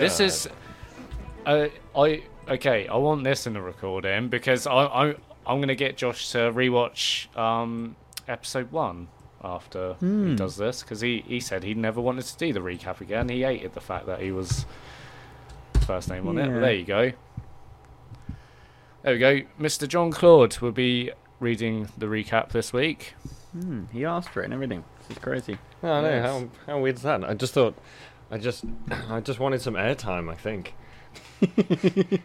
This is. Uh, I okay. I want this in the recording because I, I I'm gonna get Josh to rewatch um episode one after Hmm. he does this because he he said he never wanted to do the recap again. He hated the fact that he was first name on it. But there you go. There we go. Mr. John Claude will be reading the recap this week. Hmm, he asked for it and everything. This is crazy. I no. Yes. How how weird is that? I just thought, I just, I just wanted some airtime. I think.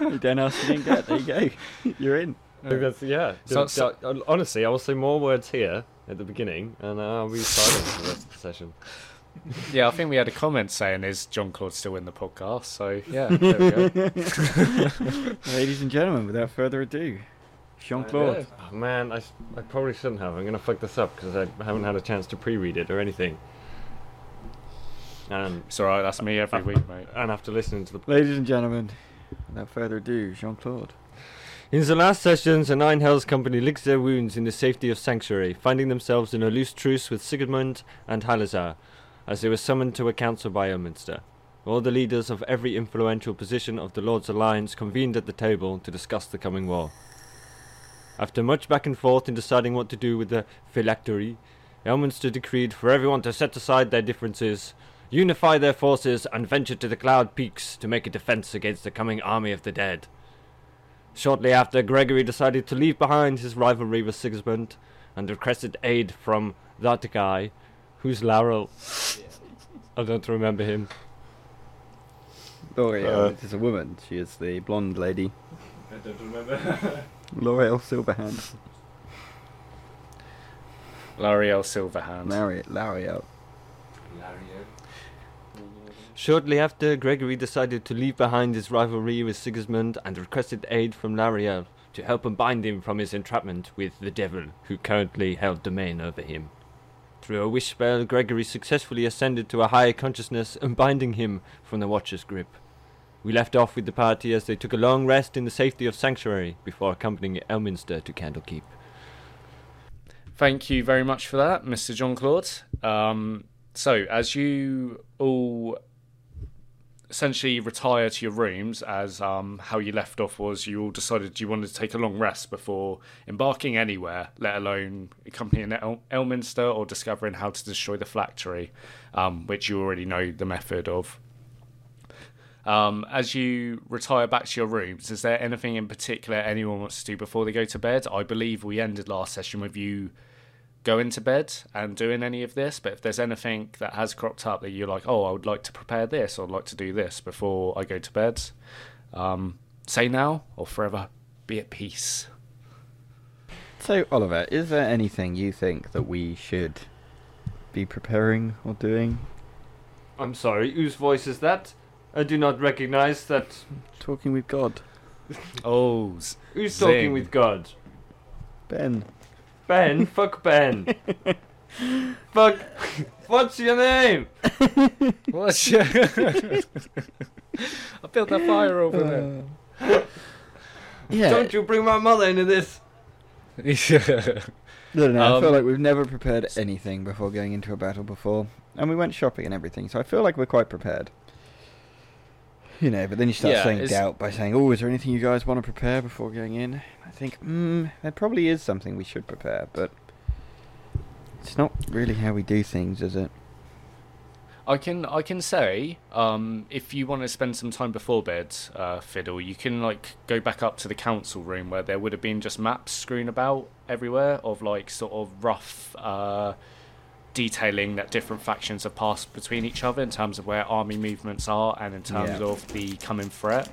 You don't ask, you didn't get. There you go. You're in. Because yeah, So- ju- ju- uh, honestly, I will say more words here at the beginning, and uh, I'll be silent for the rest of the session. Yeah, I think we had a comment saying is John Claude still in the podcast. So yeah, there we go. Ladies and gentlemen, without further ado, Jean Claude. Oh, man, I probably shouldn't have. I'm gonna fuck this up because I haven't had a chance to pre-read it or anything. And It's alright, that's me every week, mate. and after listening to the Ladies and gentlemen, without further ado, Jean Claude. In the last sessions, the Nine Hells Company licked their wounds in the safety of Sanctuary, finding themselves in a loose truce with Sigismund and Halazar, as they were summoned to a council by Elminster. All the leaders of every influential position of the Lord's Alliance convened at the table to discuss the coming war. After much back and forth in deciding what to do with the phylactery, Elminster decreed for everyone to set aside their differences, unify their forces, and venture to the Cloud Peaks to make a defense against the coming army of the dead. Shortly after, Gregory decided to leave behind his rivalry with Sigismund and requested aid from that guy, who's Laurel. I don't remember him. L'Oreal Uh, is a woman. She is the blonde lady. I don't remember. L'Oreal Silverhand. L'Oreal Silverhand. Larry, L'Oreal. Shortly after, Gregory decided to leave behind his rivalry with Sigismund and requested aid from Laeral to help unbind him from his entrapment with the devil, who currently held domain over him. Through a wish spell, Gregory successfully ascended to a higher consciousness, unbinding him from the Watcher's grip. We left off with the party as they took a long rest in the safety of Sanctuary before accompanying Elminster to Candlekeep. Thank you very much for that, Mr. John Claude. Um, so, as you all essentially retire to your rooms, as um, how you left off was you all decided you wanted to take a long rest before embarking anywhere, let alone accompanying El- Elminster or discovering how to destroy the phylactery, um, which you already know the method of. Um, as you retire back to your rooms, is there anything in particular anyone wants to do before they go to bed? I believe we ended last session with you going to bed and doing any of this, but if there's anything that has cropped up that you're like, oh, I would like to prepare this or I'd like to do this before I go to bed, um, say now or forever be at peace. So, Oliver, is there anything you think that we should be preparing or doing? I'm sorry, whose voice is that? I do not recognize that. Talking with God. Oh, Who's Zing. talking with God? Ben. Ben, fuck Ben. fuck. What's your name? what's your... I built that fire over there. Uh, yeah. Don't you bring my mother into this. yeah. No, no, no, I feel Um, like we've never prepared anything before going into a battle before. And we went shopping and everything, so I feel like we're quite prepared. You know, but then you start Yeah, saying it's- doubt by saying, oh, is there anything you guys want to prepare before going in? I think, hmm, there probably is something we should prepare, but it's not really how we do things, is it? I can I can say um, if you want to spend some time before bed, uh, Fiddle, you can like go back up to the council room where there would have been just maps strewn about everywhere of like sort of rough uh, detailing that different factions have passed between each other in terms of where army movements are and in terms Yeah. of the coming threat.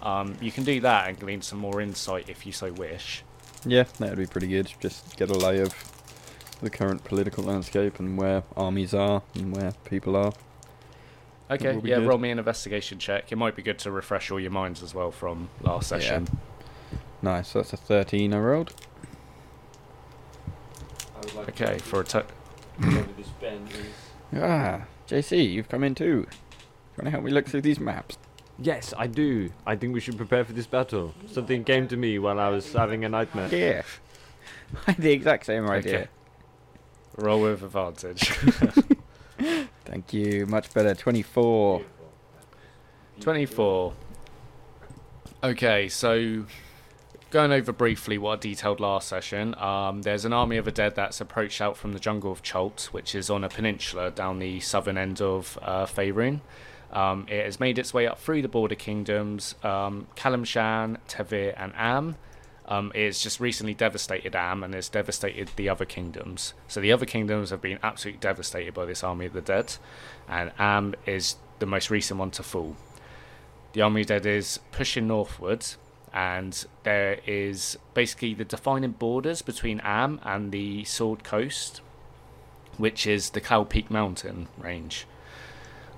Um, you can do that and glean some more insight if you so wish. Yeah, that would be pretty good. Just get a lay of the current political landscape and where armies are and where people are. Okay, yeah, good. roll me an investigation check. It might be good to refresh all your minds as well from last Yeah. session. Nice, so that's a 13 I rolled. Okay, for a to- this Ben is. Ah, JC, you've come in too. you want to help me look through these maps. Yes, I do. I think we should prepare for this battle. Something came to me while I was having a nightmare. Yeah. I had the exact same idea. Okay. Roll with advantage. Thank you. Much better. 24. 24. Okay, so going over briefly what I detailed last session, um, there's an army of the dead that's approached out from the jungle of Chult, which is on a peninsula down the southern end of uh, Faerun. Um, it has made its way up through the border kingdoms, um, Calimshan, Tethyr, and Amn. Um, it's just recently devastated Amn and it's devastated the other kingdoms. So the other kingdoms have been absolutely devastated by this army of the dead, and Amn is the most recent one to fall. The army of the dead is pushing northwards, and there is basically the defining borders between Amn and the Sword Coast, which is the Cloud Peak mountain range.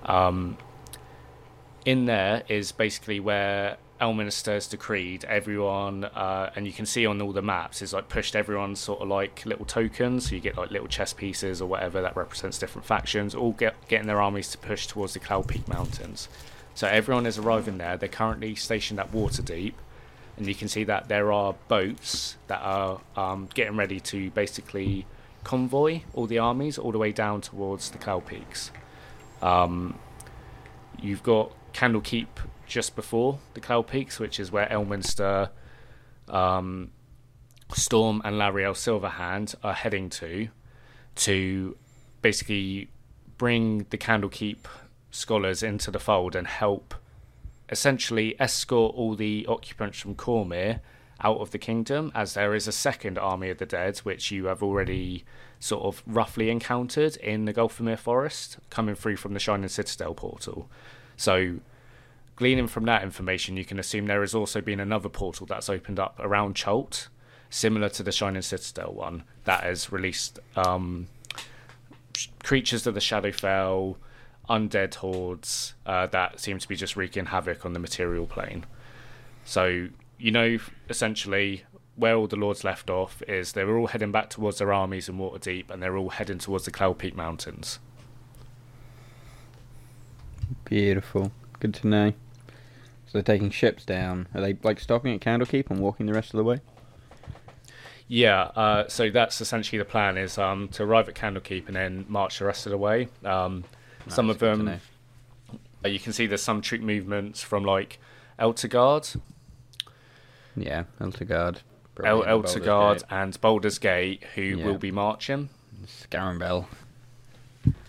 Um, in there is basically where Elminster has decreed everyone, uh, and you can see on all the maps, is like pushed everyone sort of like little tokens. So you get like little chess pieces or whatever that represents different factions, all get getting their armies to push towards the Cloud Peak Mountains. So everyone is arriving there. They're currently stationed at Waterdeep, and you can see that there are boats that are um, getting ready to basically convoy all the armies all the way down towards the Cloud Peaks. Um, you've got Candlekeep just before the Cloud Peaks, which is where Elminster, um, Storm, and Laeral Silverhand are heading to, to basically bring the Candlekeep scholars into the fold and help essentially escort all the occupants from Cormyr out of the kingdom, as there is a second army of the dead, which you have already sort of roughly encountered in the Gulthmere Forest, coming through from the Shining Citadel portal. So, gleaning from that information, you can assume there has also been another portal that's opened up around Chult, similar to the Shining Citadel one, that has released um, creatures of the Shadowfell, undead hordes uh, that seem to be just wreaking havoc on the material plane. So, you know, essentially, where all the lords left off is they were all heading back towards their armies in Waterdeep, and they're all heading towards the Cloud Peak Mountains. Beautiful. Good to know. So they're taking ships down. Are they like stopping at Candlekeep and walking the rest of the way? Yeah, uh, so that's essentially the plan: is um, to arrive at Candlekeep and then march the rest of the way. Um, some of them, uh, you can see there's some troop movements from like Elturgard, Yeah, Elturgard. El- probably in Baldur's Elturgard, and Baldur's Gate, who Yeah. will be marching. Scornubel.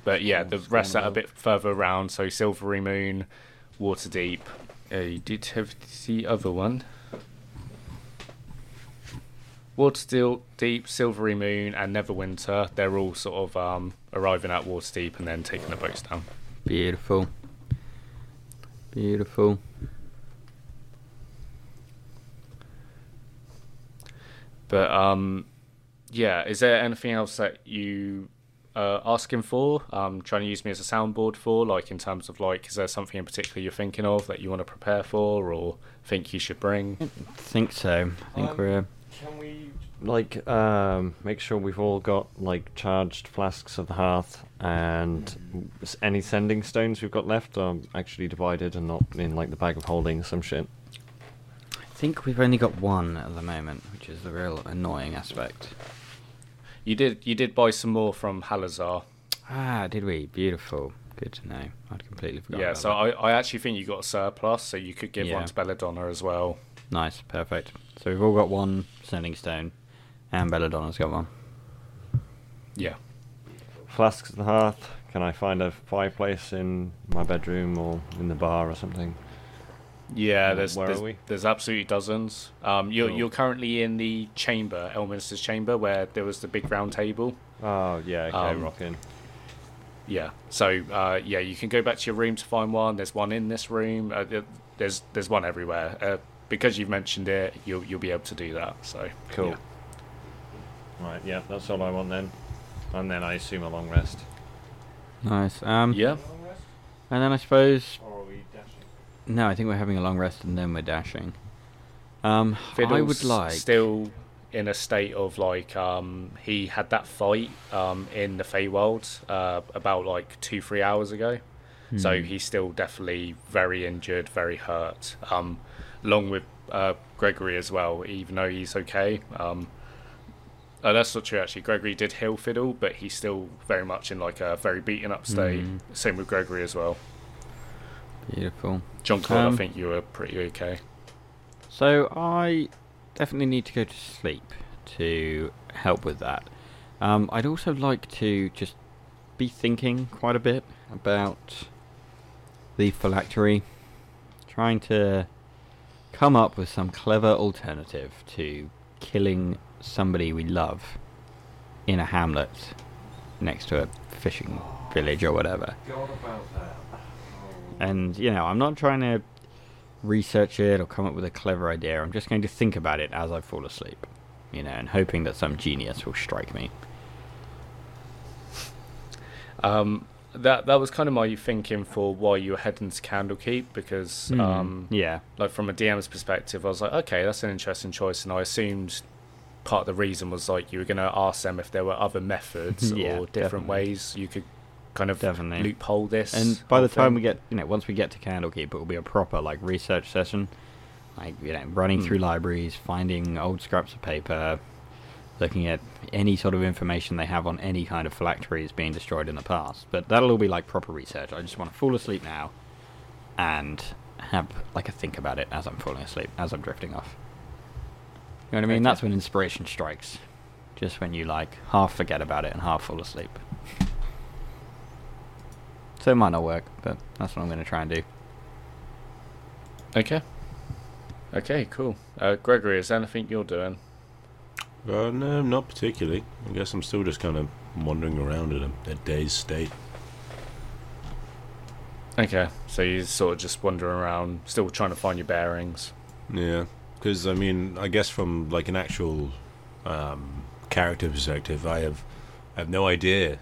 But yeah, Oh, the rest are a bit further around. So Silvery Moon, Waterdeep. Uh, you did have the other one. Waterdeep, Deep, Silvery Moon, and Neverwinter. They're all sort of um, arriving at Waterdeep and then taking the boats down. Beautiful. Beautiful. But um, yeah, is there anything else that you uh, asking for? Um, trying to use me as a soundboard for, like in terms of like, is there something in particular you're thinking of that you want to prepare for or think you should bring? I think so. I think Um, we're. Can we like um, make sure we've all got like charged flasks of the hearth and s- any sending stones we've got left are actually divided and not in like the bag of holding some shit. I think we've only got one at the moment, which is the real annoying aspect. You did you did buy some more from Halazar. Ah, did we? Beautiful. Good to know. I'd completely forgotten. Yeah, about so that. I, I actually think you got a surplus, so you could give Yeah. one to Belladonna as well. Nice, perfect. So we've all got one sending stone, and Belladonna's got one. Yeah. Flasks of the hearth. Can I find a fireplace in my bedroom or in the bar or something? Yeah, Uh, there's where are we? there's absolutely dozens. Um, you're Cool. you're currently in the chamber, Elminster's chamber, where there was the big round table. Oh yeah, okay, Um, rocking. Yeah. So uh, yeah, you can go back to your room to find one. There's one in this room. Uh, there- there's there's one everywhere. Uh, because you've mentioned it, you'll you'll be able to do that. So Cool. yeah. Right, yeah, that's all I want then. And then I assume a long rest. Nice. Um, Yeah. And then I suppose Or are we dashing? no, I think we're having a long rest and then we're dashing. Um, I would like still in a state of like um he had that fight um in the Feywild uh about like two three hours ago. So Hmm. he's still definitely very injured, very hurt. Um, along with uh, Gregory as well, even though he's okay. Um, oh, that's not true actually. Gregory did heal Fiddle, but he's still very much in like a very beaten up state. Hmm. Same with Gregory as well. Beautiful. John Claude, Um, I think you were pretty okay. So I definitely need to go to sleep to help with that. Um, I'd also like to just be thinking quite a bit about the phylactery, trying to come up with some clever alternative to killing somebody we love in a hamlet next to a fishing village or whatever. And you know, I'm not trying to research it or come up with a clever idea. I'm just going to think about it as I fall asleep, you know, and hoping that some genius will strike me. Um, that that was kind of my thinking for why you were heading to Candlekeep because, Hmm. um, yeah, like from a DM's perspective, I was like, okay, that's an interesting choice, and I assumed part of the reason was like you were going to ask them if there were other methods Yeah, or different definitely. ways you could kind of definitely. loophole this. And by the time thing. we get, you know, once we get to Candlekeep, it will be a proper like research session, like you know, running Hmm. through libraries, finding old scraps of paper, looking at any sort of information they have on any kind of phylacteries being destroyed in the past. But that'll all be like proper research. I just want to fall asleep now, and have like a think about it as I'm falling asleep, as I'm drifting off. You know what I mean? Okay. That's when inspiration strikes. Just when you like half forget about it and half fall asleep. So it might not work, but that's what I'm going to try and do. okay, okay, cool. Uh, Gregory, is there anything you're doing? Uh, no, not particularly. I guess I'm still just kind of wandering around in a, a dazed state. Okay, so you're sort of just wandering around, still trying to find your bearings. Yeah, because I mean, I guess from like an actual um, character perspective, I have I have no idea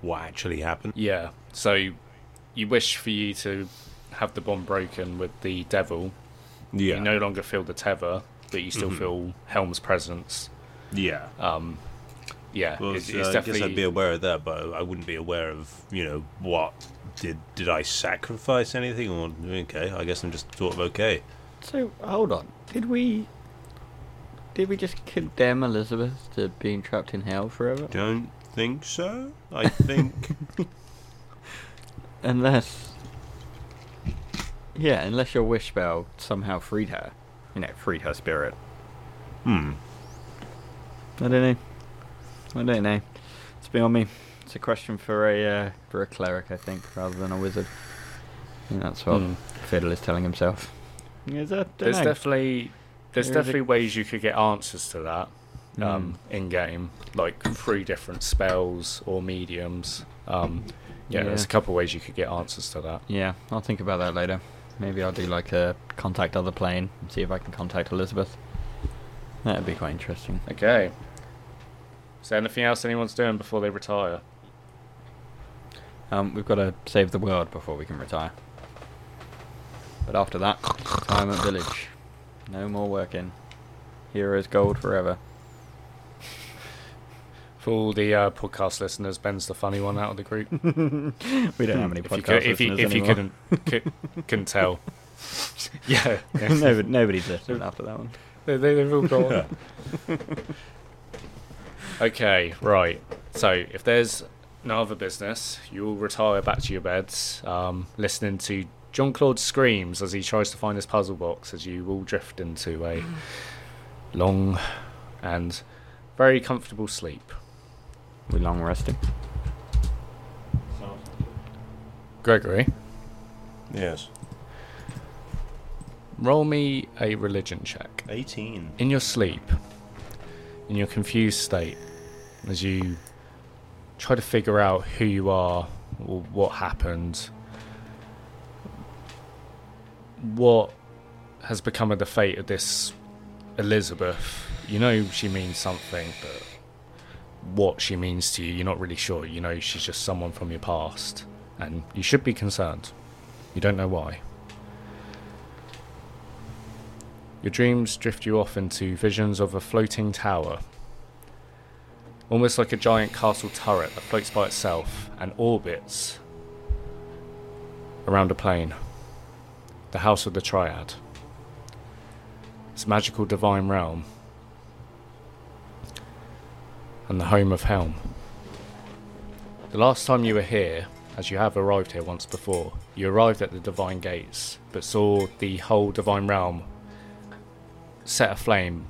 what actually happened. Yeah. So you, wish for you to have the bond broken with the devil. Yeah, You no longer feel the tether, but you still Mhm. feel Helm's presence. Yeah. Um, yeah, Well, it's, uh, it's I guess definitely. I'd be aware of that, but I wouldn't be aware of you know what did did I sacrifice anything or okay? I guess I'm just sort of okay. So hold on, did we? Did we just condemn Elizabeth to being trapped in hell forever? Don't think so. I think Unless, yeah, unless your wish spell somehow freed her, you know, freed her spirit. hmm. I don't know. I don't know. It's beyond me. It's a question for a uh, for a cleric, I think, rather than a wizard. I think that's what Hmm. Fiddle is telling himself. Is that? There's dunno. definitely there's There is a- definitely ways you could get answers to that um, Hmm. in game, like three different spells or mediums. Um, yeah, there's a couple ways you could get answers to that. Yeah, I'll think about that later. Maybe I'll do like a contact other plane and see if I can contact Elizabeth. That'd be quite interesting. Okay. Is there anything else anyone's doing before they retire? Um, we've got to save the world before we can retire. But after that, retirement village. No more working. Heroes gold forever. For all the uh, podcast listeners, Ben's the funny one out of the group. we don't have any if you, podcast could, if you, if you couldn't could, couldn't tell, yeah, yeah. Nobody, nobody's listening after that one. They, they, they've all gone. Okay, right. So if there's no other business, you will retire back to your beds, um, listening to John Claude screams as he tries to find his puzzle box. As you all drift into a long and very comfortable sleep. We long resting. Gregory, Yes. roll me a religion check. 18. in your sleep, in your confused state, as you try to figure out who you are or what happened, what has become of the fate of this Elizabeth. You know she means something, but what she means to you, you're not really sure. You know she's just someone from your past, and you should be concerned. You don't know why. Your dreams drift you off into visions of a floating tower. Almost like a giant castle turret that floats by itself and orbits around a plane. The House of the Triad. Its magical divine realm. And the home of Helm. The last time you were here, as you have arrived here once before, you arrived at the divine gates, but saw the whole divine realm set aflame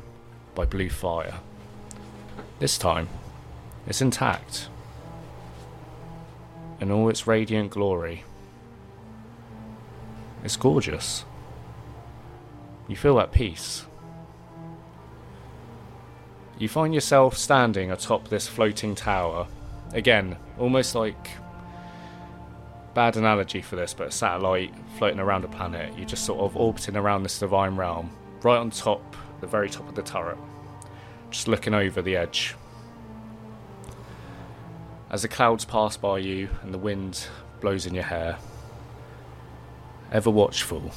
by blue fire. This time, it's intact in all its radiant glory. It's gorgeous. You feel at peace. You find yourself standing atop this floating tower. Again, almost like bad analogy for this, but a satellite floating around a planet. You're just sort of orbiting around this divine realm, right on top, the very top of the turret, just looking over the edge. As the clouds pass by you and the wind blows in your hair, ever watchful,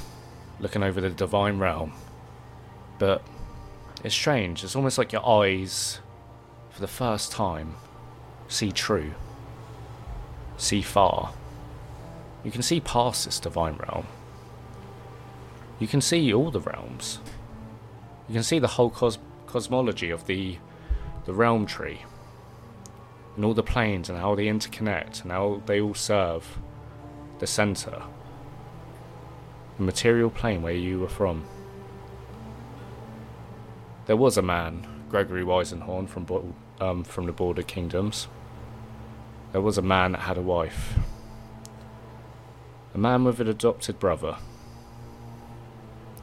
looking over the divine realm. But it's strange, it's almost like your eyes, for the first time, see true, see far. You can see past this divine realm. You can see all the realms. You can see the whole cos- cosmology of the the realm tree and all the planes and how they interconnect and how they all serve the center, the material plane where you were from. There was a man, Gregory Weisenhorn from um, from the Border Kingdoms. There was a man that had a wife. A man with an adopted brother.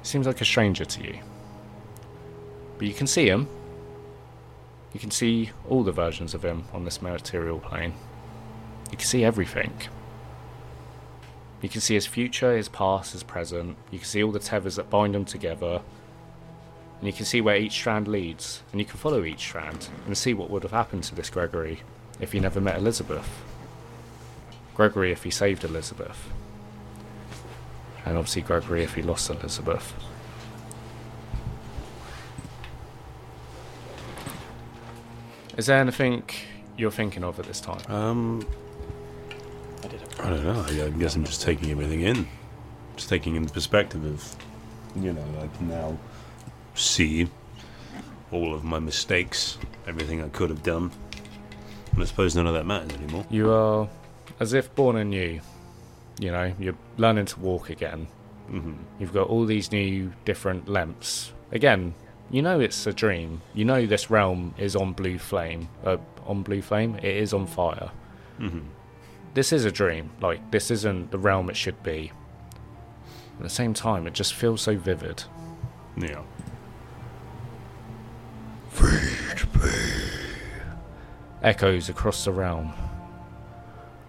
Seems like a stranger to you. But you can see him. You can see all the versions of him on this material plane. You can see everything. You can see his future, his past, his present. You can see all the tethers that bind them together. And you can see where each strand leads. And you can follow each strand and see what would have happened to this Gregory if he never met Elizabeth. Gregory if he saved Elizabeth. And obviously Gregory if he lost Elizabeth. Is there anything you're thinking of at this time? Um, I don't know. I, I guess I'm just taking everything in. Just taking in the perspective of, you know, I can now see all of my mistakes, everything I could have done. And I suppose none of that matters anymore. You are as if born anew. You know, you're learning to walk again. hmm You've got all these new different lamps. Again, you know it's a dream. You know this realm is on blue flame. Uh, on blue flame, it is on fire. hmm This is a dream. Like this isn't the realm it should be. At the same time, it just feels so vivid. Yeah. Feed me. Echoes across the realm.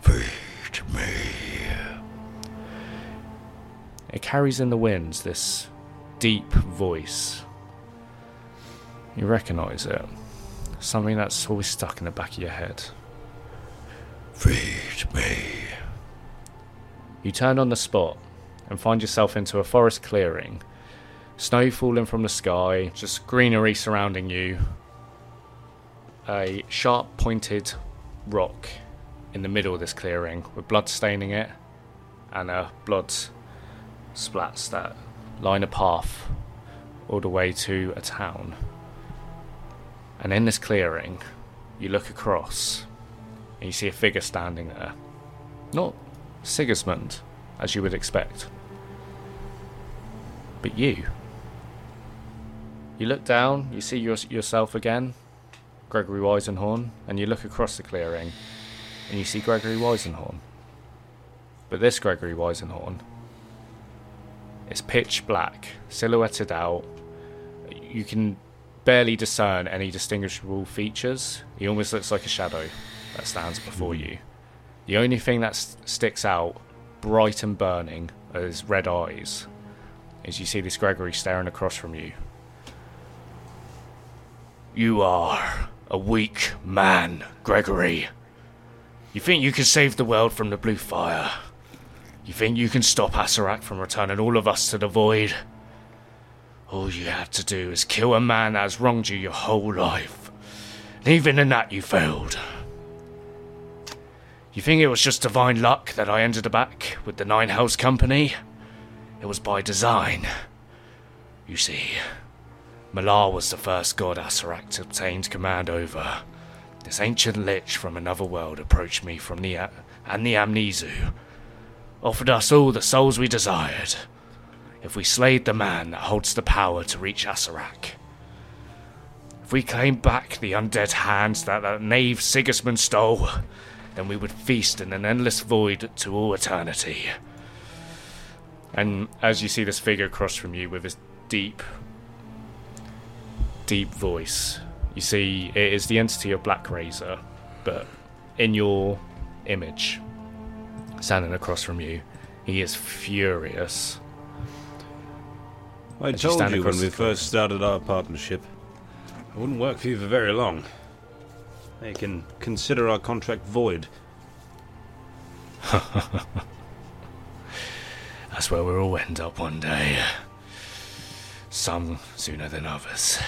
Feed me. It carries in the winds this deep voice. You recognize it. Something that's always stuck in the back of your head. Feed me. You turn on the spot and find yourself into a forest clearing. Snow falling from the sky, just greenery surrounding you. A sharp pointed rock in the middle of this clearing with blood staining it and a blood splats that line a path all the way to a town. And in this clearing, you look across and you see a figure standing there. Not Sigismund, as you would expect, but you. You look down, you see your, yourself again, Gregory Weisenhorn, and you look across the clearing and you see Gregory Weisenhorn. But this Gregory Weisenhorn is pitch black, silhouetted out. You can barely discern any distinguishable features. He almost looks like a shadow that stands before mm-hmm. you. The only thing that s- sticks out, bright and burning, are his red eyes, is you see this Gregory staring across from you. You are a weak man, Gregory. You think you can save the world from the blue fire? You think you can stop Acererak from returning all of us to the void? All you have to do is kill a man that has wronged you your whole life. And even in that, you failed. You think it was just divine luck that I ended up back with the Nine Hells Company? It was by design. You see, Malar was the first god Acererak obtained command over. This ancient lich from another world approached me from the and the Amnesu. offered us all the souls we desired if we slayed the man that holds the power to reach Acererak. If we claimed back the undead hands that that knave Sigismund stole, then we would feast in an endless void to all eternity. And as you see this figure across from you with his deep, deep voice, you see it is the entity of Black Razor, but in your image, standing across from you, he is furious. I As told stand you when we first started our partnership, I wouldn't work for you for very long. You can consider our contract void. That's where we'll all end up one day. Some sooner than others.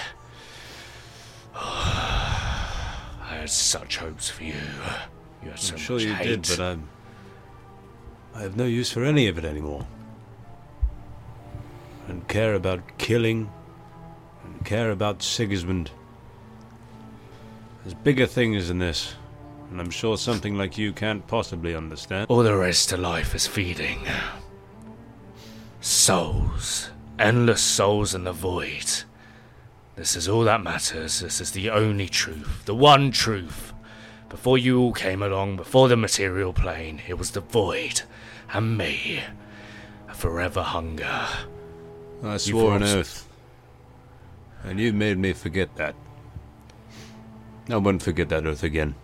I had such hopes for you. You had so I'm sure much you hate. did, but I'm. I have no use for any of it anymore. Don't care about killing. and care about Sigismund. There's bigger things than this, and I'm sure something like you can't possibly understand. All there is to life is feeding. Uh, souls. Endless souls in the void. This is all that matters. This is the only truth. The one truth. Before you all came along, before the material plane, it was the void. And me. A forever hunger. I swore an oath, and you made me forget that. I won't forget that oath again.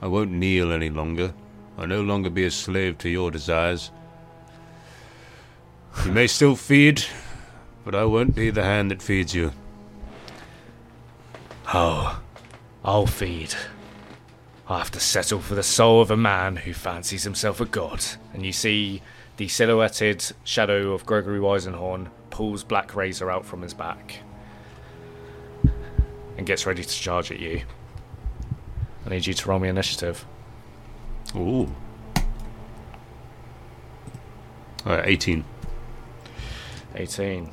I won't kneel any longer. I'll no longer be a slave to your desires. You may still feed, but I won't be the hand that feeds you. Oh, I'll feed. I'll have to settle for the soul of a man who fancies himself a god. And you see the silhouetted shadow of Gregory Weisenhorn pulls Black Razor out from his back and gets ready to charge at you. I need you to roll me initiative. Ooh. Alright, 18. 18.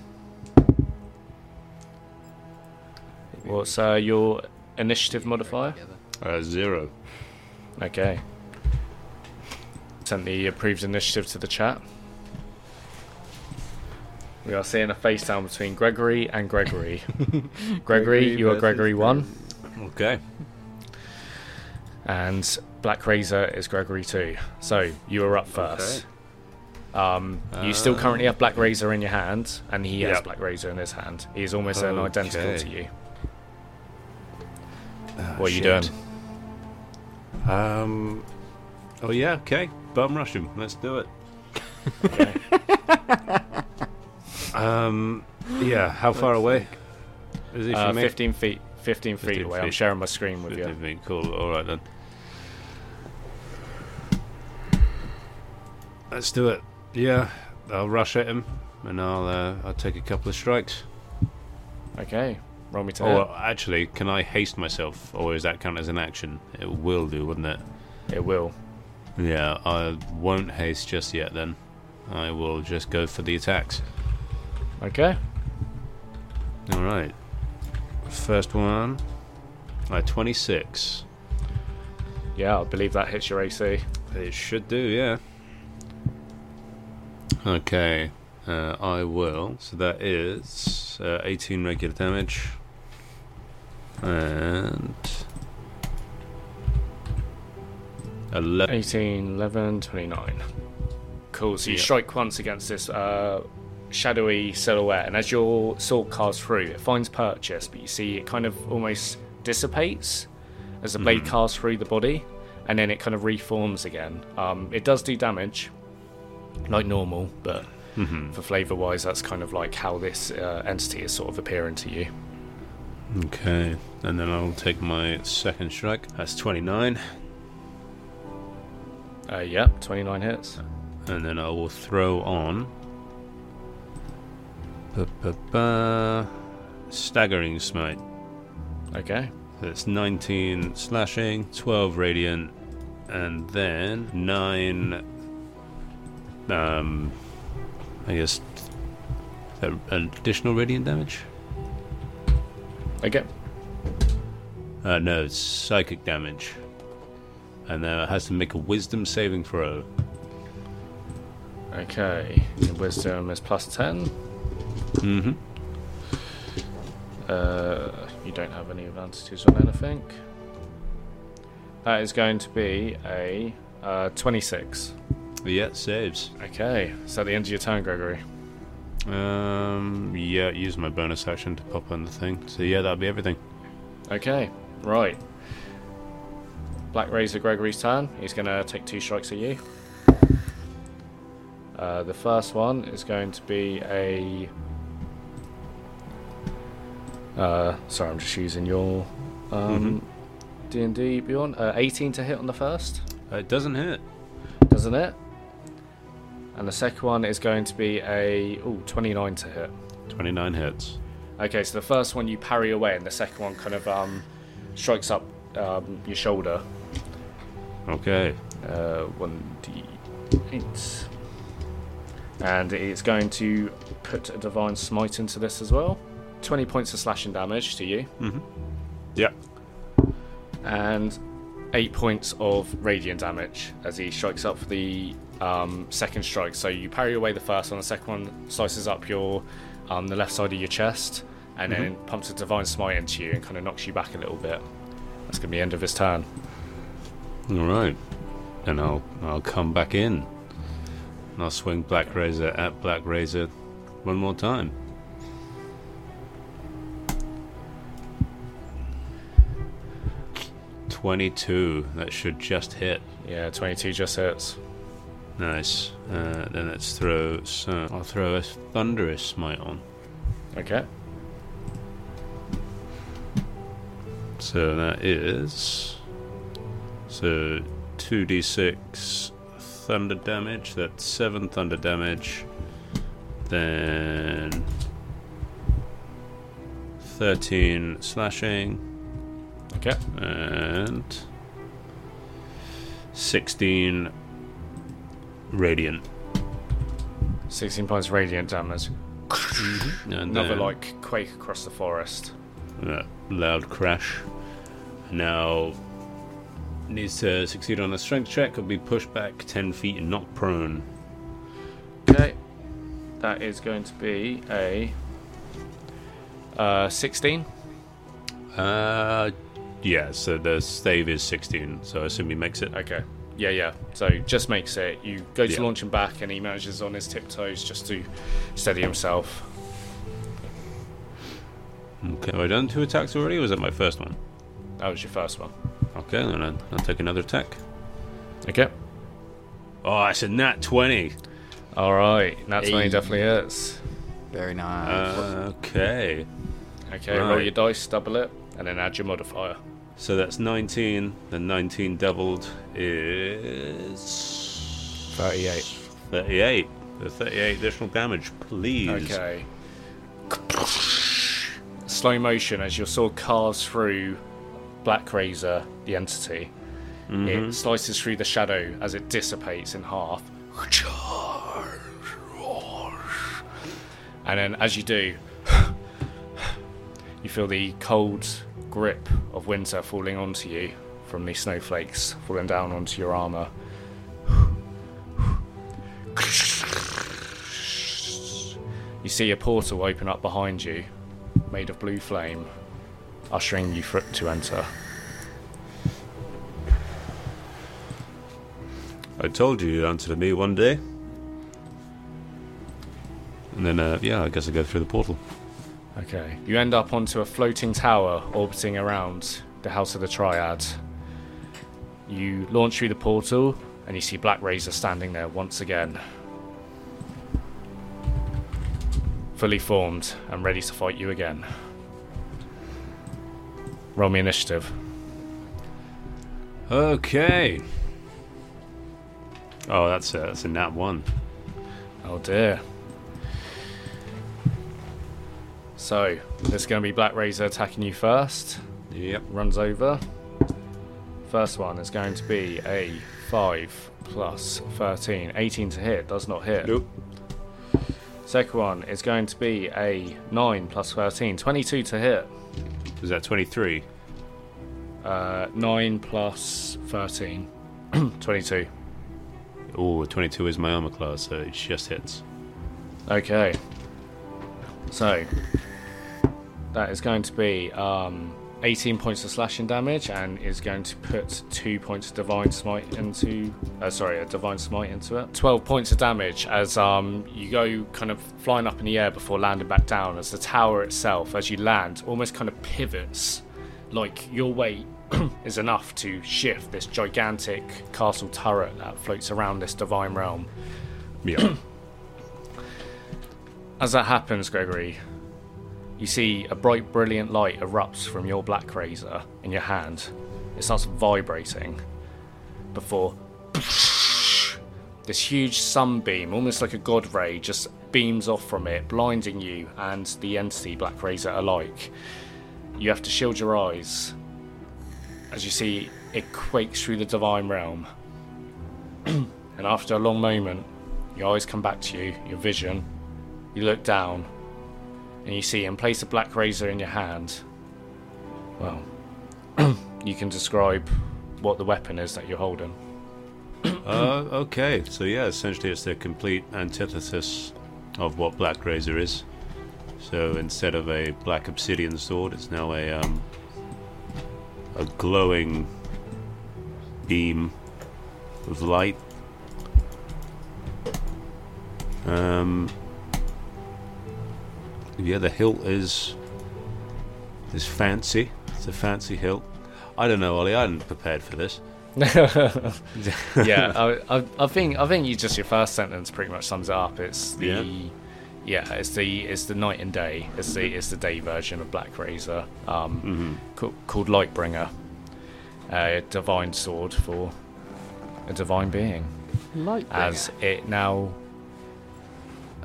What's uh, your initiative modifier? Uh, zero. Okay. Sent the approved initiative to the chat. We are seeing a face down between Gregory and Gregory. Gregory, Gregory you are Gregory 1, Okay. and Black Razor is Gregory 2. So, you are up first. Um, you still currently have Black Razor in your hand, and he has Black Razor in his hand. He is almost an identical to you. Ah, What are you doing? Um. Oh yeah. Okay. Bum rush him. Let's do it. Um. Yeah. How far away? Is he Uh, from me? 15 feet. 15 feet 15 away. I'm feet. sharing my screen with you. 15 feet. Cool. All right then. Let's do it. Yeah. I'll rush at him, and I'll uh, I'll take a couple of strikes. Okay. Roll me to Oh, hit. well, actually, can I haste myself, or is that count as an action? It will do, wouldn't it? It will. Yeah. I won't haste just yet. Then I will just go for the attacks. Okay. All right. First one. Uh, 26. Yeah, I believe that hits your AC. It should do, yeah. Okay. Uh, I will. So that is uh, 18 regular damage. And. 11. 18, 11, 29. Cool. So you Yeah. strike once against this uh, shadowy silhouette, and as your sword casts through, it finds purchase, but you see it kind of almost dissipates as the blade casts through the body, and then it kind of reforms again. Um, it does do damage, like normal, but for flavor wise, that's kind of like how this uh, entity is sort of appearing to you. Okay. And then I'll take my second strike. That's 29. Uh, yep, 29 hits. And then I will throw on. Ba-ba-ba, staggering smite. Okay. That's 19 slashing, 12 radiant, and then 9. Um, I guess. uh, additional radiant damage? Okay. Uh, no, it's psychic damage. And uh, it has to make a wisdom saving throw. Okay, wisdom is plus 10. Mm-hmm. Uh, you don't have any advantages on anything. That is going to be a uh, 26. Yeah, saves. Okay, so at the end of your turn, Gregory. Um, yeah, use my bonus action to pop on the thing. So yeah, that'll be everything. Okay, right. Black Razor Gregory's turn. He's going to take two strikes at you. Uh, the first one is going to be a. Uh, sorry, I'm just using your um, D and D Beyond. Uh, 18 to hit on the first, Uh, it doesn't hit. doesn't it? And the second one is going to be a ooh, 29 to hit. 29 hits. Okay, so the first one you parry away, and the second one kind of um, strikes up um, your shoulder. Okay. Uh, one d eight, and it's going to put a divine smite into this as well. Twenty points of slashing damage to you, Mm-hmm. Yeah. and eight points of radiant damage as he strikes up for the um, second strike. So you parry away the first one, the second one slices up your um, the left side of your chest, and then pumps a divine smite into you and kind of knocks you back a little bit. That's gonna be the end of his turn. All right. Then I'll I'll come back in. And I'll swing Black Razor at Black Razor one more time. Twenty-two. That should just hit. Yeah, twenty-two just hits. Nice. Uh, then let's throw. So I'll throw a thunderous smite on. Okay. So that is so two d six thunder damage. That's seven thunder damage. Then thirteen slashing Okay. and sixteen radiant. 16 points radiant damage. Mm-hmm. And Another then- like quake across the forest. that loud crash. Now needs to succeed on a strength check or be pushed back 10 feet and knocked prone. Okay. That is going to be a uh, 16. Uh, yeah, so the stave is 16, so I assume he makes it. Okay. Yeah, yeah. So just makes it. You go to Yeah. launch him back, and he manages on his tiptoes just to steady himself. Okay, have I done two attacks already, or was that my first one? That was your first one. Okay, then I'll, I'll take another attack. Okay. Oh, I said nat 20. All right. That's when he definitely hits. Very nice. Uh, okay, Okay. Roll your dice, double it, and then add your modifier. so that's 19. Then 19 doubled is 38. 38. The 38 additional damage, please. Okay. Slow motion as your sword carves through Black Razor, the entity. It mm-hmm. slices through the shadow as it dissipates in half. And then, as you do, you feel the cold grip of winter falling onto you from the snowflakes falling down onto your armor. You see a portal open up behind you, made of blue flame, ushering you fr- to enter. I told you you'd answer to me one day. And then, uh, yeah, I guess I go through the portal. Okay. You end up onto a floating tower orbiting around the House of the Triad. You launch through the portal, and you see Black Razor standing there once again. Fully formed and ready to fight you again. Roll me initiative. Okay. Oh, that's a, that's a nat one. Oh dear. So, there's going to be Black Razor attacking you first. Yep. runs over. First one is going to be a 5 plus 13. 18 to hit, does not hit. Nope. Second one is going to be a 9 plus 13. 22 to hit. Was that 23? Uh, 9 plus 13. 22. Oh, 22 is my armor class, so it just hits. Okay. So that is going to be um, 18 points of slashing damage, and is going to put two points of divine smite into. Uh, sorry, a divine smite into it. 12 points of damage as um, you go kind of flying up in the air before landing back down. As the tower itself, as you land, almost kind of pivots, like your weight is enough to shift this gigantic castle turret that floats around this divine realm. Yeah. As that happens, Gregory, you see a bright, brilliant light erupts from your black razor in your hand. It starts vibrating before this huge sunbeam, almost like a god ray, just beams off from it, blinding you and the entity Black Razor alike. You have to shield your eyes as you see it quakes through the divine realm. and after a long moment, your eyes come back to you, your vision. You look down, and you see in place a Black Razor in your hand, well, you can describe what the weapon is that you're holding. uh, okay, so yeah, essentially it's the complete antithesis of what Black Razor is. So instead of a black obsidian sword, it's now a um, a glowing beam of light. Um, yeah, the hilt is is fancy. It's a fancy hilt. I don't know, Ollie. I hadn't prepared for this. yeah, I, I, I think I think you just your first sentence pretty much sums it up. It's the Yeah. yeah, it's the it's the night and day. It's the it's the day version of Black Razor, um, ca- called Lightbringer, a divine sword for a divine being. Lightbringer. as it now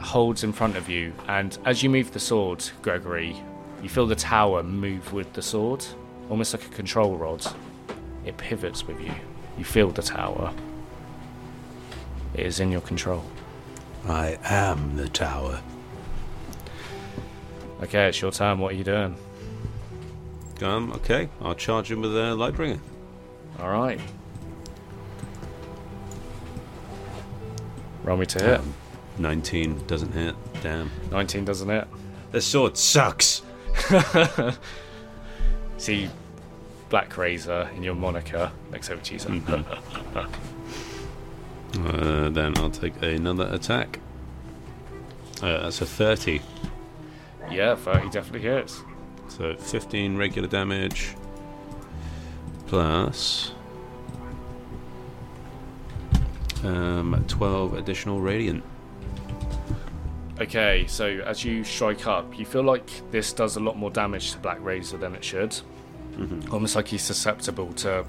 holds in front of you, and as you move the sword, Gregory, you feel the tower move with the sword, almost like a control rod. It pivots with you. You feel the tower. It is in your control. I am the tower. Okay, it's your turn. What are you doing? Um, okay, I'll charge him with a Lightbringer. All right. Roll me to hit. Um, 19 doesn't hit. Damn. 19 doesn't hit. This sword sucks. See, Black Razor in your moniker. Next over to you, sir. Uh, then I'll take another attack. Uh, that's a 30. yeah, 30 definitely hits. So 15 regular damage plus um, 12 additional radiant. Okay, so as you strike up, you feel like this does a lot more damage to Black Razor than it should. Mm-hmm. Almost like he's susceptible to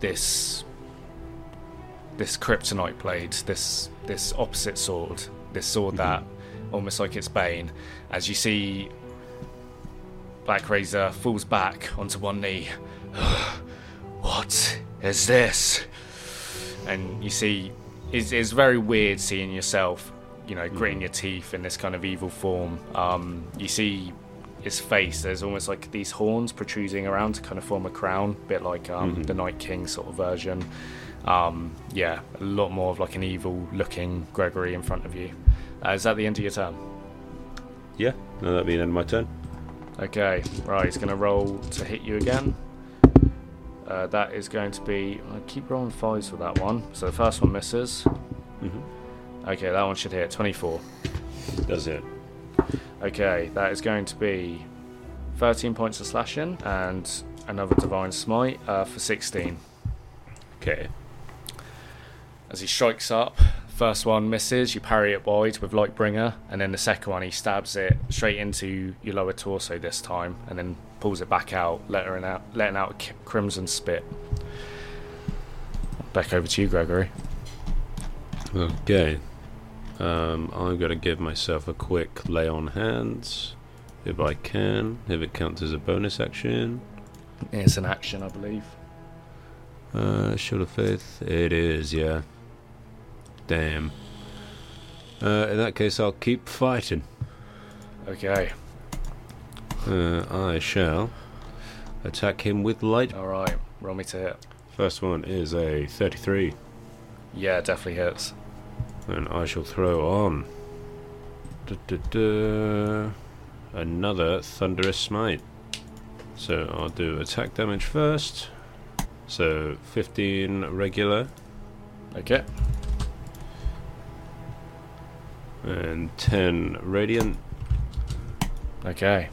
this this kryptonite blade, this this opposite sword, this sword that mm-hmm. almost like it's Bane. As you see Black Razor falls back onto one knee. what is this? And you see it's, it's very weird seeing yourself, you know, gritting your teeth in this kind of evil form. Um, you see his face, there's almost like these horns protruding around to kind of form a crown, a bit like um, the Night King sort of version. Um, yeah, a lot more of like an evil looking Gregory in front of you. Uh, is that the end of your turn? Yeah, no, that'll be the end of my turn. Okay, right, he's going to roll to hit you again. Uh, that is going to be. I keep rolling fives for that one. So the first one misses. Okay, that one should hit 24. Does it? Okay, that is going to be 13 points of slashing and another divine smite uh, for 16. Okay. As he strikes up, first one misses, you parry it wide with Lightbringer, and then the second one he stabs it straight into your lower torso this time, and then pulls it back out, letting out, letting out a crimson spit. Back over to you, Gregory. Okay. Um, I'm going to give myself a quick lay on hands. If I can. If it counts as a bonus action. It's an action, I believe. Uh, Shield of Faith. It is, yeah. Damn. Uh, in that case, I'll keep fighting. Okay, Uh, I shall attack him with light. alright, roll me to hit. First one is a 33, Yeah, definitely hits. And I shall throw on duh, duh, duh, another Thunderous Smite. So I'll do attack damage first. So 15 regular Okay. and 10 radiant, Okay.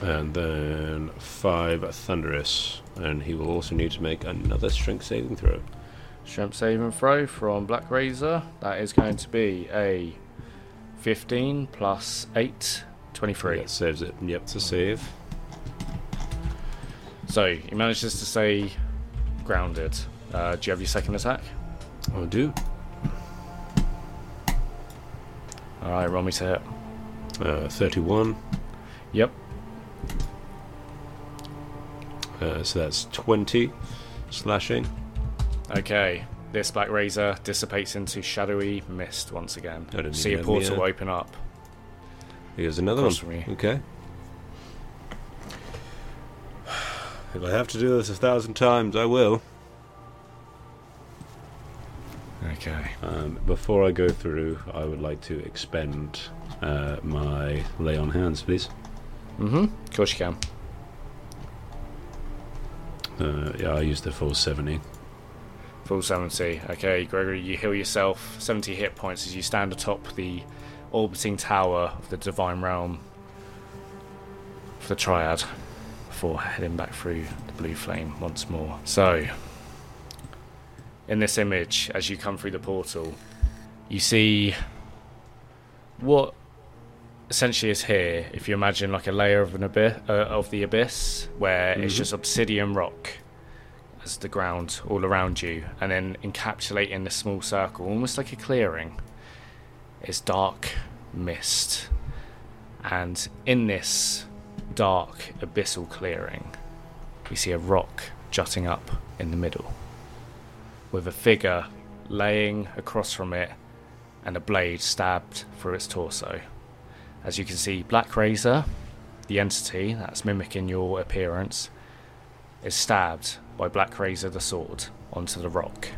and then 5 thunderous. And he will also need to make another strength saving throw. Strength saving throw from Black Razor. That is going to be a 15 plus 8, 23. That saves it. Yep, to save. So he manages to stay grounded. Uh, do you have your second attack? I'll do. Alright, roll me to hit. Uh, 31. Yep. Uh, so that's 20 slashing. Okay. This Black Razor dissipates into shadowy mist once again. See a portal uh, open up. Here's another one. Across you. Okay. If I have to do this a thousand times, I will. Okay. Um, before I go through, I would like to expend uh, my lay on hands, please. Mm-hmm. Of course you can. Uh, yeah, I used the full 70. Full 70. Okay, Gregory, you heal yourself 70 hit points as you stand atop the orbiting tower of the Divine Realm of the Triad before heading back through the blue flame once more. So, in this image, as you come through the portal, you see what essentially is here. If you imagine like a layer of an abyss, uh, of the abyss, where it's Mhm. just obsidian rock as the ground all around you, and then encapsulating the small circle, almost like a clearing, is dark mist. And in this dark abyssal clearing, we see a rock jutting up in the middle, with a figure laying across from it and a blade stabbed through its torso. As you can see, Black Razor, the entity that's mimicking your appearance, is stabbed by Black Razor the sword onto the rock.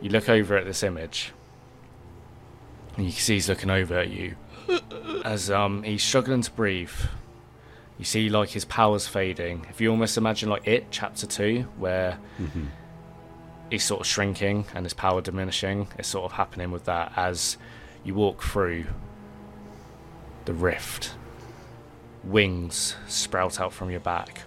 You look over at this image, and you can see he's looking over at you as um he's struggling to breathe. You see like his powers fading. If you almost imagine like it, chapter two, where Mm-hmm. he's sort of shrinking and his power diminishing, it's sort of happening with that as you walk through the rift. Wings sprout out from your back.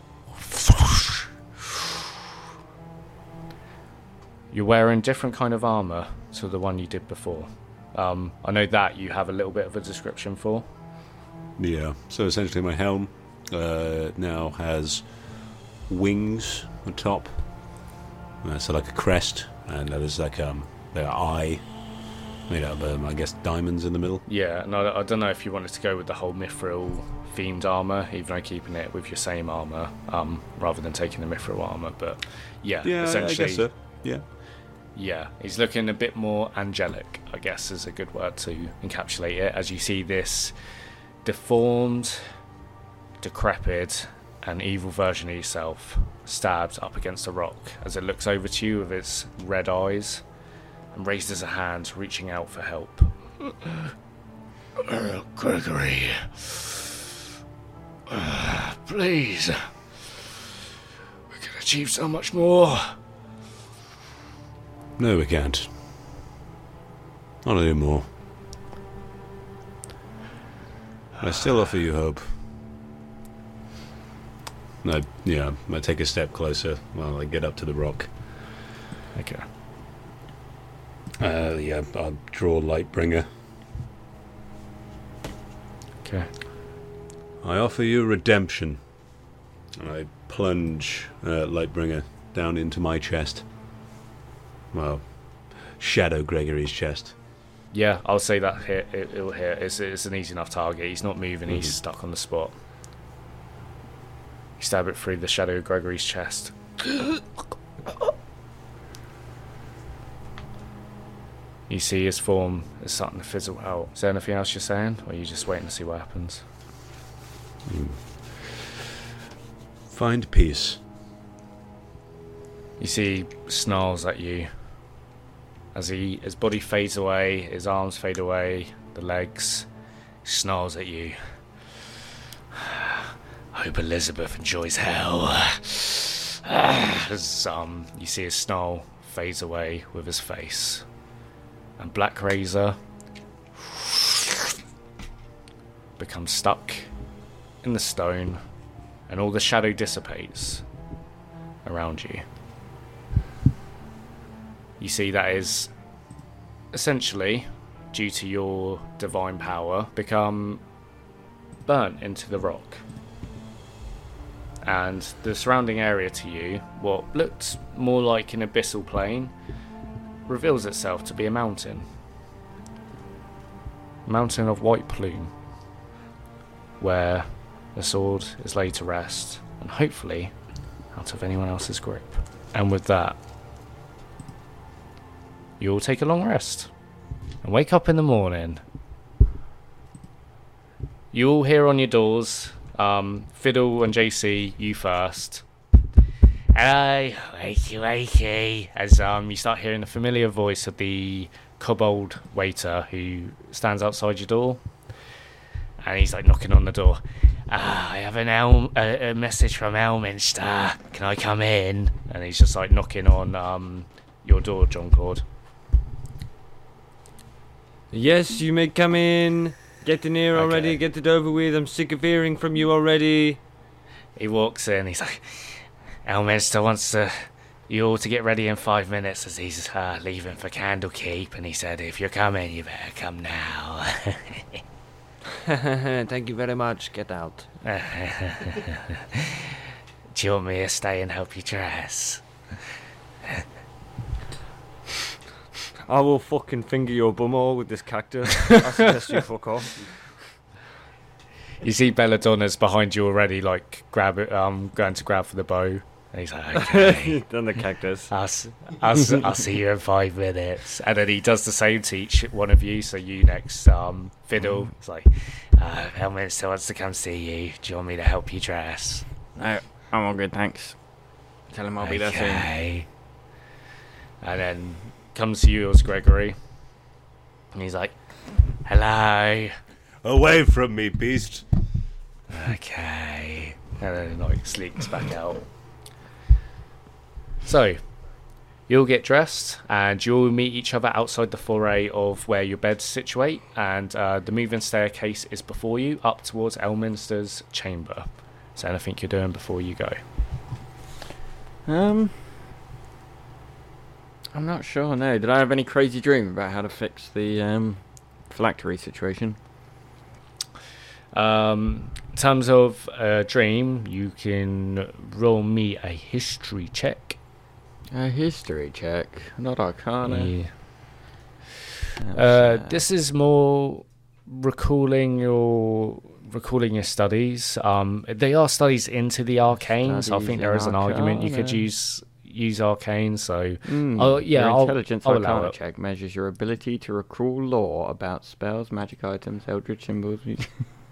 You're wearing different kind of armor to the one you did before. Um, I know that you have a little bit of a description for. Yeah, so essentially my helm uh, now has wings on top. Uh, so like a crest, and there's like um, their eye made out of, um, I guess, diamonds in the middle. Yeah, and I, I don't know if you wanted to go with the whole mithril themed armor, even though keeping it with your same armor, um, rather than taking the mithril armor. But yeah, Yeah, I- essentially, I guess so. Yeah. yeah, he's looking a bit more angelic. I guess is a good word to encapsulate it. As you see this deformed, decrepit, and evil version of yourself stabbed up against a rock as it looks over to you with its red eyes and raises a hand, reaching out for help. Gregory, uh, please. We can achieve so much more. No, we can't. Not anymore. I still offer you hope. I, yeah, I take a step closer while I get up to the rock. Okay. Uh, yeah, I'll draw Lightbringer. Okay. I offer you redemption. And I plunge uh, Lightbringer down into my chest. Well, Shadow Gregory's chest. Yeah, I'll say that hit. It, it'll hit. It's, it's an easy enough target. He's not moving. Mhm. He's stuck on the spot. You stab it through the shadow Gregory's chest. you see his form is starting to fizzle out. Is there anything else you're saying, or are you just waiting to see what happens? Find peace. You see, snarls at you as he his body fades away, his arms fade away, the legs. Snarls at you. Hope Elizabeth enjoys hell. As um, you see his snarl fades away with his face, and Black Razor becomes stuck in the stone, and all the shadow dissipates around you. You see that is essentially, due to your divine power, become burnt into the rock. And the surrounding area to you, what looked more like an abyssal plain, reveals itself to be a mountain. Mountain of White Plume, where the sword is laid to rest, and hopefully out of anyone else's grip. And with that, you'll take a long rest and wake up in the morning. You all hear on your doors, um, Fiddle and JC, you first. Hello, wakey wakey. As um, you start hearing the familiar voice of the kobold waiter who stands outside your door, and he's like knocking on the door. Ah, I have an El- a, a message from Elminster. Can I come in? And he's just like knocking on um, your door, John Claude. Yes, you may come in. Get in here already. Okay. Get it over with. I'm sick of hearing from you already. He walks in. He's like, Elminster wants to, you all to get ready in five minutes as he's uh, leaving for Candlekeep. And he said, if you're coming, you better come now. Thank you very much. Get out. Do you want me to stay and help you dress? I will fucking finger your bumhole with this cactus. I suggest you fuck off. You see Belladonna's behind you already, like grab it, um, going to grab for the bow. And he's like, okay. Done the cactus. I'll, s- I'll, s- I'll see you in five minutes. And then he does the same to each one of you. So you next, um, Fiddle. It's like, uh, Elminster wants to come see you. Do you want me to help you dress? No, I'm all good, thanks. Tell him I'll be there soon. Okay. And then comes to yours, Gregory. And he's like, hello. Away from me, beast. Okay. And then like sleeps back out. So, you'll get dressed and you'll meet each other outside the foray of where your beds situate, and uh, the moving staircase is before you up towards Elminster's chamber. Is there anything you're doing before you go? Um, I'm not sure. No, did I have any crazy dream about how to fix the um phylactery situation? Um, in terms of a dream, you can roll me a history check. A history check, not arcana. Yeah. Uh, this is more recalling your recalling your studies. Um, they are studies into the arcane, so I think there is an argument you could use use arcane. So Mm, yeah, Your I'll- intelligence I'll arcana check measures your ability to recall lore about spells, magic items, eldritch symbols.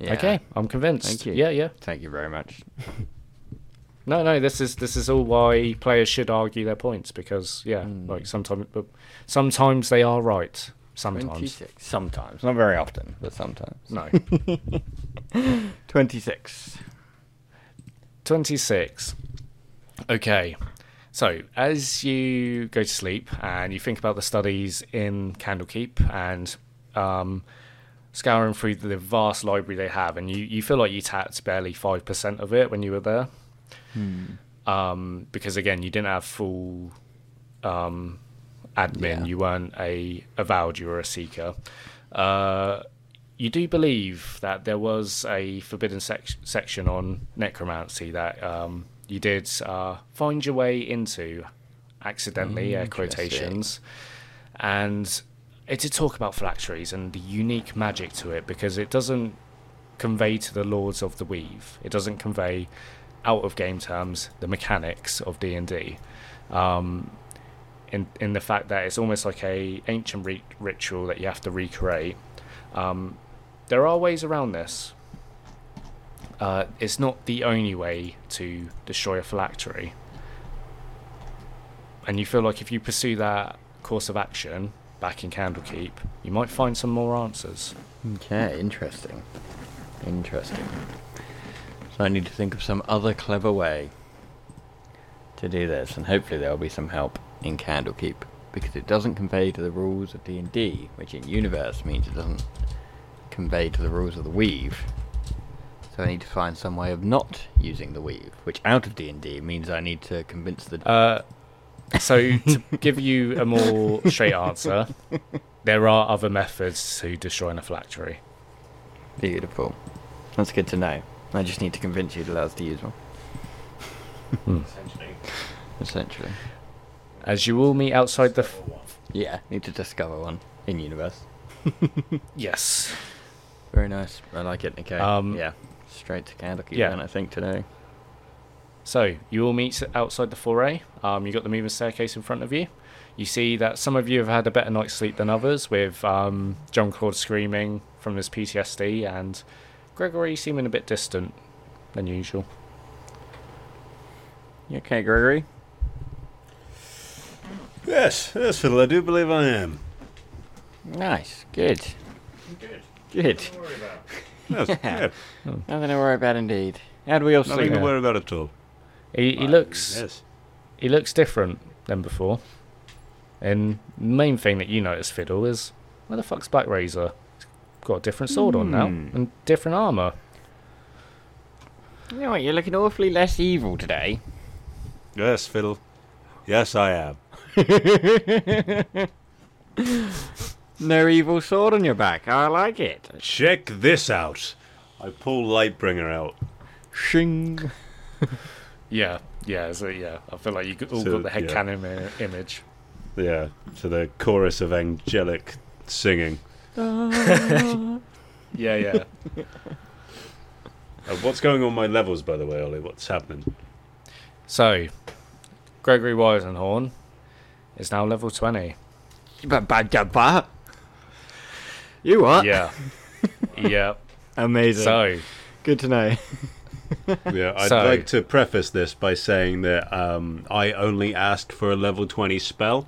yeah. okay, I'm convinced. Thank you. Yeah, yeah. Thank you very much. No, no. This is this is all why players should argue their points because yeah, Mm. like sometimes, but sometimes they are right. Sometimes 26. Sometimes. Not very often, but sometimes. no. 26. 26. Okay. So, as you go to sleep and you think about the studies in Candlekeep and um, scouring through the vast library they have, and you, you feel like you tapped barely 5% of it when you were there, Hmm. um, because again, you didn't have full um, admin, Yeah. you weren't a avowed, you were a seeker. Uh, you do believe that there was a forbidden sec- section on necromancy that um, you did uh, find your way into accidentally, air Interesting. quotations, and it did talk about phylacteries and the unique magic to it because it doesn't convey to the lords of the weave. It doesn't convey, out of game terms, the mechanics of D and D. Um, in in the fact that it's almost like a ancient ri- ritual that you have to recreate. Um, there are ways around this. Uh, it's not the only way to destroy a phylactery. and you feel like if you pursue that course of action back in Candlekeep, you might find some more answers. Okay, interesting. Interesting. So I need to think of some other clever way to do this, and hopefully there will be some help in Candlekeep, because it doesn't convey to the rules of D&D, which in Universe means it doesn't convey to the rules of the Weave. So I need to find some way of not using the Weave, which out of D&D means I need to convince the... Uh, so to give you a more straight answer, there are other methods to destroying a phylactery. Beautiful. That's good to know. I just need to convince you to allow us to use one. Essentially. Essentially. As you all meet outside the. F- Yeah, need to discover one in universe. yes. Very nice. I like it. Okay. Um, yeah. Straight to Candlekeep yeah. then, I think, today. So you all meet outside the foray. Um, you got the moving staircase in front of you. You see that some of you have had a better night's sleep than others, with um, John Claude screaming from his PTSD and Gregory seeming a bit distant than usual. You okay, Gregory? Yes, yes, Fiddle, I do believe I am. Nice. Good. Good. Good. Don't worry about. Yes, Yeah. yeah, Nothing to worry about indeed. How do we all nothing sleep? to worry about at all. He, he looks Yes. he looks different than before. And the main thing that you notice, Fiddle, is where the fuck's Black Razor? He's got a different sword on now Hmm. and different armor. You know what? You're looking awfully less evil today. Yes, Fiddle. Yes, I am. No evil sword on your back. I like it. Check this out. I pull Lightbringer out. Shing. Yeah, yeah, so yeah. I feel like you all So, got the head yeah. canon image. Yeah, to the chorus of angelic singing. Yeah, yeah. Uh, what's going on my levels, by the way, Ollie? What's happening? so, Gregory Weisenhorn is now level 20. You bad, bad guy. You what? Yeah. yeah. Amazing. So, Good to know. Yeah, I'd So- like to preface this by saying that um, I only asked for a level 20 spell,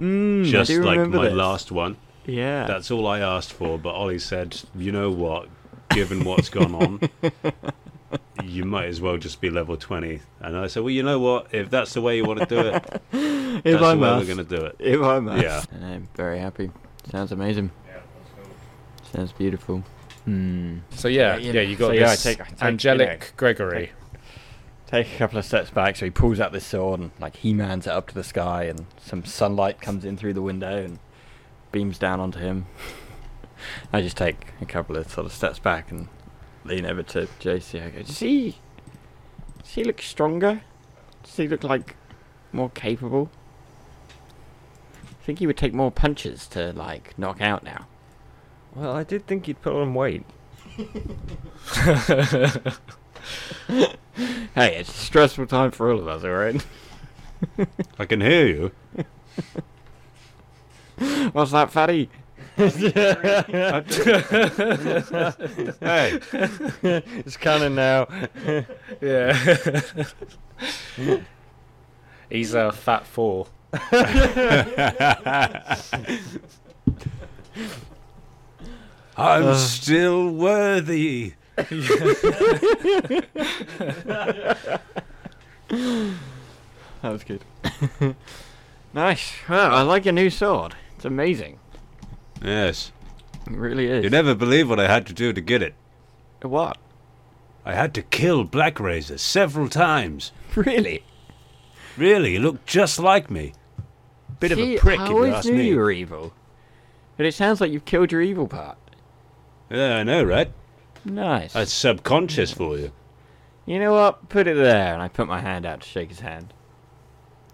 Mm, just like my this. last one. Yeah. That's all I asked for, but Ollie said, you know what, given what's gone on, you might as well just be level 20. And I said, well, you know what, if that's the way you want to do it, that's if the I way must. we're going to do it. If I must. Yeah. And I'm very happy. Sounds amazing. Yeah. Sounds beautiful. Hmm. so yeah, Yeah, yeah, you got so yeah, I this take- I take, you angelic know, Gregory. Take a couple of steps back, so he pulls out this sword and like he mans it up to the sky, and some sunlight comes in through the window and beams down onto him. I just take a couple of sort of steps back and lean over to JC. I go, does he, does he look stronger? Does he look like more capable? I think he would take more punches to like knock out now. Well, I did think he'd put on weight. Hey, it's a stressful time for all of us, alright? I can hear you. What's that, fatty? Hey, It's canon now. Yeah. He's a fat four. I'm still worthy. That was good. nice. Well, I like your new sword. It's amazing. Yes. It really is. You never believe what I had to do to get it. What? I had to kill Black Razor several times. Really? Really, he looked just like me. Bit of a prick, I if you always ask knew me. you were evil. But it sounds like you've killed your evil part. Yeah, I know, right? Nice. That's subconscious for you. You know what? Put it there. And I put my hand out to shake his hand.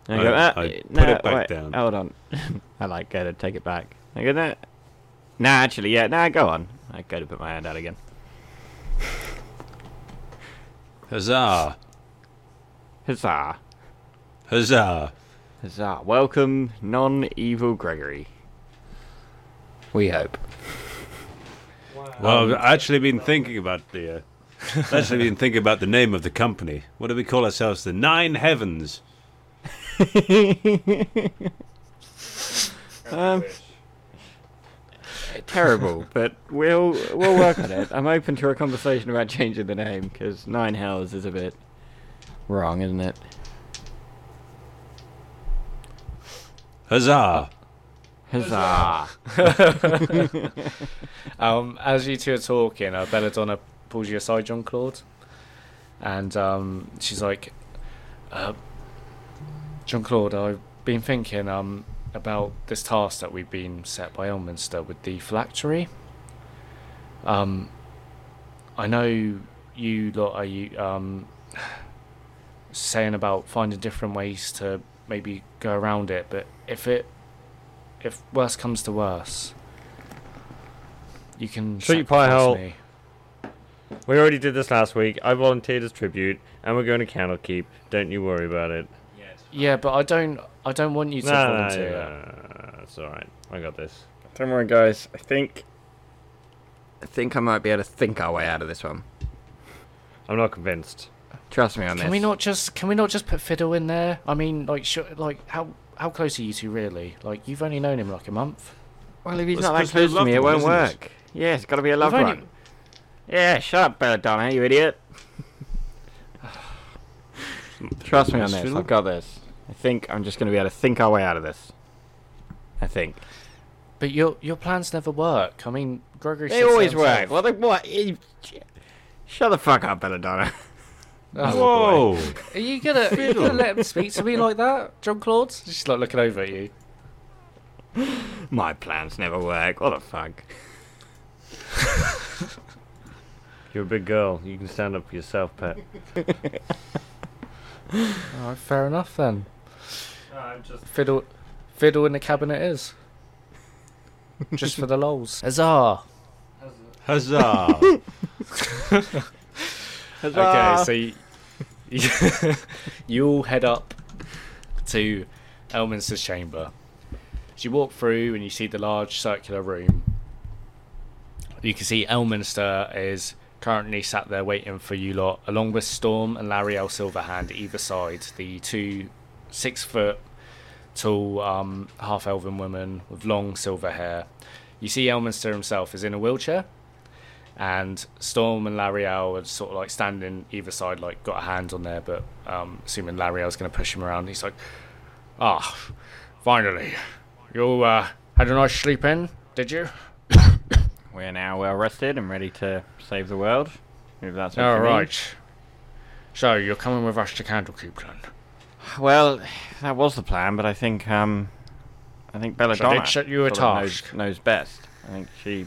And I, I- go, ah, I put no, it back wait, down. Hold on. I like go to take it back. I go, no. Nah, actually, yeah, nah, go on. I go to put my hand out again. Huzzah! Huzzah. Huzzah! Huzzah. Welcome, non evil Gregory. We hope. Well, I've actually been thinking about the. Uh, actually been thinking about the name of the company. What do we call ourselves? The Nine Heavens. um, terrible, but we'll we'll work on it. I'm open to a conversation about changing the name because Nine Hells is a bit wrong, isn't it? Huzzah! Huzzah! Um, as you two are talking, uh, Belladonna pulls you aside, John Claude, and um, she's like, uh, "John Claude, I've been thinking um, about this task that we've been set by Elminster with the phylactery. Um, I know you lot are you um, saying about finding different ways to maybe go around it, but if it if worse comes to worse, you can Sweet sacrifice pie hole. me. We already did this last week. I volunteered as tribute, and we're going to Candlekeep. Don't you worry about it. Yeah, but I don't. I don't want you to No, no, volunteer. no, no, it's all right. I got this. Don't worry, guys. I think I think I might be able to think our way out of this one. I'm not convinced. Trust me on Can this. we not just? Can we not just put Fiddle in there? I mean, like, sh- like how how close are you two really? Like, you've only known him like a month. Well, if he's Well, not that close to me, it won't one, isn't work. Yeah, it's got to be a loved You've only- one. Yeah, shut up, Belladonna, you idiot. Trust me on this. I've got this. I think I'm just going to be able to think our way out of this. I think. But your your plans never work. I mean, Gregory. They always himself. work. Well, they, what? Shut the fuck up, Belladonna. Oh, Whoa! boy. Are you gonna are you gonna let him speak to me like that, John Claude? Just like looking over at you. My plans never work. What the fuck? You're a big girl. You can stand up for yourself, pet. All right, fair enough then. I'm just. Fiddle, fiddle in the cabinet is. Just for the lols. Huzzah! Huzzah! Okay, so you, you, you all head up to Elminster's chamber. As you walk through and you see the large circular room, you can see Elminster is currently sat there waiting for you lot, along with Storm and Laeral Silverhand either side, the two six foot tall um, half elven woman with long silver hair. You see Elminster himself is in a wheelchair and Storm and Laeral are sort of like standing either side, like got a hand on there, but um, assuming Laeral's going to push him around, he's like, "Ah, finally, you uh, had a nice sleep in, did you?" We're now well rested and ready to save the world. If that's what All you mean. So you're coming with us to Candlekeep then? Well, that was the plan, but I think um, I think Belladonna set you a knows, knows best. I think she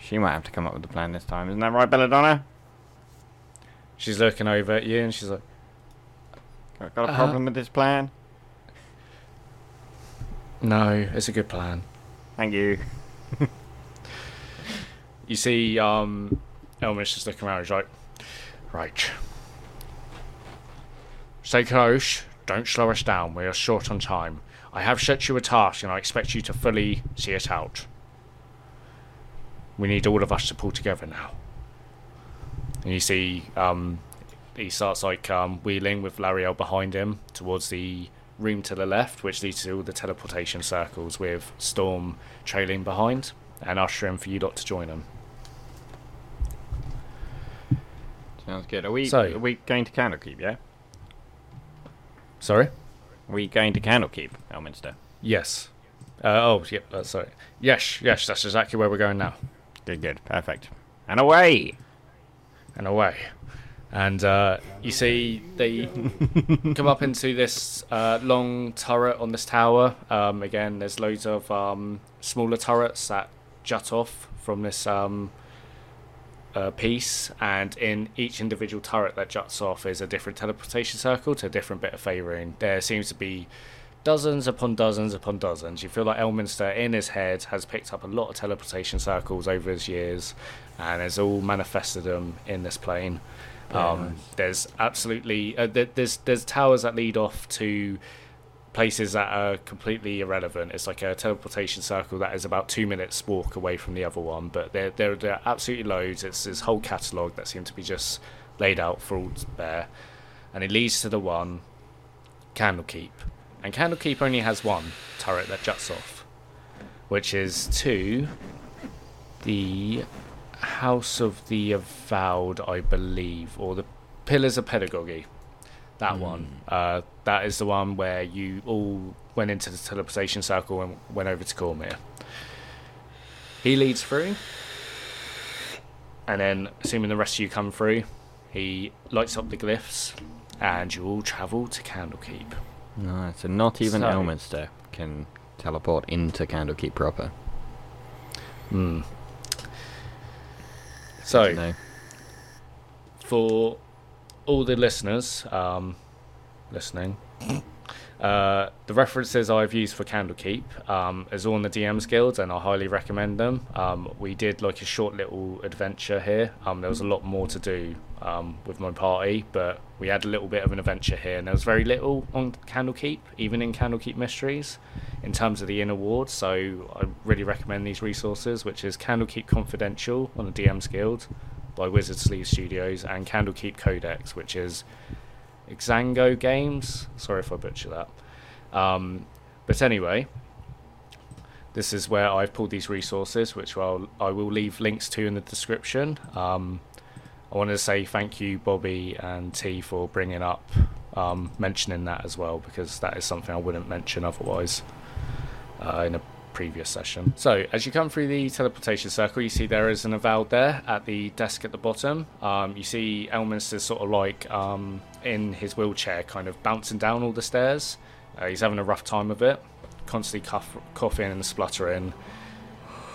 she might have to come up with the plan this time. Isn't that right, Belladonna? She's looking over at you and she's like, Got, got a Uh, problem with this plan? "No, it's a good plan." Thank you. You see, um, Elmer's just looking around. He's like, right. Stay close. Don't slow us down. We are short on time. I have set you a task and I expect you to fully see it out. We need all of us to pull together now. And you see, um, he starts like um, wheeling with Laeral behind him towards the room to the left, which leads to all the teleportation circles with Storm trailing behind and ushering for you lot to join him. Sounds good. Are we So- are we going to Candlekeep? Yeah. Sorry? Are we going to Candlekeep, Elminster? Yes. Uh, oh, yep. Uh, sorry. Yes, yes. That's exactly where we're going now. Good, good, perfect. And away. And away. And uh, you see they come up into this uh, long turret on this tower. Um, again, there's loads of um, smaller turrets that jut off from this um, uh, piece, and in each individual turret that juts off is a different teleportation circle to a different bit of Faerun. There seems to be dozens upon dozens upon dozens. You feel like Elminster in his head has picked up a lot of teleportation circles over his years, and has all manifested them in this plane. Um, There's absolutely uh, there's there's towers that lead off to places that are completely irrelevant. It's like a teleportation circle that is about two minutes walk away from the other one, but there there, are absolutely loads. It's this whole catalogue that seems to be just laid out for all to bear, and it leads to the one Candlekeep. and Candlekeep only has one turret that juts off, which is to the House of the Avowed, I believe, or the Pillars of Pedagogy. That one. Uh, that is the one where you all went into the teleportation circle and went over to Cormyr. He leads through, and then, assuming the rest of you come through, he lights up the glyphs, and you all travel to Candlekeep. No, so not even So- Elminster can teleport into Candlekeep proper. Hmm. So, for all the listeners um, listening, uh, the references I've used for Candlekeep um, is all in the DMs Guild, and I highly recommend them. Um, we did like a short little adventure here. Um, there was a lot more to do um, with my party, but we had a little bit of an adventure here, and there was very little on Candlekeep, even in Candlekeep Mysteries, in terms of the inner ward. So I really recommend these resources, which is Candlekeep Confidential on the DMs Guild by Wizard Sleeve Studios, and Candlekeep Codex, which is Xango Games. Sorry if I butcher that. Um, but anyway, this is where I've pulled these resources, which I'll, I will leave links to in the description. Um, I want to say thank you, Bobby and T, for bringing up um, mentioning that as well, because that is something I wouldn't mention otherwise uh, in a previous session. So, as you come through the teleportation circle, you see there is an avowed there at the desk at the bottom. Um, you see Elminster's sort of like um, in his wheelchair, kind of bouncing down all the stairs. Uh, he's having a rough time of it, constantly cough- coughing and spluttering.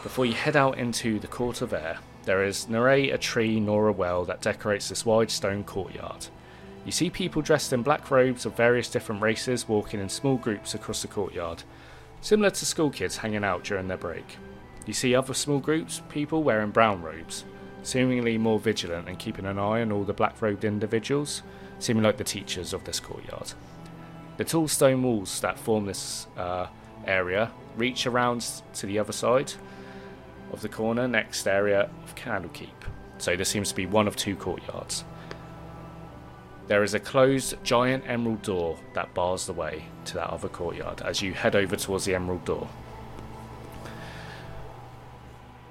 Before you head out into the court of air, there is nor a tree nor a well that decorates this wide stone courtyard. You see people dressed in black robes of various different races walking in small groups across the courtyard, similar to school kids hanging out during their break. You see other small groups, people wearing brown robes, seemingly more vigilant and keeping an eye on all the black robed individuals, seeming like the teachers of this courtyard. The tall stone walls that form this uh, area reach around to the other side of the corner next area of Candlekeep. So there seems to be one of two courtyards. There is a closed giant emerald door that bars the way to that other courtyard as you head over towards the emerald door.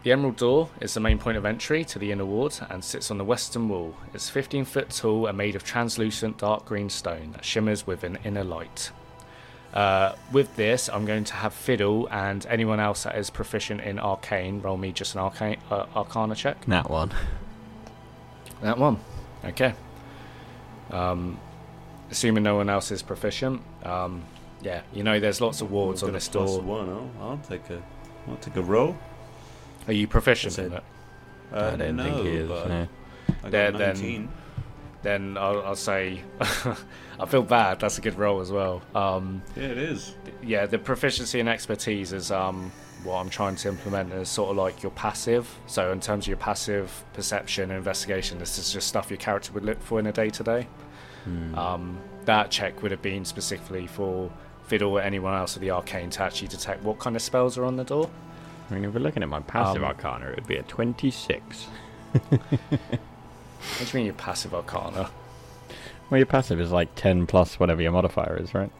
The emerald door is the main point of entry to the inner ward and sits on the western wall. It's 15 foot tall and made of translucent dark green stone that shimmers with an inner light. Uh, with this, I'm going to have Fiddle and anyone else that is proficient in arcane roll me just an arcane uh, arcana check. That one. That one. Okay. Um, assuming no one else is proficient, um, yeah, you know there's lots of wards Got on a this plus door. One, oh, I'll take a, I'll take a roll. Are you proficient That's in it. it? Uh, I don't no, think he is. but no. I got There- then- 19. Then I'll, I'll say I feel bad. That's a good roll as well. Um, Yeah, it is. yeah, the proficiency and expertise is um, what I'm trying to implement is sort of like your passive. So in terms of your passive perception and investigation, this is just stuff your character would look for in a day to day. Um, That check would have been specifically for Fiddle or anyone else of the arcane to actually detect what kind of spells are on the door. I mean, if we're looking at my passive Um, arcana, it would be a 26. What do you mean your passive arcana? Well, your passive is like 10 plus whatever your modifier is, right?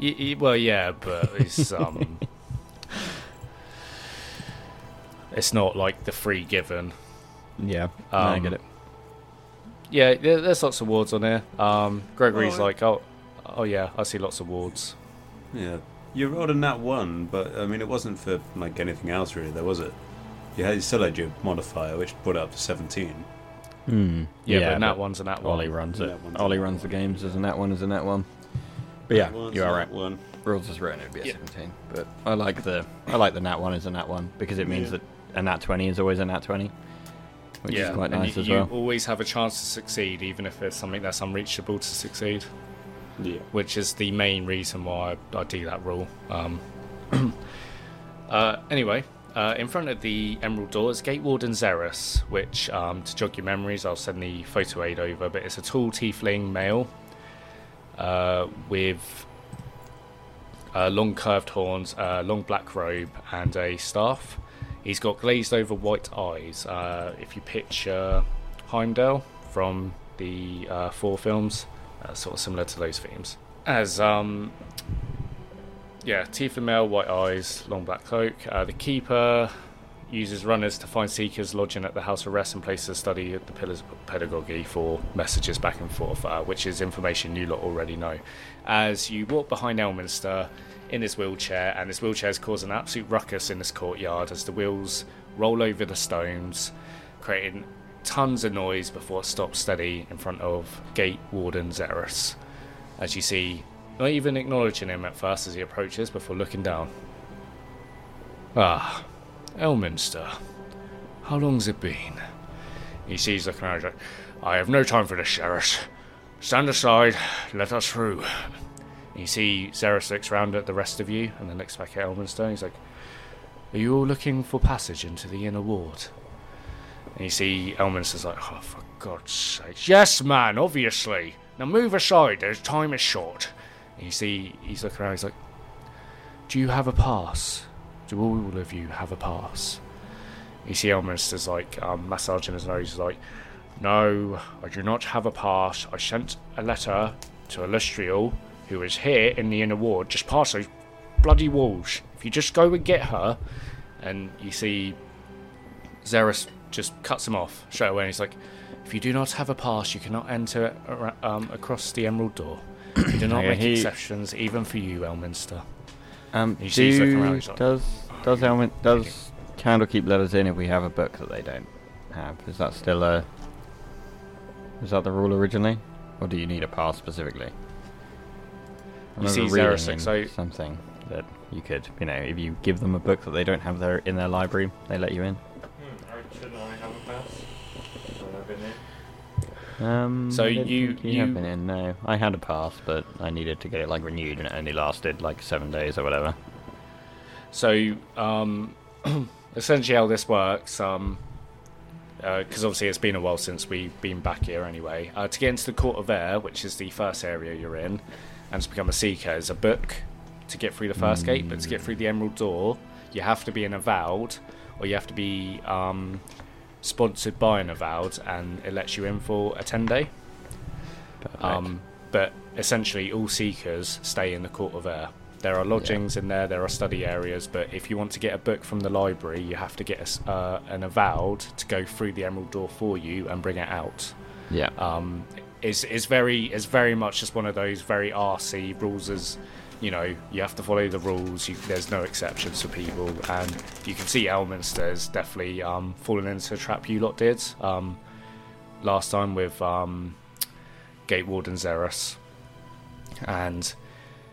Y- y- well, yeah, but it's um, it's not like the free given. Yeah, no, I Um, get it. Yeah, there, there's lots of wards on here. Um, Gregory's Well, like, oh, oh yeah, I see lots of wards. Yeah. You rolled a nat one, but I mean, it wasn't for like anything else really, though, was it? You, had, you still had your modifier, which brought it up to 17. Hmm. Yeah, but nat one's a nat one. Ollie runs it. Nat one's a Ollie nat runs the one. games as a nat one as a nat one. But yeah, one's you are nat right. One. Rules as written, it'd be a Yeah. 17. But I like the I like the nat one as a nat one because it means Yeah. that a nat 20 is always a nat 20, which yeah, is quite and nice you, as you always have a chance to succeed, even if it's something that's unreachable to succeed, Yeah. which is the main reason why I, I do that rule. Um, uh, anyway, uh, in front of the Emerald Door is Gate Warden Zerus, which, um, to jog your memories, I'll send the photo aid over, but it's a tall tiefling male uh, with uh, long curved horns, uh, long black robe, and a staff. He's got glazed over white eyes. Uh, if you picture Heimdall from the uh, Thor films, uh, sort of similar to those themes. As um, yeah, Tiefling male, white eyes, long black cloak. Uh, the keeper uses runners to find seekers lodging at the house of rest and places a study at the pillars of pedagogy for messages back and forth, uh, which is information you lot already know. As you walk behind Elminster in his wheelchair, and his wheelchair is causing an absolute ruckus in this courtyard as the wheels roll over the stones, creating tons of noise before it stops steady in front of Gate Warden Xeris. As you see, not even acknowledging him at first as he approaches before looking down. Ah, Elminster. How long's it been? He sees looking around, I have no time for this, Sheriff. Stand aside, let us through. You see Xeris looks round at the rest of you and then looks back at Elminster. He's like, Are you all looking for passage into the inner ward? And you see Elminster's like, Oh, for God's sake. Yes, man, obviously. Now move aside, there's time is short. And you see he's looking around, he's like, Do you have a pass? Do all of you have a pass? You see Elminster's like um, massaging his nose, he's like, No, I do not have a pass. I sent a letter to Alustriel, who is here in the inner ward, just past those bloody walls. If you just go and get her, and you see Xeris just cuts him off straight away, and he's like, If you do not have a pass, you cannot enter um, across the Emerald Door. We do not Okay, make he- exceptions, even for you, Elminster. Um, You see he's looking around, do, like- does does Elmin, does Candlekeep let us in if we have a book that they don't have? Is that still a? Is that the rule originally, or do you need a pass specifically? I You see remember reading Xeris in looks like- something that you could, you know, if you give them a book that they don't have their in their library, they let you in. Shouldn't have a pass? When I've been here? Um, So I you- you have you- been in? No, I had a pass, but I needed to get it like renewed, and it only lasted like seven days or whatever. So, um, essentially, how this works, um, because obviously it's been a while since we've been back here anyway. Uh, to get into the Court of Air, which is the first area you're in, and to become a Seeker, is a book to get through the first gate, but to get through the Emerald Door, you have to be an Avowed, or you have to be um, sponsored by an Avowed, and it lets you in for a 10 day. Um, but essentially, all seekers stay in the Court of Air. There are lodgings in there, there are study areas, but if you want to get a book from the library, you have to get a uh, an avowed to go through the Emerald Door for you and bring it out. yeah. Um, is is very is very much just one of those very RC rules. As you know, you have to follow the rules. You, there's no exceptions for people, and you can see Elminster's definitely um, fallen into a trap you lot did um, last time with um, Gate Warden Xeris, and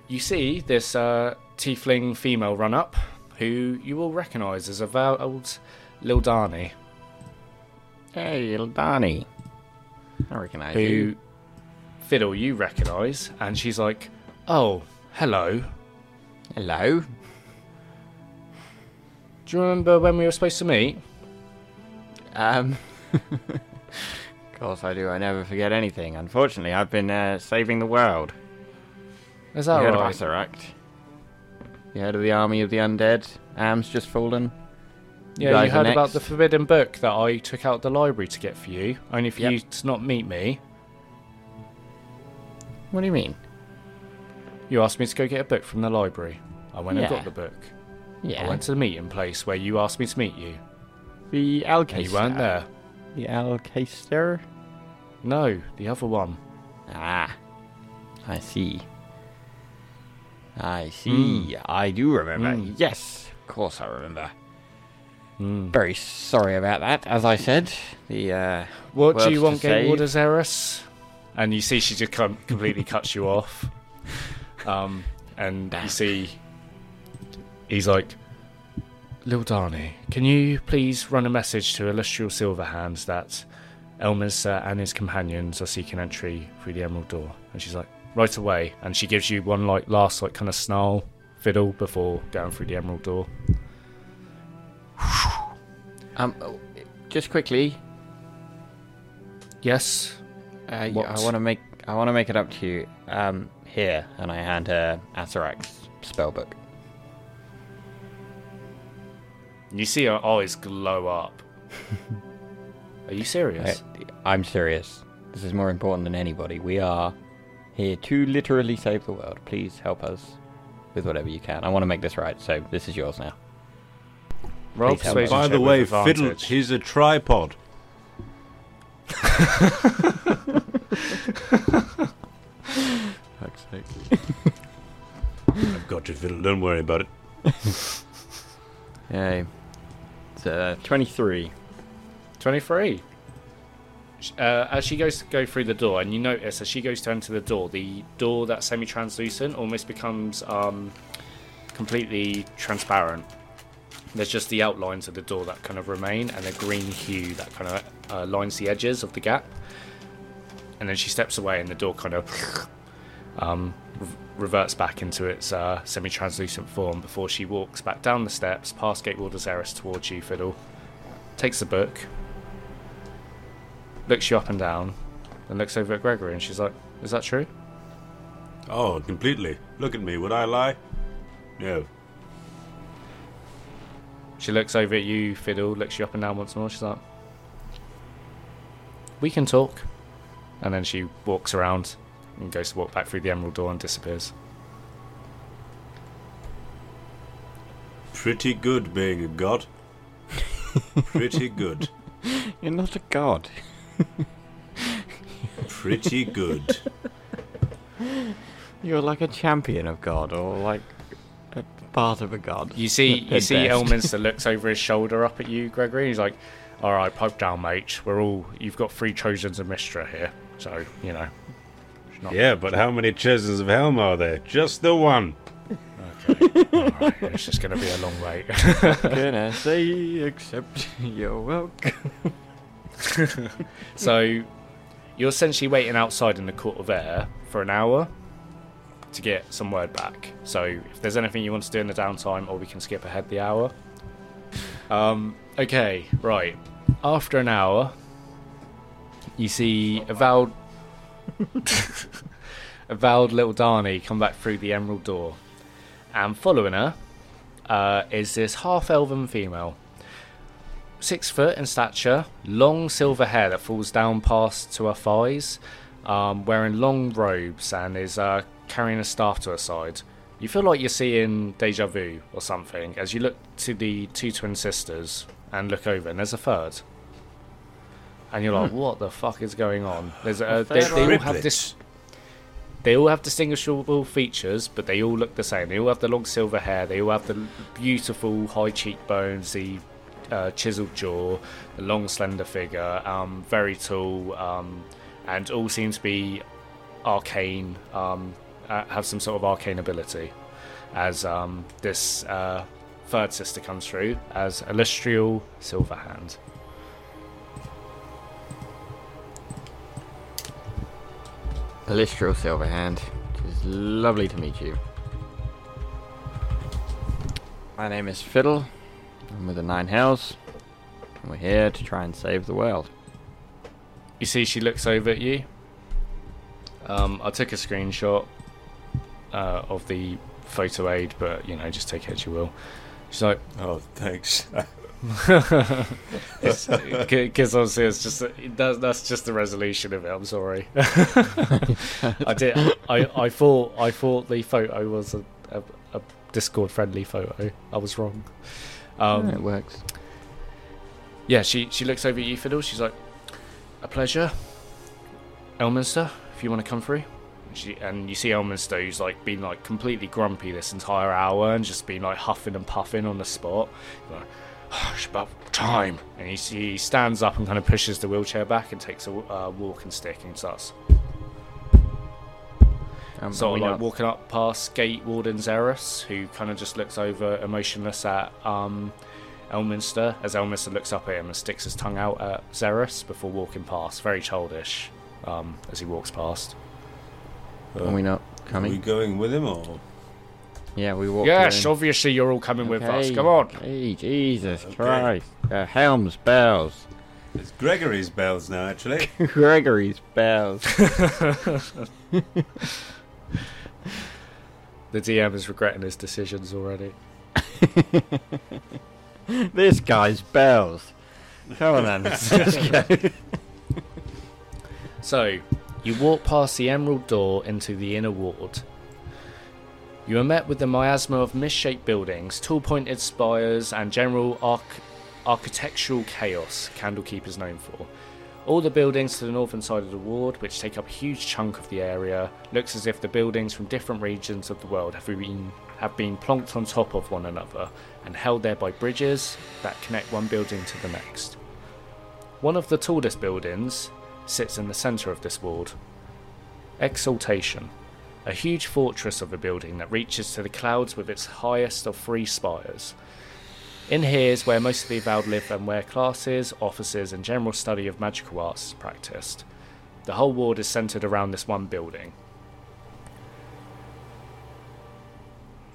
you see this uh, tiefling female run up, who you will recognise as a old Lildani, Hey, Ildani. I recognize who you. Fiddle you recognise, and she's like, "Oh, hello. Hello. Do you remember when we were supposed to meet?" Um. of course I do. I never forget anything. Unfortunately, I've been uh, saving the world. Is that you that heard right? of Acererak? You heard of the army of the undead? Amn's just fallen. Yeah, you heard about the forbidden book that I took out the library to get for you, only for Yep. you to not meet me. What do you mean? You asked me to go get a book from the library. I went and got the book. Yeah. I went to the meeting place where you asked me to meet you, the Alcaster. you weren't there. The Alcaster? No, the other one. Ah. I see. I see. I do remember. Mm. Yes, of course I remember. Hmm. Very sorry about that. As I said, the uh, What do you want, save. Gatewater Xeris? And you see she just com- completely cuts you off. Um, and you see he's like, Lil Darnay, can you please run a message to Alustriel Silverhands that Elminster and his companions are seeking entry through the Emerald Door? And she's like, right away. And she gives you one like last like kind of snarl fiddle before going through the Emerald Door. Um, oh, just quickly, Yes. uh, What? I want to make I want to make it up to you. Um, here, and I hand her Acererak's spellbook. You see her eyes glow up. Are you serious? I, I'm serious. This is more important than anybody. We are here to literally save the world. Please help us. with whatever you can. I want to make this right, so this is yours now. Roll persuasion By check the way, Fiddle, advantage. he's a tripod. Fuck's sake. I've got you, Fiddle. Don't worry about it. Yay. It's uh, 23. 23. Uh, as she goes to go through the door, and you notice as she goes to enter the door, the door that's semi translucent almost becomes um, completely transparent. There's just the outlines of the door that kind of remain, and a green hue that kind of uh, lines the edges of the gap. And then she steps away, and the door kind of um, reverts back into its uh, semi translucent form before she walks back down the steps, past Gate Gatewarder Xeris towards you, Fiddle. Takes the book, looks you up and down, and looks over at Gregory, and she's like, "Is that true?" Oh, completely. Look at me. Would I lie? No. She looks over at you, Fiddle, looks you up and down once more. She's like, "We can talk," and then she walks around and goes to walk back through the emerald door and disappears. Pretty good being a god. Pretty good. You're not a god. Pretty good. You're like a champion of god, or like a part of a god. You see, you At see, best. Elminster looks over his shoulder up at you, Gregory. And he's like, "All right, pipe down, mate. We're all. You've got three Trojans and Mystra here, so you know." not- Yeah, but how many Chesons of Helm are there? Just the one. Okay. All right, it's just going to be a long wait. Can I say except you're welcome? so, you're essentially waiting outside in the court of air for an hour to get some word back. So, if there's anything you want to do in the downtime, or we can skip ahead the hour. Um. Okay. Right. After an hour, you see Avowed, Avowed little Darnie come back through the emerald door, and following her uh, is this half-elven female six foot in stature, long silver hair that falls down past to her thighs, um, wearing long robes, and is uh, carrying a staff to her side. You feel like you're seeing deja vu or something as you look to the two twin sisters and look over, and there's a third. And you're like, what the fuck is going on? There's a, they, they all have this. They all have distinguishable features, but they all look the same. They all have the long silver hair. They all have the beautiful high cheekbones, the uh, chiseled jaw, the long slender figure, um, very tall, um, and all seem to be arcane, um, uh, have some sort of arcane ability. As um, this uh, third sister comes through as Alustriel Silverhand. Alustriel Silverhand. It is lovely to meet you. My name is Fiddle. I'm with the Nine Hells. And we're here to try and save the world. You see, she looks over at you. Um, I took a screenshot uh, of the photo aid, but you know, just take it as you will. She's like, Oh, thanks. because obviously it's just that, that's just the resolution of it. I'm sorry. I did. I, I thought I thought the photo was a, a, a Discord friendly photo. I was wrong. Um, Yeah, it works. Yeah, she she looks over at you, Fiddle. She's like, "A pleasure, Elminster. If you want to come through." She and you see Elminster, who's like been like completely grumpy this entire hour and just been like huffing and puffing on the spot. Like, "Oh, it's about time. And he, he stands up and kind of pushes the wheelchair back and takes a uh, walking stick and starts Um, sort of like not- walking up past Gate Warden Zeros, who kind of just looks over emotionless at um, Elminster, as Elminster looks up at him and sticks his tongue out at Zeros before walking past. Very childish um, as he walks past. Are we not Are coming? we going with him or? Yeah, we walked yes, in. obviously you're all coming with us. Come on. Hey, Jesus Okay. Christ. Uh, Helms, bells. It's Gregory's bells now, actually. Gregory's bells. The DM is regretting his decisions already. this guy's bells. Come on then. Let's go. So, you walk past the emerald door into the inner ward. You are met with the miasma of misshaped buildings, tall pointed spires, and general arch- architectural chaos Candlekeep is known for. All the buildings to the northern side of the ward, which take up a huge chunk of the area, looks as if the buildings from different regions of the world have been have been plonked on top of one another and held there by bridges that connect one building to the next. One of the tallest buildings sits in the centre of this ward. Exaltation, a huge fortress of a building that reaches to the clouds with its highest of three spires. In here is where most of the avowed live and where classes, offices, and general study of magical arts is practiced. The whole ward is centered around this one building.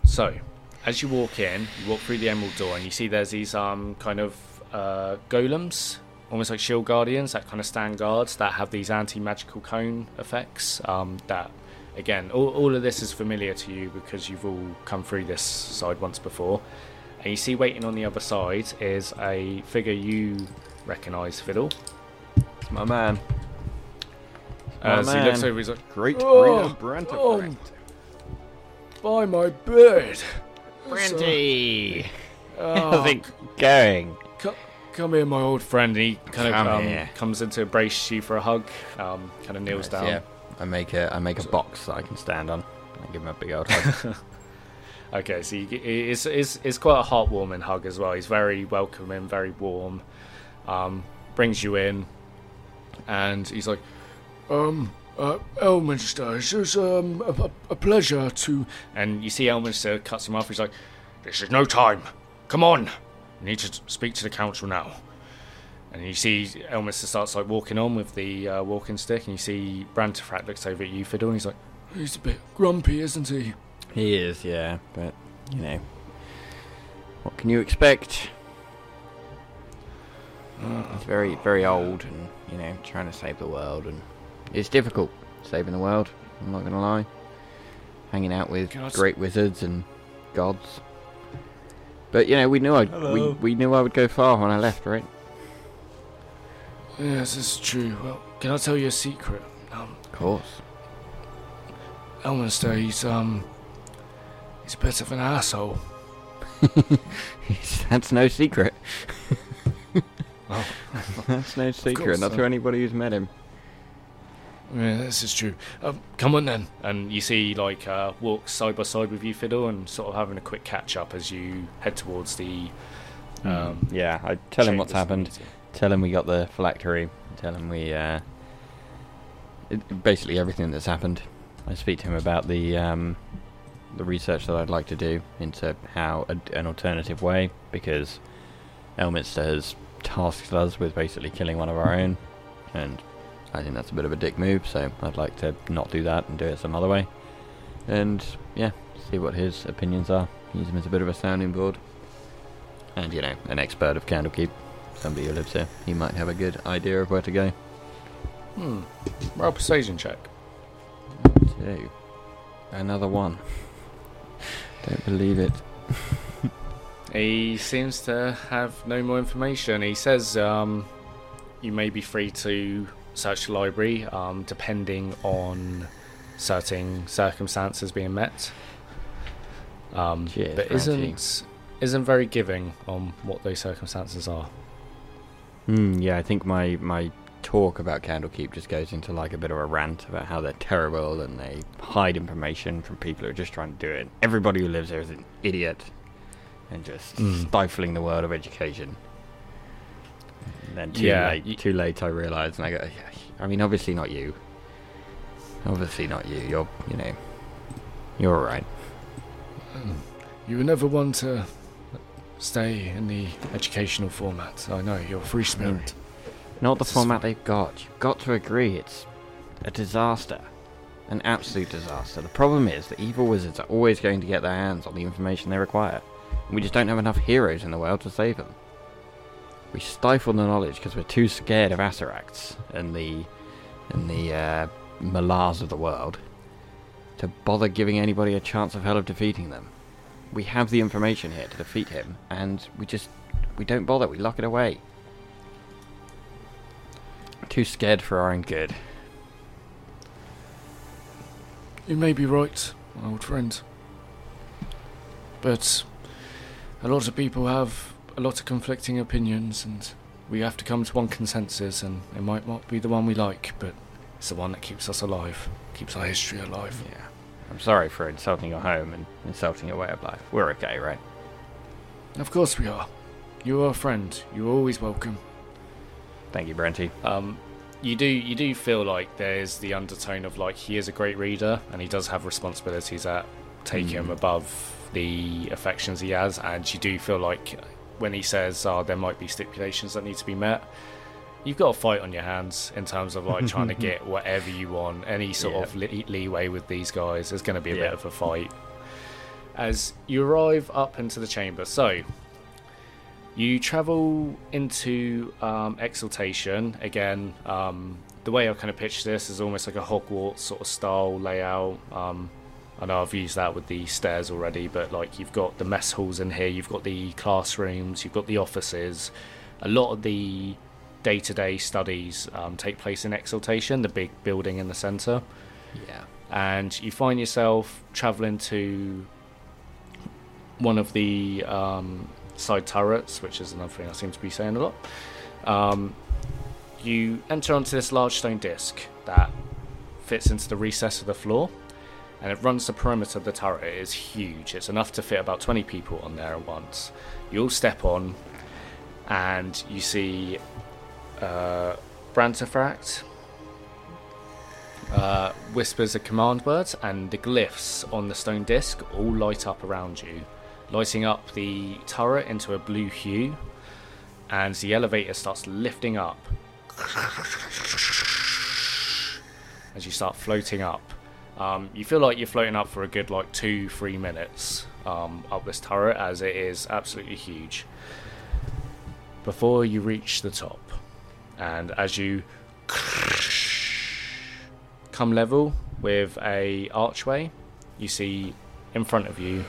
So, as you walk in, you walk through the emerald door, and you see there's these um kind of uh, golems, almost like shield guardians, that kind of stand guards that have these anti-magical cone effects. Um, that again, all, all of this is familiar to you because you've all come through this side once before. And you see waiting on the other side is a figure you recognise, Fiddle. It's my man. My As he looks over, he's like, Great Oh, Reno Brent. oh, by my bed. Brenty! Oh, How's it going? Co- come here, my old friend. And he kind Come of um, here. comes in to embrace you for a hug. Um, kind of kneels down. Yeah, I make a I make a box that I can stand on. I give him a big old hug. Okay, so you, it's, it's, it's quite a heartwarming hug as well. He's very welcoming, very warm. Um, brings you in, and he's like, um, uh, Elminster, it's just, um, a, a- a pleasure to. And you see Elminster cuts him off. He's like, This is no time. Come on. I need to speak to the council now. And you see Elminster starts like walking on with the uh, walking stick, and you see Brantafract looks over at you, Fiddle, and he's like, He's a bit grumpy, isn't he? he is, yeah, but you know, what can you expect? He's very very old, and you know, trying to save the world, and it's difficult saving the world. I'm not gonna lie. Hanging out with great wizards and gods. But you know, we knew I we, we knew I would go far when I left, right? Yes, it's true. Well, can I tell you a secret? Um, Of course. Elminster, he's um, he's a bit of an asshole. That's no secret. Oh. That's no secret. course, Not uh, to anybody who's met him. Yeah, this is true. Um, come on then. And you see, like, uh, walks side by side with you, Fiddle, and sort of having a quick catch up as you head towards the. Um, yeah, I tell him what's happened. Tell him we got the phylactery. Tell him we, uh, it, basically everything that's happened. I speak to him about the um, the research that I'd like to do into how a, an alternative way, because Elminster has tasked us with basically killing one of our own, and I think that's a bit of a dick move. So I'd like to not do that and do it some other way, and yeah, see what his opinions are. Use him as a bit of a sounding board, and you know, an expert of Candlekeep somebody who lives here. He might have a good idea of where to go. Hmm. Roll persuasion check. Two. Another one. Don't believe it. He seems to have no more information. He says um, you may be free to search the library, um, depending on certain circumstances being met. Um, Cheers, but isn't isn't very giving on what those circumstances are. Hmm, yeah, I think my, my talk about Candlekeep just goes into like a bit of a rant about how they're terrible and they hide information from people who are just trying to do it. Everybody who lives there is an idiot and just Mm. stifling the world of education. And then too Yeah, late, y- too late I realised, and I go, I mean, obviously not you. Obviously not you. You're, you know, you're alright. Mm. You were never one to stay in the educational format. I know you're free spirit. Not the This format they've got. You've got to agree, it's a disaster. An absolute disaster. The problem is that evil wizards are always going to get their hands on the information they require. And we just don't have enough heroes in the world to save them. We stifle the knowledge because we're too scared of Acereraks and the and the uh, Malars of the world to bother giving anybody a chance of hell of defeating them. We have the information here to defeat him, and we just we don't bother. We lock it away. Too scared for our own good. You may be right, my old friend. but a lot of people have a lot of conflicting opinions, and we have to come to one consensus, and it might not be the one we like, but it's the one that keeps us alive, keeps our history alive. Yeah. I'm sorry for insulting your home and insulting your way of life. We're okay, right? Of course we are. You are a friend. You're always welcome. Thank you, Brenty. Um, you do you do feel like there's the undertone of like he is a great reader and he does have responsibilities that take him above the affections he has, and you do feel like when he says, "Oh, there might be stipulations that need to be met," you've got a fight on your hands in terms of like trying to get whatever you want. Any sort Yeah. of le- leeway with these guys, is going to be a Yeah. bit of a fight. As you arrive up into the chamber, so you travel into um, Exaltation again. Um, the way I kind of pitch this is almost like a Hogwarts sort of style layout. Um, I know I've used that with the stairs already, but like you've got the mess halls in here, you've got the classrooms, you've got the offices. A lot of the day-to-day studies um, take place in Exaltation, the big building in the centre Yeah. and you find yourself traveling to one of the um, side turrets, which is another thing I seem to be saying a lot. Um, you enter onto this large stone disc that fits into the recess of the floor, and it runs the perimeter of the turret. It is huge. It's enough to fit about 20 people on there at once. You all step on, and you see uh, uh, whispers a command word, and the glyphs on the stone disc all light up around you, lighting up the turret into a blue hue. And the elevator starts lifting up as you start floating up. Um, you feel like you're floating up for a good like two, three minutes um, up this turret, as it is absolutely huge. Before you reach the top, and as you come level with a archway, you see in front of you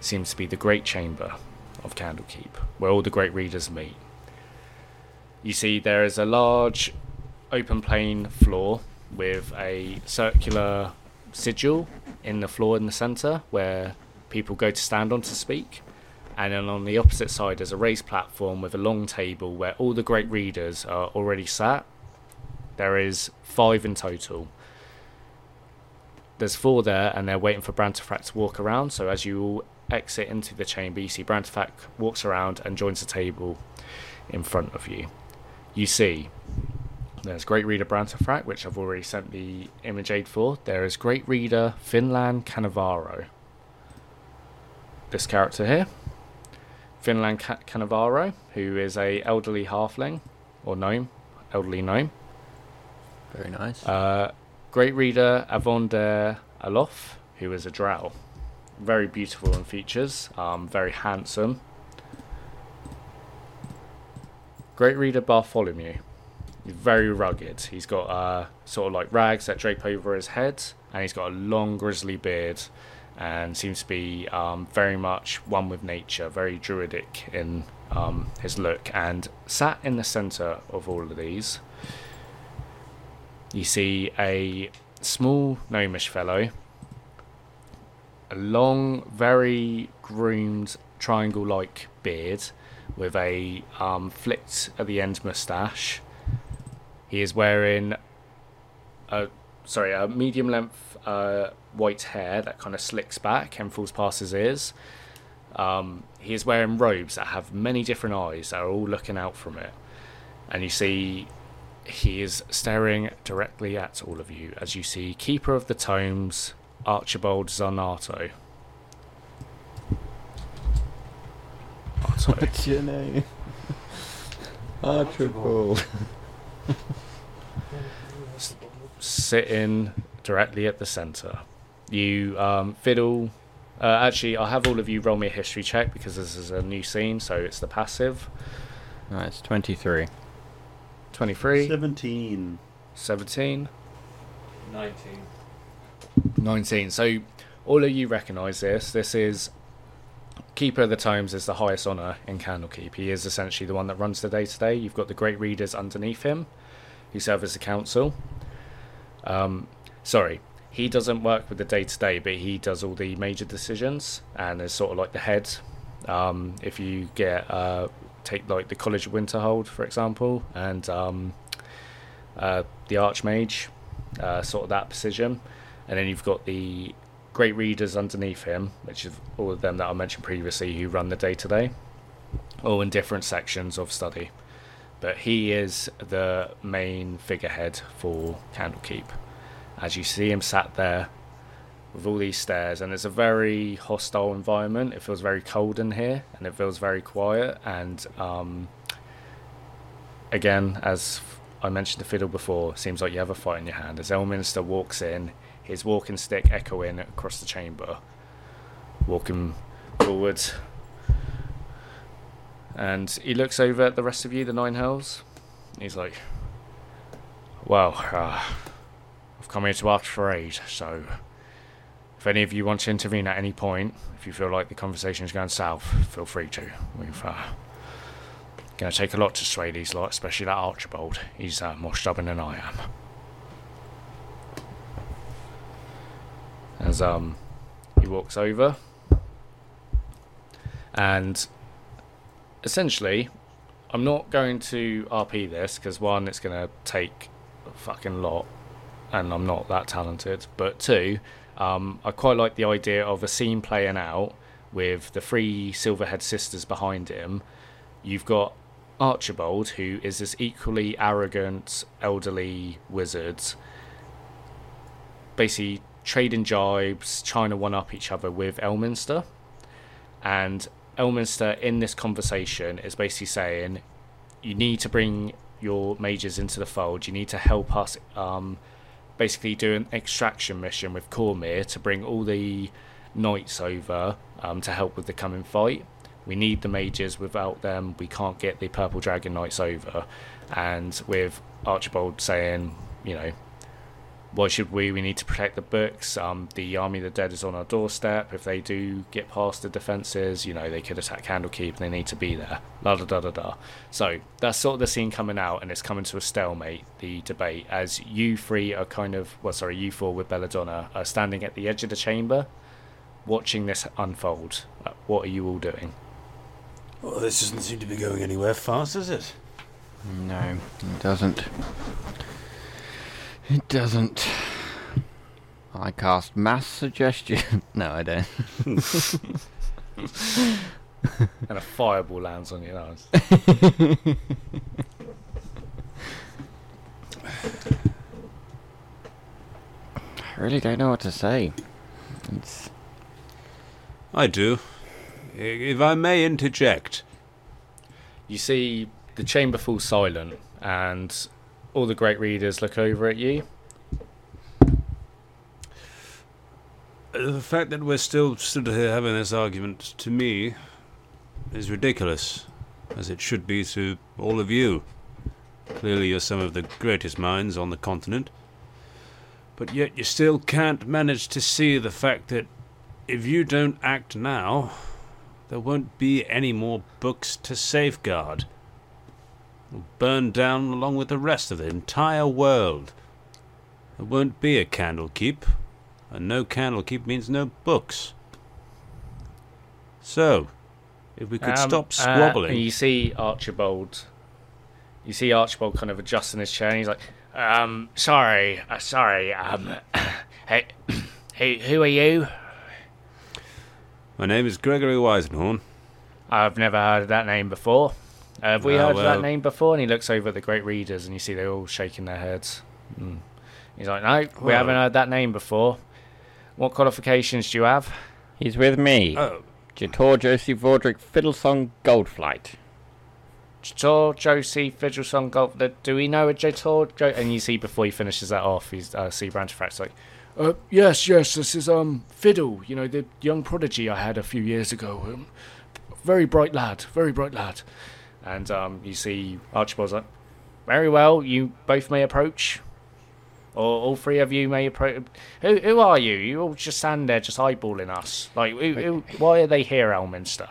seems to be the great chamber of Candlekeep, where all the great readers meet. You see there is a large open plain floor with a circular sigil in the floor in the centre where people go to stand on to speak. And then on the opposite side is a raised platform with a long table where all the great readers are already sat. There is five in total. There's four there, and they're waiting for Brantafract to walk around. So as you all exit into the chamber, you see Brantafract walks around and joins the table in front of you. You see there's Great Reader Brantafract, which I've already sent the image aid for. There is Great Reader Finland Canavaro. This character here, Finland Ca- Cannavaro, who is a elderly halfling or gnome, elderly gnome. Very nice. Uh, great reader Avonda Alof, who is a drow. Very beautiful in features, um, very handsome. Great reader Bartholomew. He's very rugged. He's got uh, sort of like rags that drape over his head, and he's got a long grizzly beard, and seems to be um, very much one with nature, very druidic in um, his look. And sat in the centre of all of these you see a small gnomish fellow, a long, very groomed triangle like beard with a um, flicked at the end moustache. He is wearing a sorry, a medium length uh, white hair that kind of slicks back and falls past his ears. Um, he is wearing robes that have many different eyes that are all looking out from it. And you see he is staring directly at all of you as you see Keeper of the Tomes, Archibald Zarnato. Arto. What's your name? Archibald. Sitting directly at the centre. You um, fiddle. Uh, actually, I'll have all of you roll me a history check because this is a new scene, so it's the passive. Right, it's 23. 23, 17. 17, 19. 19. So all of you recognise this. This is Keeper of the Tomes is the highest honour in Candlekeep. He is essentially the one that runs the day to day. You've got the great readers underneath him, who serve as the council. Um, sorry, he doesn't work with the day to day, but he does all the major decisions and is sort of like the head. Um, if you get uh, take like the College of Winterhold for example, and um, uh, the Archmage, uh, sort of that position, and then you've got the great readers underneath him, which is all of them that I mentioned previously, who run the day to day, all in different sections of study. But he is the main figurehead for Candlekeep. As you see him sat there with all these stairs, and it's a very hostile environment. It feels very cold in here, and it feels very quiet. And um, again, as I mentioned the fiddle before, seems like you have a fight in your hand. As Elminster walks in, his walking stick echoing across the chamber, walking forward. And he looks over at the rest of you, the Nine Hells. He's like, Well, uh, I've come here to ask for aid, so if any of you want to intervene at any point, if you feel like the conversation is going south, feel free to. We've uh, going to take a lot to sway these lot, especially that Archibald. He's uh, more stubborn than I am. As um, he walks over, and essentially, I'm not going to RP this because one, it's going to take a fucking lot, and I'm not that talented. But two, um, I quite like the idea of a scene playing out with the three Silverhand sisters behind him. You've got Archibald, who is this equally arrogant, elderly wizard, basically trading jibes, trying to one up each other with Elminster. And Elminster, in this conversation, is basically saying, You need to bring your mages into the fold, you need to help us. Um, basically do an extraction mission with Cormyr to bring all the knights over um, to help with the coming fight. We need the mages. Without them, we can't get the Purple Dragon Knights over. And with Archibald saying, you know, why should we? We need to protect the books. Um, the army of the dead is on our doorstep. If they do get past the defences, you know, they could attack Candlekeep and they need to be there. La da da da da. So that's sort of the scene coming out, and it's coming to a stalemate, the debate, as you three are kind of, well, sorry, you four with Belladonna are standing at the edge of the chamber, watching this unfold. What are you all doing? Well, this doesn't seem to be going anywhere fast, does it? No, it doesn't. It doesn't. I cast mass suggestion. no, I don't. and a fireball lands on your nose. I really don't know what to say. It's I do. If I may interject. You see the chamber falls silent, and all the great readers look over at you. Uh, the fact that we're still stood here having this argument, to me, is ridiculous, as it should be to all of you. Clearly, you're some of the greatest minds on the continent. But yet, you still can't manage to see the fact that if you don't act now, there won't be any more books to safeguard. Will burn down along with the rest of the entire world. There won't be a Candlekeep, and no Candlekeep means no books. So, if we could Um, stop uh, squabbling. and you see Archibald. You see Archibald kind of adjusting his chair, and he's like, "Um, sorry, uh, sorry. Um, hey, who, who are you? My name is Gregory Weisenhorn. I've never heard of that name before. Uh, have we heard of well- that name before?" And he looks over at the great readers, and you see they're all shaking their heads. Mm. He's like, "No, we Well- haven't heard that name before. What qualifications do you have?" He's with me. Oh, Jator Josie Vordrick Fiddlesong Goldflight. Jator, Josie, Fiddlesong, Golf. the- Do we know a Jator? Jo-? And you see before he finishes that off, he's uh, see Brantifrax like, uh, yes, yes, this is um Fiddle. You know the young prodigy I had a few years ago. Um, very bright lad, very bright lad. And um, you see Archibald's like, very well. You both may approach, or all three of you may approach. Who who are you? You all just stand there, just eyeballing us. Like, who, who, why are they here, Elminster?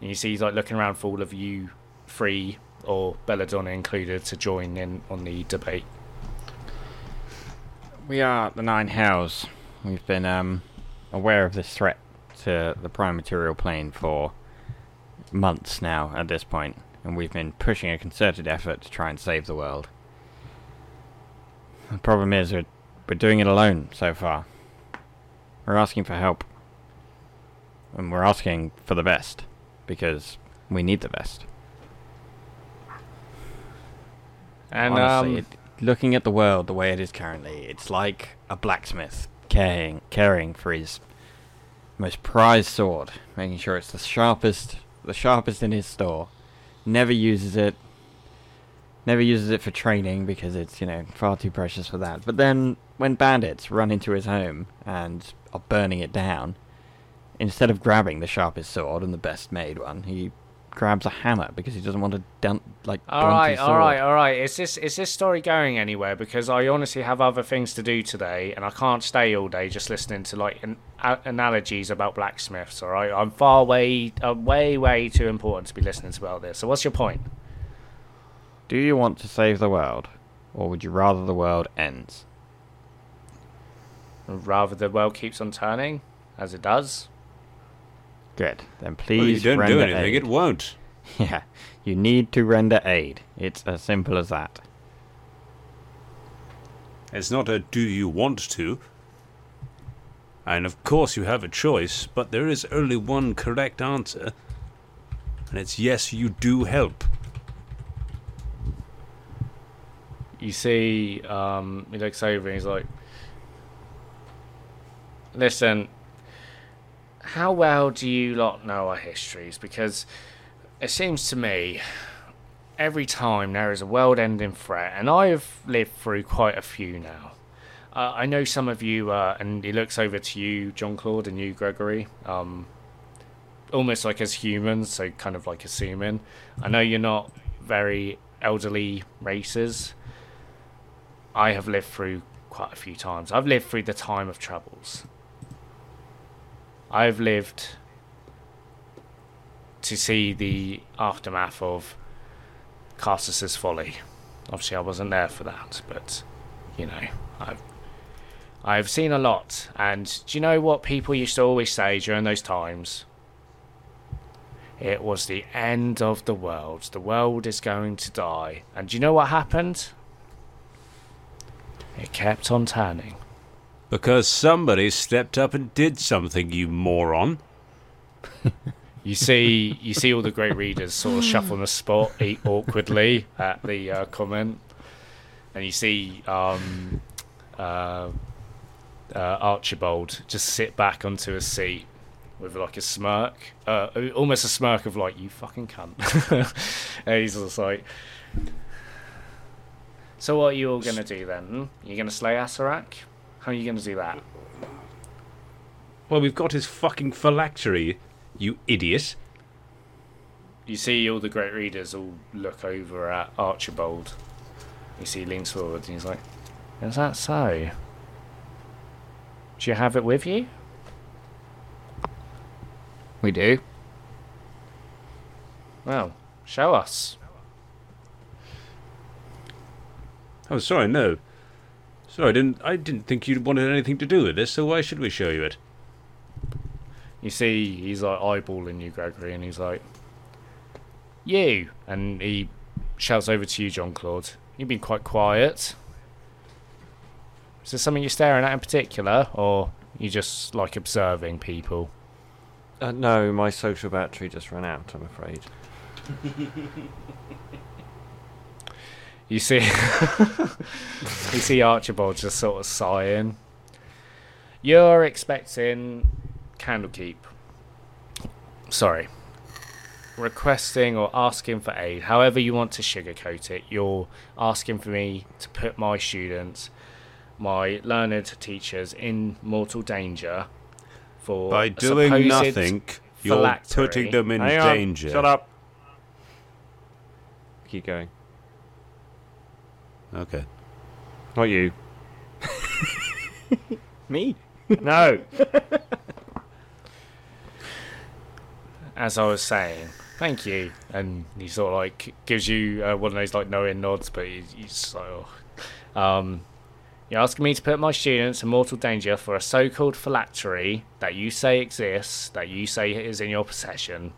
And you see he's like looking around for all of you three, or Belladonna included, to join in on the debate. We are the Nine Hells. We've been um, aware of this threat to the prime material plane for months now at this point, and we've been pushing a concerted effort to try and save the world. The problem is we're, we're doing it alone so far. We're asking for help. And we're asking for the best, because we need the best. And Honestly, um, it, looking at the world the way it is currently, it's like a blacksmith caring, caring for his most prized sword, making sure it's the sharpest, the sharpest in his store. Never uses it. Never uses it for training because it's you know far too precious for that. But then when bandits run into his home and are burning it down, instead of grabbing the sharpest sword and the best made one, he grabs a hammer because he doesn't want to dun- like all right, all right, all right. Is this is this story going anywhere? Because I honestly have other things to do today, and I can't stay all day just listening to like an, a- analogies about blacksmiths. All right, I'm far way, uh, way, way too important to be listening to about this. So what's your point? Do you want to save the world, or would you rather the world ends? Rather the world keeps on turning, as it does. Good. Then Well, you please don't render do anything, aid. it won't. Yeah, you need to render aid. It's as simple as that. It's not a do you want to. And of course you have a choice, but there is only one correct answer. And it's yes, you do help. you see, um, he looks over and he's like, "Listen, how well do you lot know our histories? Because it seems to me every time there is a world-ending threat, and I've lived through quite a few now. Uh, I know some of you, uh, and he looks over to you, John Claude, and you, Gregory." Um, almost like as humans, so kind of like assuming. I know you're not very elderly races. I have lived through quite a few times. I've lived through the time of troubles. I've lived to see the aftermath of Karsus's folly. Obviously, I wasn't there for that, but you know, I've I've seen a lot. And do you know what people used to always say during those times? It was the end of the world. The world is going to die. And do you know what happened? It kept on turning. Because somebody stepped up and did something, you moron. You see, you see all the great readers sort of shuffle on the spot, eat awkwardly at the uh, comment, and you see um, uh, uh, Archibald just sit back onto a seat with like a smirk, uh, almost a smirk of like "you fucking cunt," and he's just like. So what are you all gonna do then? Hmm? You gonna slay Acererak? How are you gonna do that? Well, we've got his fucking phylactery, you idiot. You see all the great readers all look over at Archibald. You see he leans forward and he's like, Is that so? Do you have it with you? We do. Well, show us. Oh, sorry, no. Sorry, I didn't. I didn't think you wanted anything to do with this. So why should we show you it? You see he's like eyeballing you, Gregory, and he's like, You! And he shouts over to you, John Claude. You've been quite quiet. Is there something you're staring at in particular, or you just like observing people? Uh, no, my social battery just ran out, I'm afraid. You see, you see Archibald just sort of sighing. You're expecting Candlekeep. Sorry. Requesting or asking for aid, however you want to sugarcoat it. You're asking for me to put my students, my learned teachers, in mortal danger for By doing supposed nothing, you're phylactery. putting them in Hang on, danger. Shut up. Keep going. Okay. Not you. Me? No. as I was saying, thank you. And he sort of like gives you uh, one of those like knowing nods, but he, he's just like, oh. um, You're asking me to put my students in mortal danger for a so-called phylactery that you say exists, that you say is in your possession.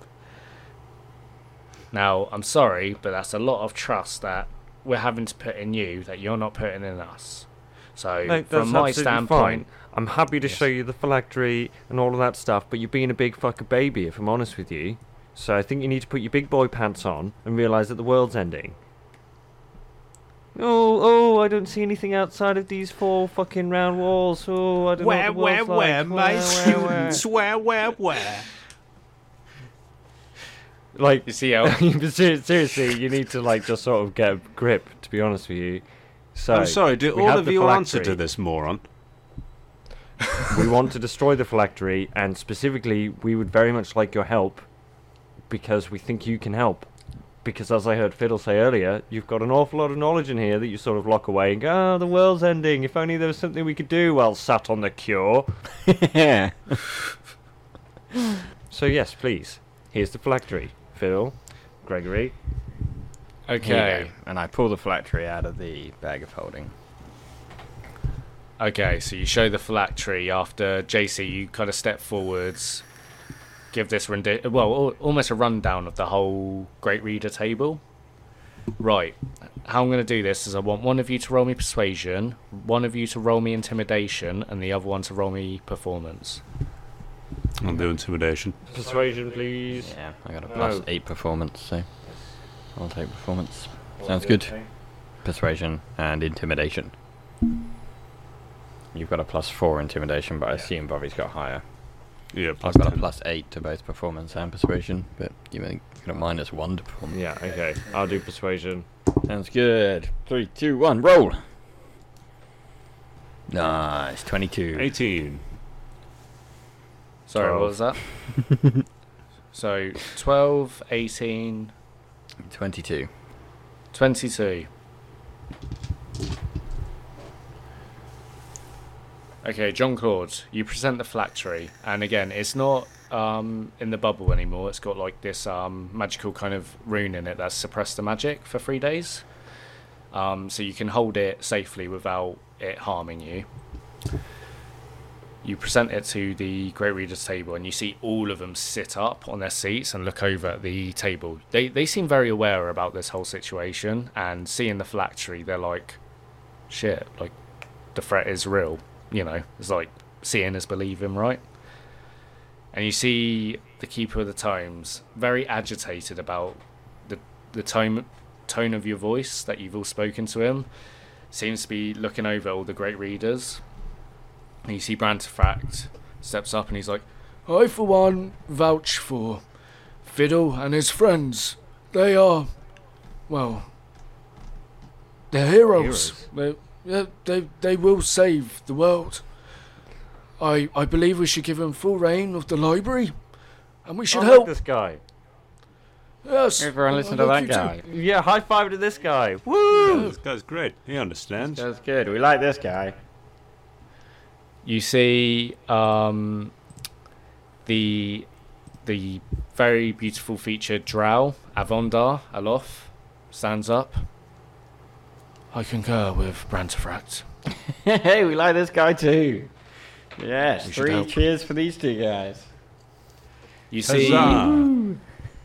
Now, I'm sorry, but that's a lot of trust that we're having to put in you that you're not putting in us. So, No, from my standpoint, fine. I'm happy to Yes. show you the phylactery and all of that stuff, but you're being a big fucker baby, if I'm honest with you. So I think you need to put your big boy pants on and realise that the world's ending. Oh, oh, I don't see anything outside of these four fucking round walls. Oh, I don't Where, know what where, the world's where, like. my Where, where, where? students? Where, where, where? Like, you see how seriously, you need to like just sort of get a grip. To be honest with you, so I'm sorry, do we all have of the you answer to phylactery. this moron? we want to destroy the phylactery, and specifically, we would very much like your help because we think you can help. Because as I heard Fiddle say earlier, you've got an awful lot of knowledge in here that you sort of lock away and go, "Oh, the world's ending. If only there was something we could do." while sat on the cure. yeah. So yes, please. Here's the phylactery. Fiddle, Gregory. okay, And I pull the phylactery out of the bag of holding. okay. So you show the phylactery after JC. You kind of step forwards, give this rendi- well, al- almost a rundown of the whole Great Reader table. Right. How I'm going to do this is I want one of you to roll me persuasion, one of you to roll me intimidation, and the other one to roll me performance. I'll do intimidation. Persuasion, please. Yeah, I got a plus Oh. eight performance, so I'll take performance. Sounds good. Persuasion and intimidation. You've got a plus four intimidation, but I assume Bobby's got higher. Yeah, I've plus got a 10. plus eight to both performance and persuasion, but you have got a minus one to performance. Yeah, okay. I'll do persuasion. Sounds good. Three, two, one, roll. Nice, twenty-two. 18. Sorry, what was that? so 12, 18, Twenty-two. 22. Okay, John Claude, you present the phylactery, and again, it's not um, in the bubble anymore. It's got like this um, magical kind of rune in it that's suppressed the magic for three days. Um, so you can hold it safely without it harming you. You present it to the Great Readers table, and you see all of them sit up on their seats and look over at the table. They they seem very aware about this whole situation, and seeing the phylactery, they're like, "Shit! Like, the threat is real." You know, it's like seeing is believing, right? And you see the Keeper of the Tomes very agitated about the the tone tone of your voice that you've all spoken to him. Seems to be looking over all the great readers. And you see Brantafract steps up and he's like, I, for one, vouch for Fiddle and his friends. They are, well, they're heroes. They, yeah, they, they will save the world. I, I believe we should give them full reign of the library, and we should I help. like this guy. Yes. Everyone listen I to like that you too. guy. Yeah, high five to this guy. Yeah, Woo! this guy's great. He understands. That's good. We like this guy. You see um, the the very beautiful featured drow Avondar Alof stands up. I concur with Brantafract. hey, we like this guy too. Yes, We three cheers for these two guys. You see Huzzah! We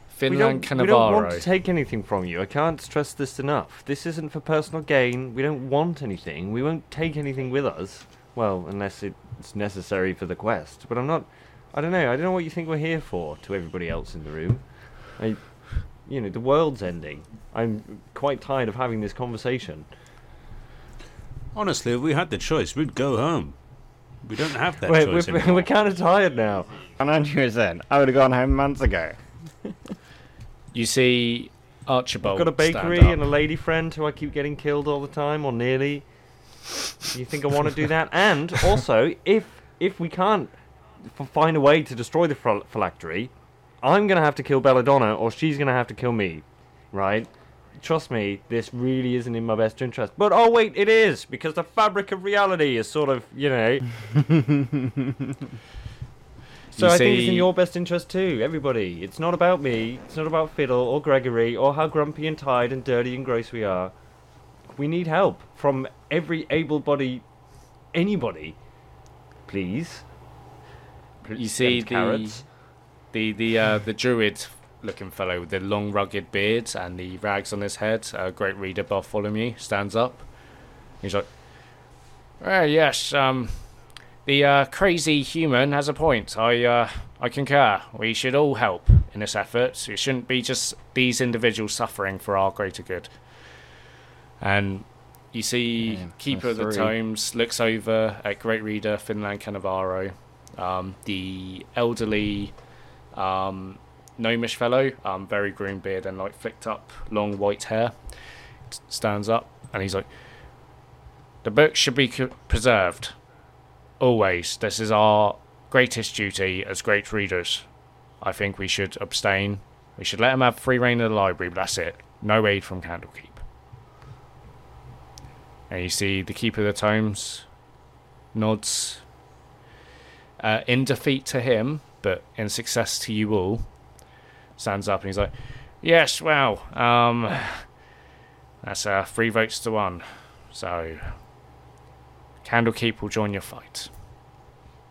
Finland don't, we don't want to take anything from you. I can't stress this enough. This isn't for personal gain. We don't want anything. We won't take anything with us. Well, unless it's necessary for the quest. But I'm not. I don't know. I don't know what you think we're here for. To everybody else in the room, I, you know, the world's ending. I'm quite tired of having this conversation. Honestly, if we had the choice, we'd go home. We don't have that We're, choice we're, anymore. we're kind of tired now. And Andrew said, I would have gone home months ago. You see Archibald. I've got a bakery stand up. and a lady friend who I keep getting killed all the time, or nearly. You think I want to do that? And also, if if we can't f- find a way to destroy the phil- phylactery, I'm gonna have to kill Belladonna, or she's gonna have to kill me, right? Trust me, this really isn't in my best interest. But oh wait, it is because the fabric of reality is sort of, you know. So You I think it's in your best interest too, everybody. It's not about me. It's not about Fiddle or Gregory or how grumpy and tired and dirty and gross we are. We need help from every able-bodied anybody, please. You see the the the uh, the druid looking fellow with the long rugged beard and the rags on his head, a great reader Bartholomew, stands up. He's like, "Ah, yes, um, the uh, crazy human has a point. I uh, I concur. We should all help in this effort. It shouldn't be just these individuals suffering for our greater good." And you see, Yeah, Keeper of the. Tomes looks over at Great Reader Finland Cannavaro, um, the elderly um, gnomish fellow, um, very green beard and like flicked up long white hair, stands up and he's like, "The book should be c- preserved. Always. This is our greatest duty as great readers. I think we should abstain. We should let them have free reign of the library, but that's it. No aid from Candlekeep." And you see the Keeper of the Tomes nods uh, in defeat to him, but in success to you all, stands up and he's like, "Yes, well, um, that's uh, three votes to one. So, Candlekeep will join your fight.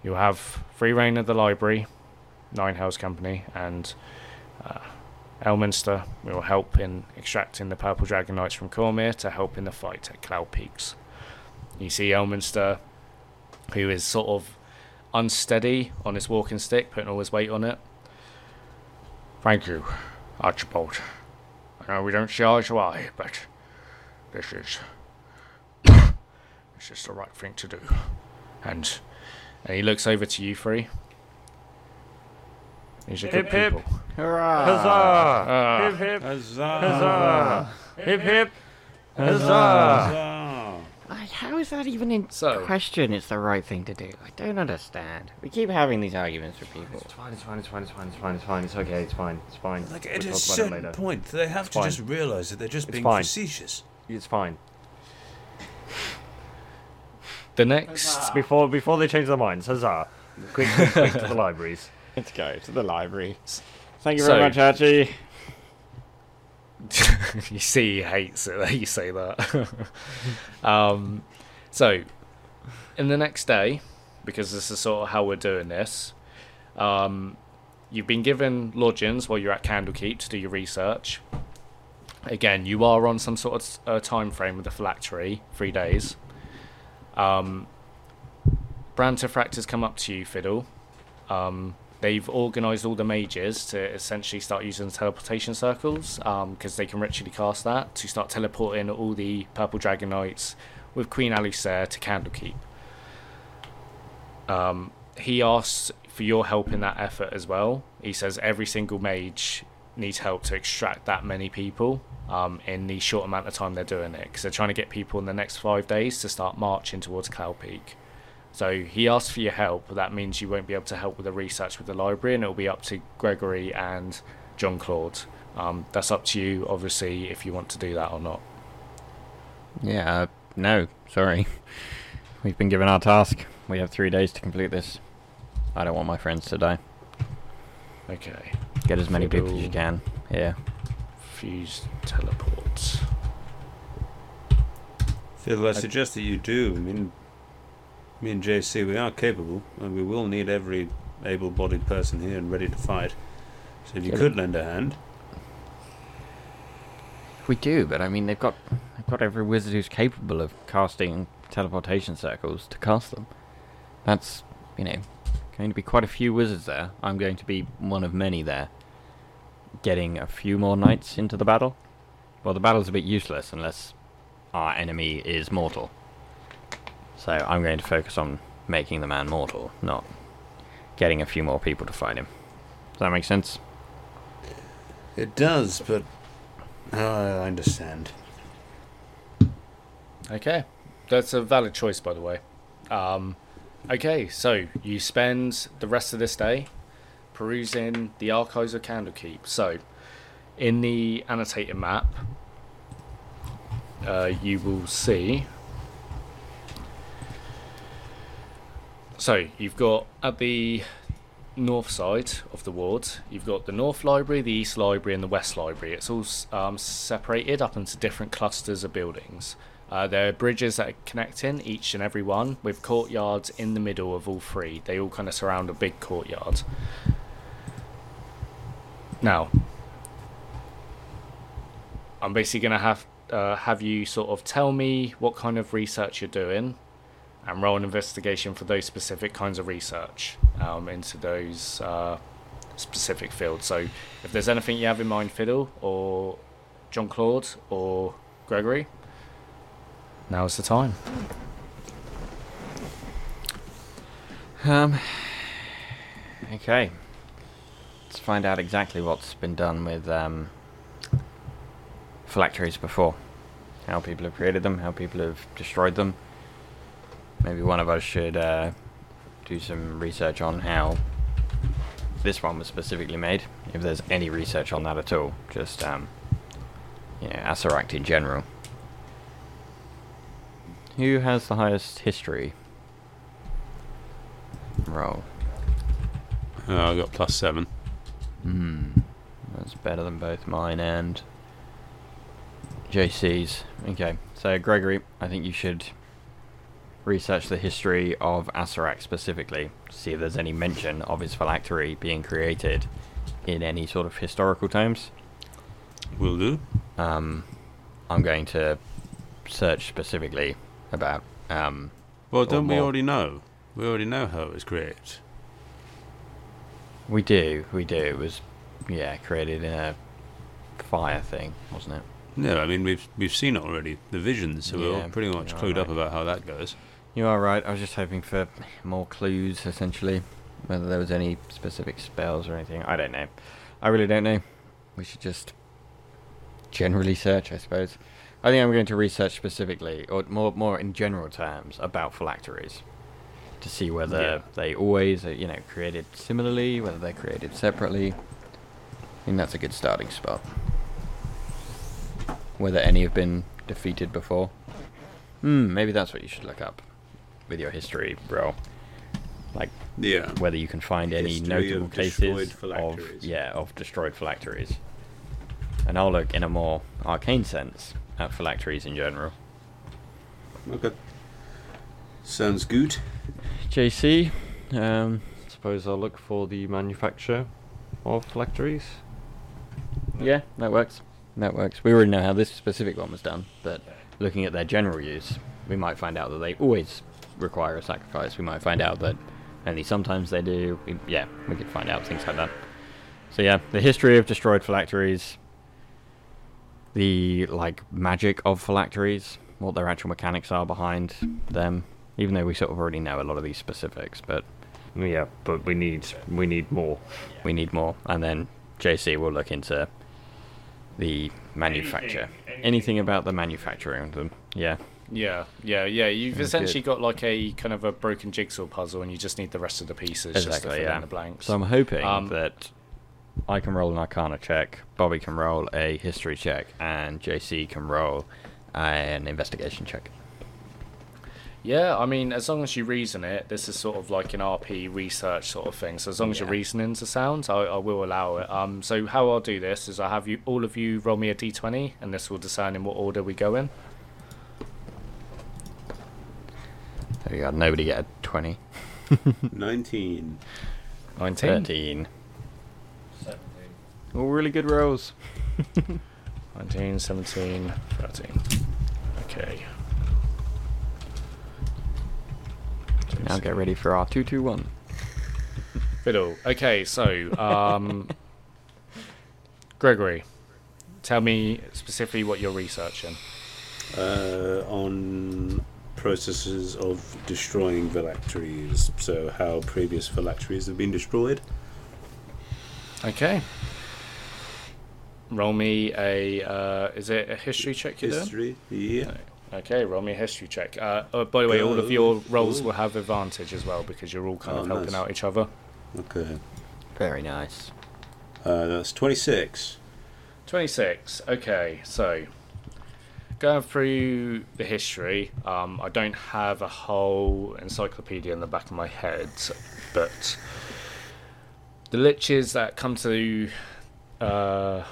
You'll have free reign of the library, Nine Hells Company, and uh, Elminster will help in extracting the Purple Dragon Knights from Cormyr to help in the fight at Cloud Peaks. You see Elminster, who is sort of unsteady on his walking stick, putting all his weight on it. Thank you, Archibald. I know we don't see eye to eye, but this is this is the right thing to do. And and he looks over to you three. These are good Hip, hip. people. Hurrah! Huzzah! Ah. hip hip! Huzzah! Huzzah! Hip hip! Huzzah! Huzzah! Like, how is that even in So- question? It's the right thing to do. I don't understand. We keep having these arguments with people. It's fine, it's fine, it's fine, it's fine, it's fine, it's fine, it's okay, it's fine, it's fine. Like We'll at a about certain later. point, they have It's to fine. just realise that they're just It's being fine. facetious. It's fine. The next Before before they change their minds, huzzah! Quick, quick, quick to the libraries. Let's go to the library. Thank you So- very much, Archie. you see he hates it that you say that. um, so, in the next day, because this is sort of how we're doing this, um, you've been given lodgings while you're at Candlekeep to do your research. Again, you are on some sort of uh, time frame with the phylactery, three days. Um, has come up to you, Fiddle. Um, they've organised all the mages to essentially start using teleportation circles because they can ritually cast that to start teleporting all the purple dragon knights with Queen Alusair to Candlekeep. Um, he asks for your help in that effort as well. He says every single mage needs help to extract that many people um, in the short amount of time they're doing it because they're trying to get people in the next five days to start marching towards Cloud Peak. So he asked for your help, but that means you won't be able to help with the research with the library, and it'll be up to Gregory and John Claude. Um, that's up to you, obviously, if you want to do that or not. Yeah, uh, no, sorry. We've been given our task. We have three days to complete this. I don't want my friends to die. Okay. Get as many people as you can. Yeah. Fuse teleports. Phil, I suggest that you do. I mean, me and JC, we are capable, and we will need every able-bodied person here and ready to fight. So if you Yeah. could lend a hand, We do, but I mean, they've got they've got every wizard who's capable of casting teleportation circles to cast them. That's you know going to be quite a few wizards there. I'm going to be one of many there. Getting a few more knights into the battle. Well, the battle's a bit useless unless our enemy is mortal. So I'm going to focus on making the man mortal, not getting a few more people to fight him. Does that make sense? it does. But uh, I understand. Okay. That's a valid choice, by the way. Um, okay, so you spend the rest of this day perusing the archives of Candlekeep. So, in the annotated map, uh, you will see. So, you've got at the north side of the ward, you've got the North Library, the East Library, and the West Library. It's all um, separated up into different clusters of buildings. Uh, there are bridges that are connecting each and every one, with courtyards in the middle of all three. They all kind of surround a big courtyard. Now, I'm basically going to have uh, have you sort of tell me what kind of research you're doing, and roll an investigation for those specific kinds of research um, into those uh, specific fields. So, if there's anything you have in mind, Fiddle or John Claude or Gregory, now's the time. Um. Okay. Let's find out exactly what's been done with um, phylacteries before. How people have created them, how people have destroyed them. Maybe one of us should uh, do some research on how this one was specifically made. If there's any research on that at all, just um, you know, in general. Who has the highest history? Roll. Uh, I got plus seven. Hmm. That's better than both mine and JC's. Okay, so Gregory, I think you should research the history of Acererak specifically, to see if there's any mention of his phylactery being created in any sort of historical tomes. Will do. Um, I'm going to search specifically about. Um, Well, don't we already know? We already know how it was created. we do, we do. It was, yeah, created in a fire thing, wasn't it? No, I mean we've we've seen it already. The visions, so we're Yeah, all pretty much clued up about how that goes. You are right. I was just hoping for more clues, essentially. Whether there was any specific spells or anything, I don't know. I really don't know. We should just generally search, I suppose. I think I'm going to research specifically, or more, more in general terms, about phylacteries, to see whether Yeah. they always, are, you know, created similarly, whether they're created separately. I think that's a good starting spot. Whether any have been defeated before. Hmm, maybe that's what you should look up with your history, bro. Like Yeah. whether you can find any History notable of cases of yeah of destroyed phylacteries. And I'll look in a more arcane sense at phylacteries in general. Okay. Sounds good. JC, um, Suppose I'll look for the manufacturer of phylacteries. yeah, that works. That works. We already know how this specific one was done, but looking at their general use, we might find out that they always require a sacrifice. We might find out that only sometimes they do. We, yeah, we could find out things like that. So yeah, the history of destroyed phylacteries, the like magic of phylacteries, what their actual mechanics are behind them. Even though we sort of already know a lot of these specifics, but Yeah, but we need we need more. we need more. And then JC will look into the manufacture. Anything, about the manufacturing of them. Yeah. Yeah, yeah, yeah. You've Sounds essentially good. got like a kind of a broken jigsaw puzzle, and you just need the rest of the pieces just to fill yeah. in the blanks. So I'm hoping Um, that I can roll an Arcana check, Bobby can roll a history check, and JC can roll an investigation check. Yeah, I mean, as long as you reason it, this is sort of like an RP research sort of thing. So as long as your reasonings are sound, I, I will allow it. Um, so how I'll do this is I have you all of you roll me a d20, and this will decide in what order we go in. There you go. Nobody get a 20. Nineteen. 19. 13. All really good rolls. 19, 17, 13. Okay. Now get ready for our 221. Fiddle. Okay, so um, Gregory, tell me specifically what you're researching. Uh, on processes of destroying phylacteries. So how previous phylacteries have been destroyed. Okay. Roll me a. Uh, is it a history check you're doing? History. Yeah. Okay, roll me a history check. Uh, oh, by the way, all of your rolls Ooh. will have advantage as well because you're all kind Oh, of helping nice. out each other. Okay. Very nice. Uh, that's twenty-six. 26. Okay, so going through the history, um, I don't have a whole encyclopedia in the back of my head, but the liches that come to uh,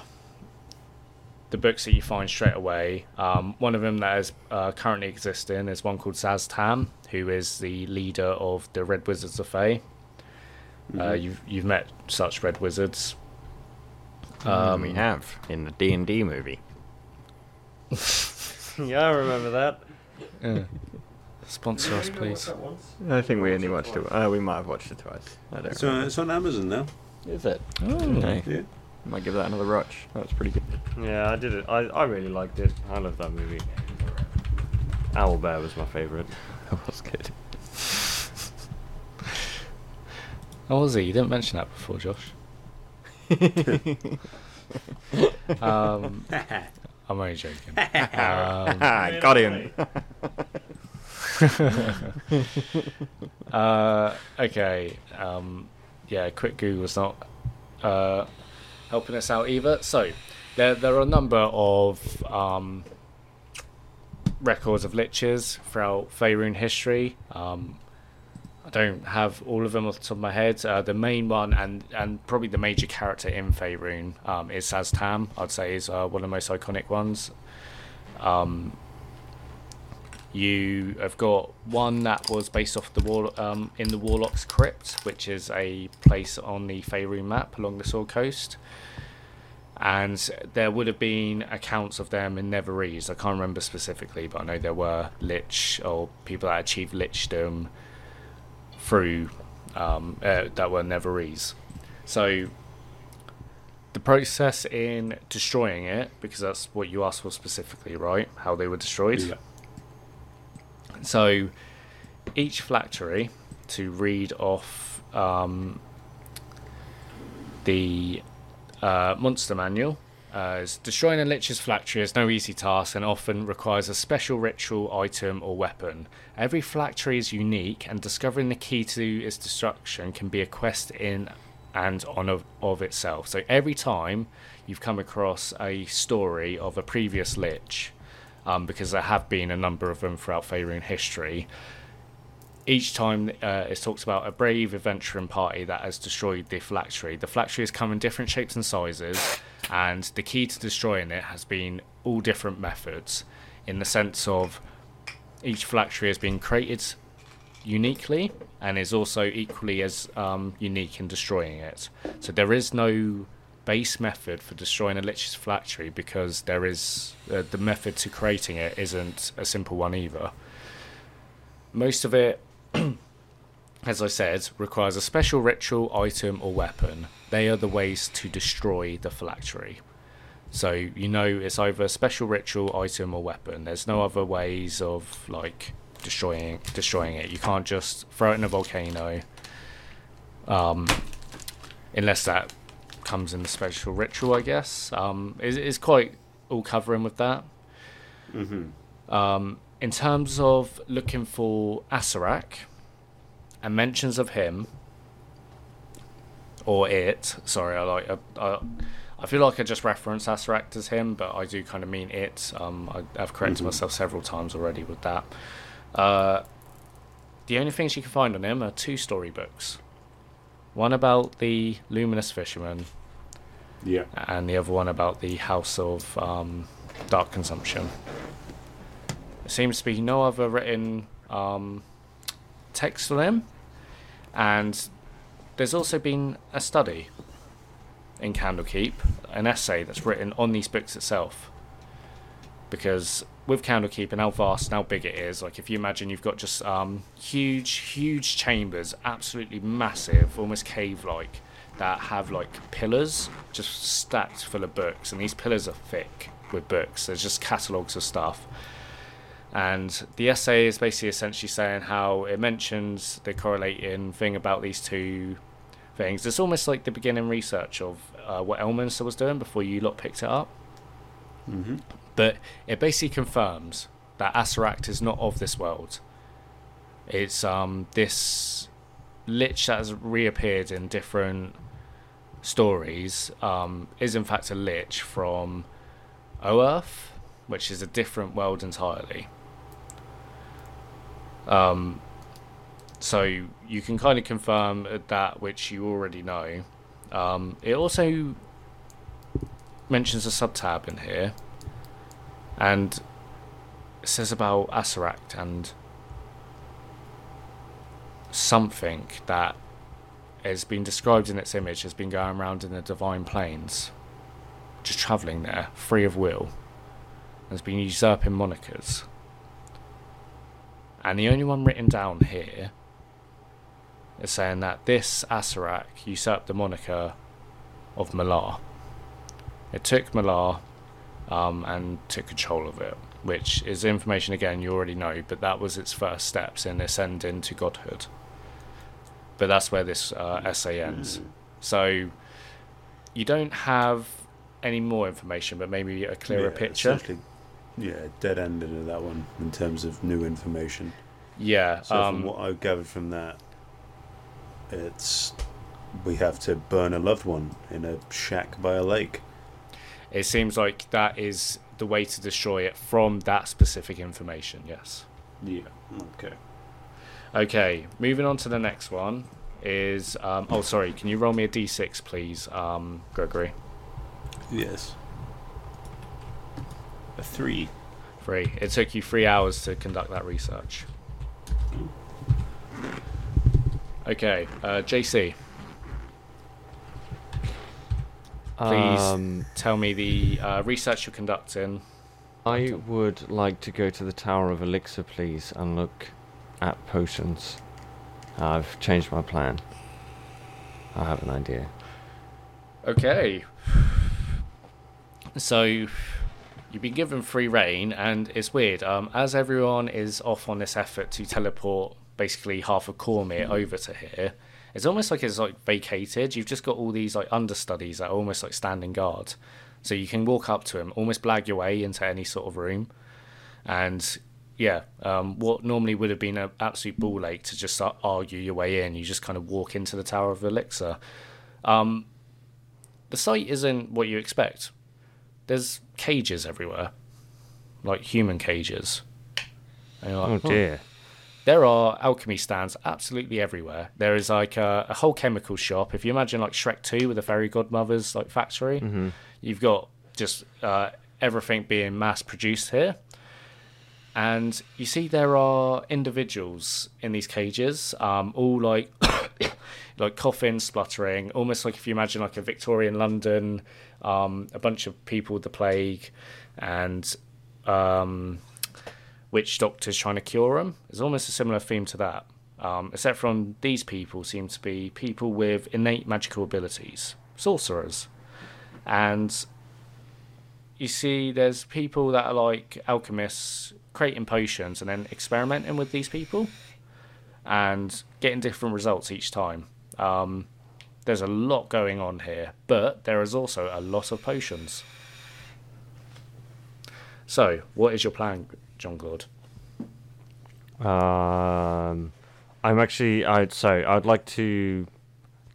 the books that you find straight away. Um, one of them that is uh, currently existing is one called Szass Tam, who is the leader of the Red Wizards of Thay. Uh, you've you've met such Red Wizards. Um, we have in the D and D movie. yeah, I remember that. Yeah. Sponsor us, please. I think we only watched it. Uh, we might have watched it twice. I don't. It's on, it's on Amazon now. Is it? Oh. Okay. Yeah. Might give that another watch. That's pretty good. Yeah, I did it. I, I really liked it. I love that movie. Owlbear was my favourite. That was good. Oh, was he? You didn't mention that before, Josh. um, I'm only joking. Um, Got him. uh, okay. Um, yeah, quick Google's not uh, helping us out either. So, there there are a number of um, records of liches throughout Faerun history. Um, I don't have all of them off the top of my head. Uh, the main one and, and probably the major character in Faerun um, is Szass Tam. I'd say is uh, one of the most iconic ones. Um, you have got one that was based off the wall um, in the Warlock's Crypt, which is a place on the Faerun map along the Sword Coast. And there would have been accounts of them in Netherese. I can't remember specifically, but I know there were Lich or people that achieved Lichdom through um, uh, that were Netherese. So the process in destroying it, because that's what you asked for specifically, right? How they were destroyed. Yeah. So each phylactery to read off um, the uh, monster manual. Uh, destroying a lich's phylactery is no easy task and often requires a special ritual item or weapon. Every phylactery is unique, and discovering the key to its destruction can be a quest in and on of, of itself. So every time you've come across a story of a previous lich, um, because there have been a number of them throughout Faerun history. Each time uh, talks about a brave adventuring party that has destroyed the phylactery. The phylactery has come in different shapes and sizes, and the key to destroying it has been all different methods, in the sense of each phylactery has been created uniquely and is also equally as um, unique in destroying it. So there is no base method for destroying a lich's phylactery because there is uh, the method to creating it isn't a simple one either. Most of it, as I said, requires a special ritual, item, or weapon. They are the ways to destroy the phylactery. So you know it's either a special ritual, item, or weapon. There's no other ways of like destroying destroying it. You can't just throw it in a volcano. Um, unless that comes in the special ritual, I guess. Um, is is quite all covering with that. Mm-hmm. Um, in terms of looking for Acererak and mentions of him or it, sorry, I like I, I, I feel like I just referenced Acererak as him, but I do kind of mean it. Um, I, I've corrected Mhm. myself several times already with that. Uh, the only things you can find on him are two storybooks. One about the luminous fisherman, Yeah. and the other one about the House of um, Dark Consumption. Seems to be no other written um, text for them, and there's also been a study in Candlekeep, an essay that's written on these books itself. Because with Candlekeep and how vast and how big it is, like if you imagine you've got just um, huge, huge chambers, absolutely massive, almost cave-like, that have like pillars just stacked full of books, and these pillars are thick with books. There's just catalogues of stuff. And the essay is basically essentially saying how it mentions the correlating thing about these two things. It's almost like the beginning research of uh, what Elminster was doing before you lot picked it up. Mm-hmm. But it basically confirms that Acererak is not of this world. It's um this lich that has reappeared in different stories um, is in fact a lich from Oerth, which is a different world entirely. Um, so you can kind of confirm that which you already know. Um, it also mentions a sub tab in here, and says about Acererak and something that has been described in its image has been going around in the divine planes, just travelling there, free of will, and has been usurping monikers. And the only one written down here is saying that this Acererak usurped the moniker of Malar. It took Malar um, and took control of it, which is information again you already know, but that was its first steps in ascending to godhood. But that's where this uh, essay ends. So you don't have any more information, but maybe a clearer Yeah, picture. essentially, Yeah, dead ended of that one in terms of new information. Yeah. So um, from what I gathered from that, it's we have to burn a loved one in a shack by a lake. It seems like that is the way to destroy it from that specific information, yes. Yeah. Okay. Okay, moving on to the next one is. Um, oh, sorry, can you roll me a d6, please, um, Gregory? Yes. A three. Three. It took you three hours to conduct that research. Okay, uh, JC, Please. Um, tell me the uh, research you're conducting. I would like to go to the Tower of Elixir, please, and look at potions. I've changed my plan. I have an idea. Okay. So you've been given free reign, and it's weird. Um, as everyone is off on this effort to teleport basically half of Cormyr over to here, it's almost like it's like vacated. You've just got all these like understudies that are almost like standing guard, so you can walk up to them, almost blag your way into any sort of room, and yeah, um, what normally would have been an absolute ball ache to just start argue your way in, you just kind of walk into the Tower of Elixir. Um, the site isn't what you expect. There's cages everywhere, like human cages. Oh like, "Huh." dear. There are alchemy stands absolutely everywhere. There is like a, a whole chemical shop. If you imagine like Shrek 2 with the fairy godmother's like factory, hmm you've got just uh, everything being mass produced here. And you see there are individuals in these cages, um, all like like coughing, spluttering, almost like if you imagine like a Victorian London, um, a bunch of people with the plague, and um, witch doctors trying to cure them. It's almost a similar theme to that, um, except from these people seem to be people with innate magical abilities, sorcerers, and you see there's people that are like alchemists creating potions and then experimenting with these people and getting different results each time. Um, there's a lot going on here, but there is also a lot of potions. So, what is your plan, John Claude? Um, I'm actually. I'd so I'd like to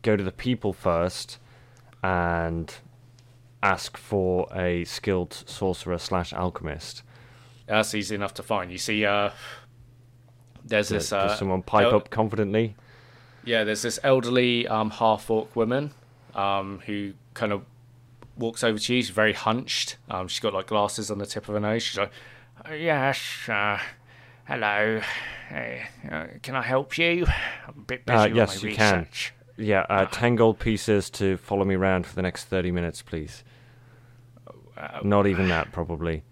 go to the people first and ask for a skilled sorcerer slash alchemist. That's easy enough to find. You see, uh, there's Does, this. Uh, does someone pipe el- up confidently? Yeah, there's this elderly um, half orc woman um, who kind of walks over to you. She's very hunched. Um, she's got like glasses on the tip of her nose. She's like, "Oh, "Yes, uh, hello. Hey, uh, can I help you? I'm a bit busy Uh, with yes, my you can. Yeah, uh, ten gold pieces to follow me around for the next thirty minutes, please. Uh, Not even that, probably.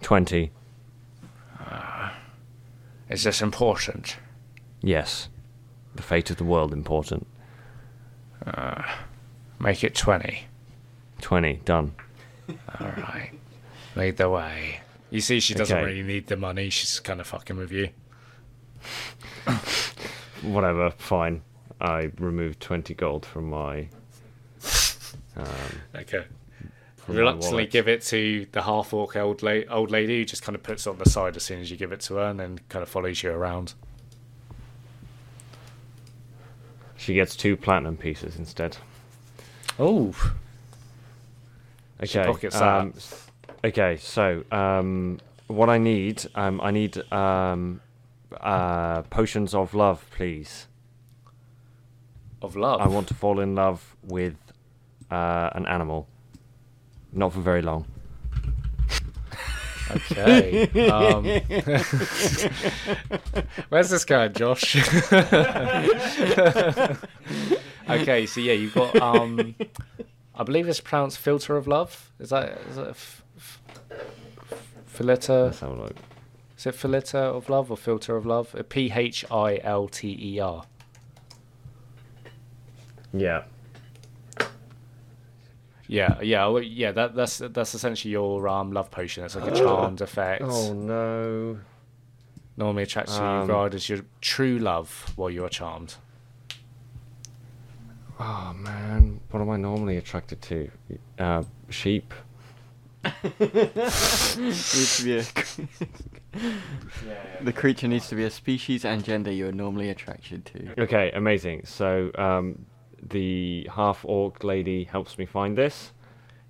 Twenty. is this important? Yes. The fate of the world important. Uh, make it twenty. Twenty done. All right, lead the way. You see, she doesn't Okay. really need the money. She's kind of fucking with you. Whatever. Fine. I removed twenty gold from my. Um, Okay. from reluctantly give it to the half orc old, la- old lady who just kind of puts it on the side as soon as you give it to her and then kind of follows you around. She gets two platinum pieces instead. Oh, Okay. pockets um, okay. So, um, what I need, um, I need um, uh, potions of love, please. of love. I want to fall in love with uh, an animal. Not for very long. Okay. Um, where's this guy, Josh? okay, so yeah, you've got. Um, I believe it's pronounced "filter of love." Is that is that f- f- filter? Let's have. Is it filter of love or filter of love? P H I L T E R. Yeah. Yeah, yeah, well, yeah. That that's that's essentially your um love potion. It's like a charmed effect. Oh no. Normally attracts you Um, regarded as your true love while you are charmed. Oh man, what am I normally attracted to? Uh, sheep. needs to be a, the creature needs to be a species and gender you are normally attracted to. Okay, amazing. So um, the half orc lady helps me find this.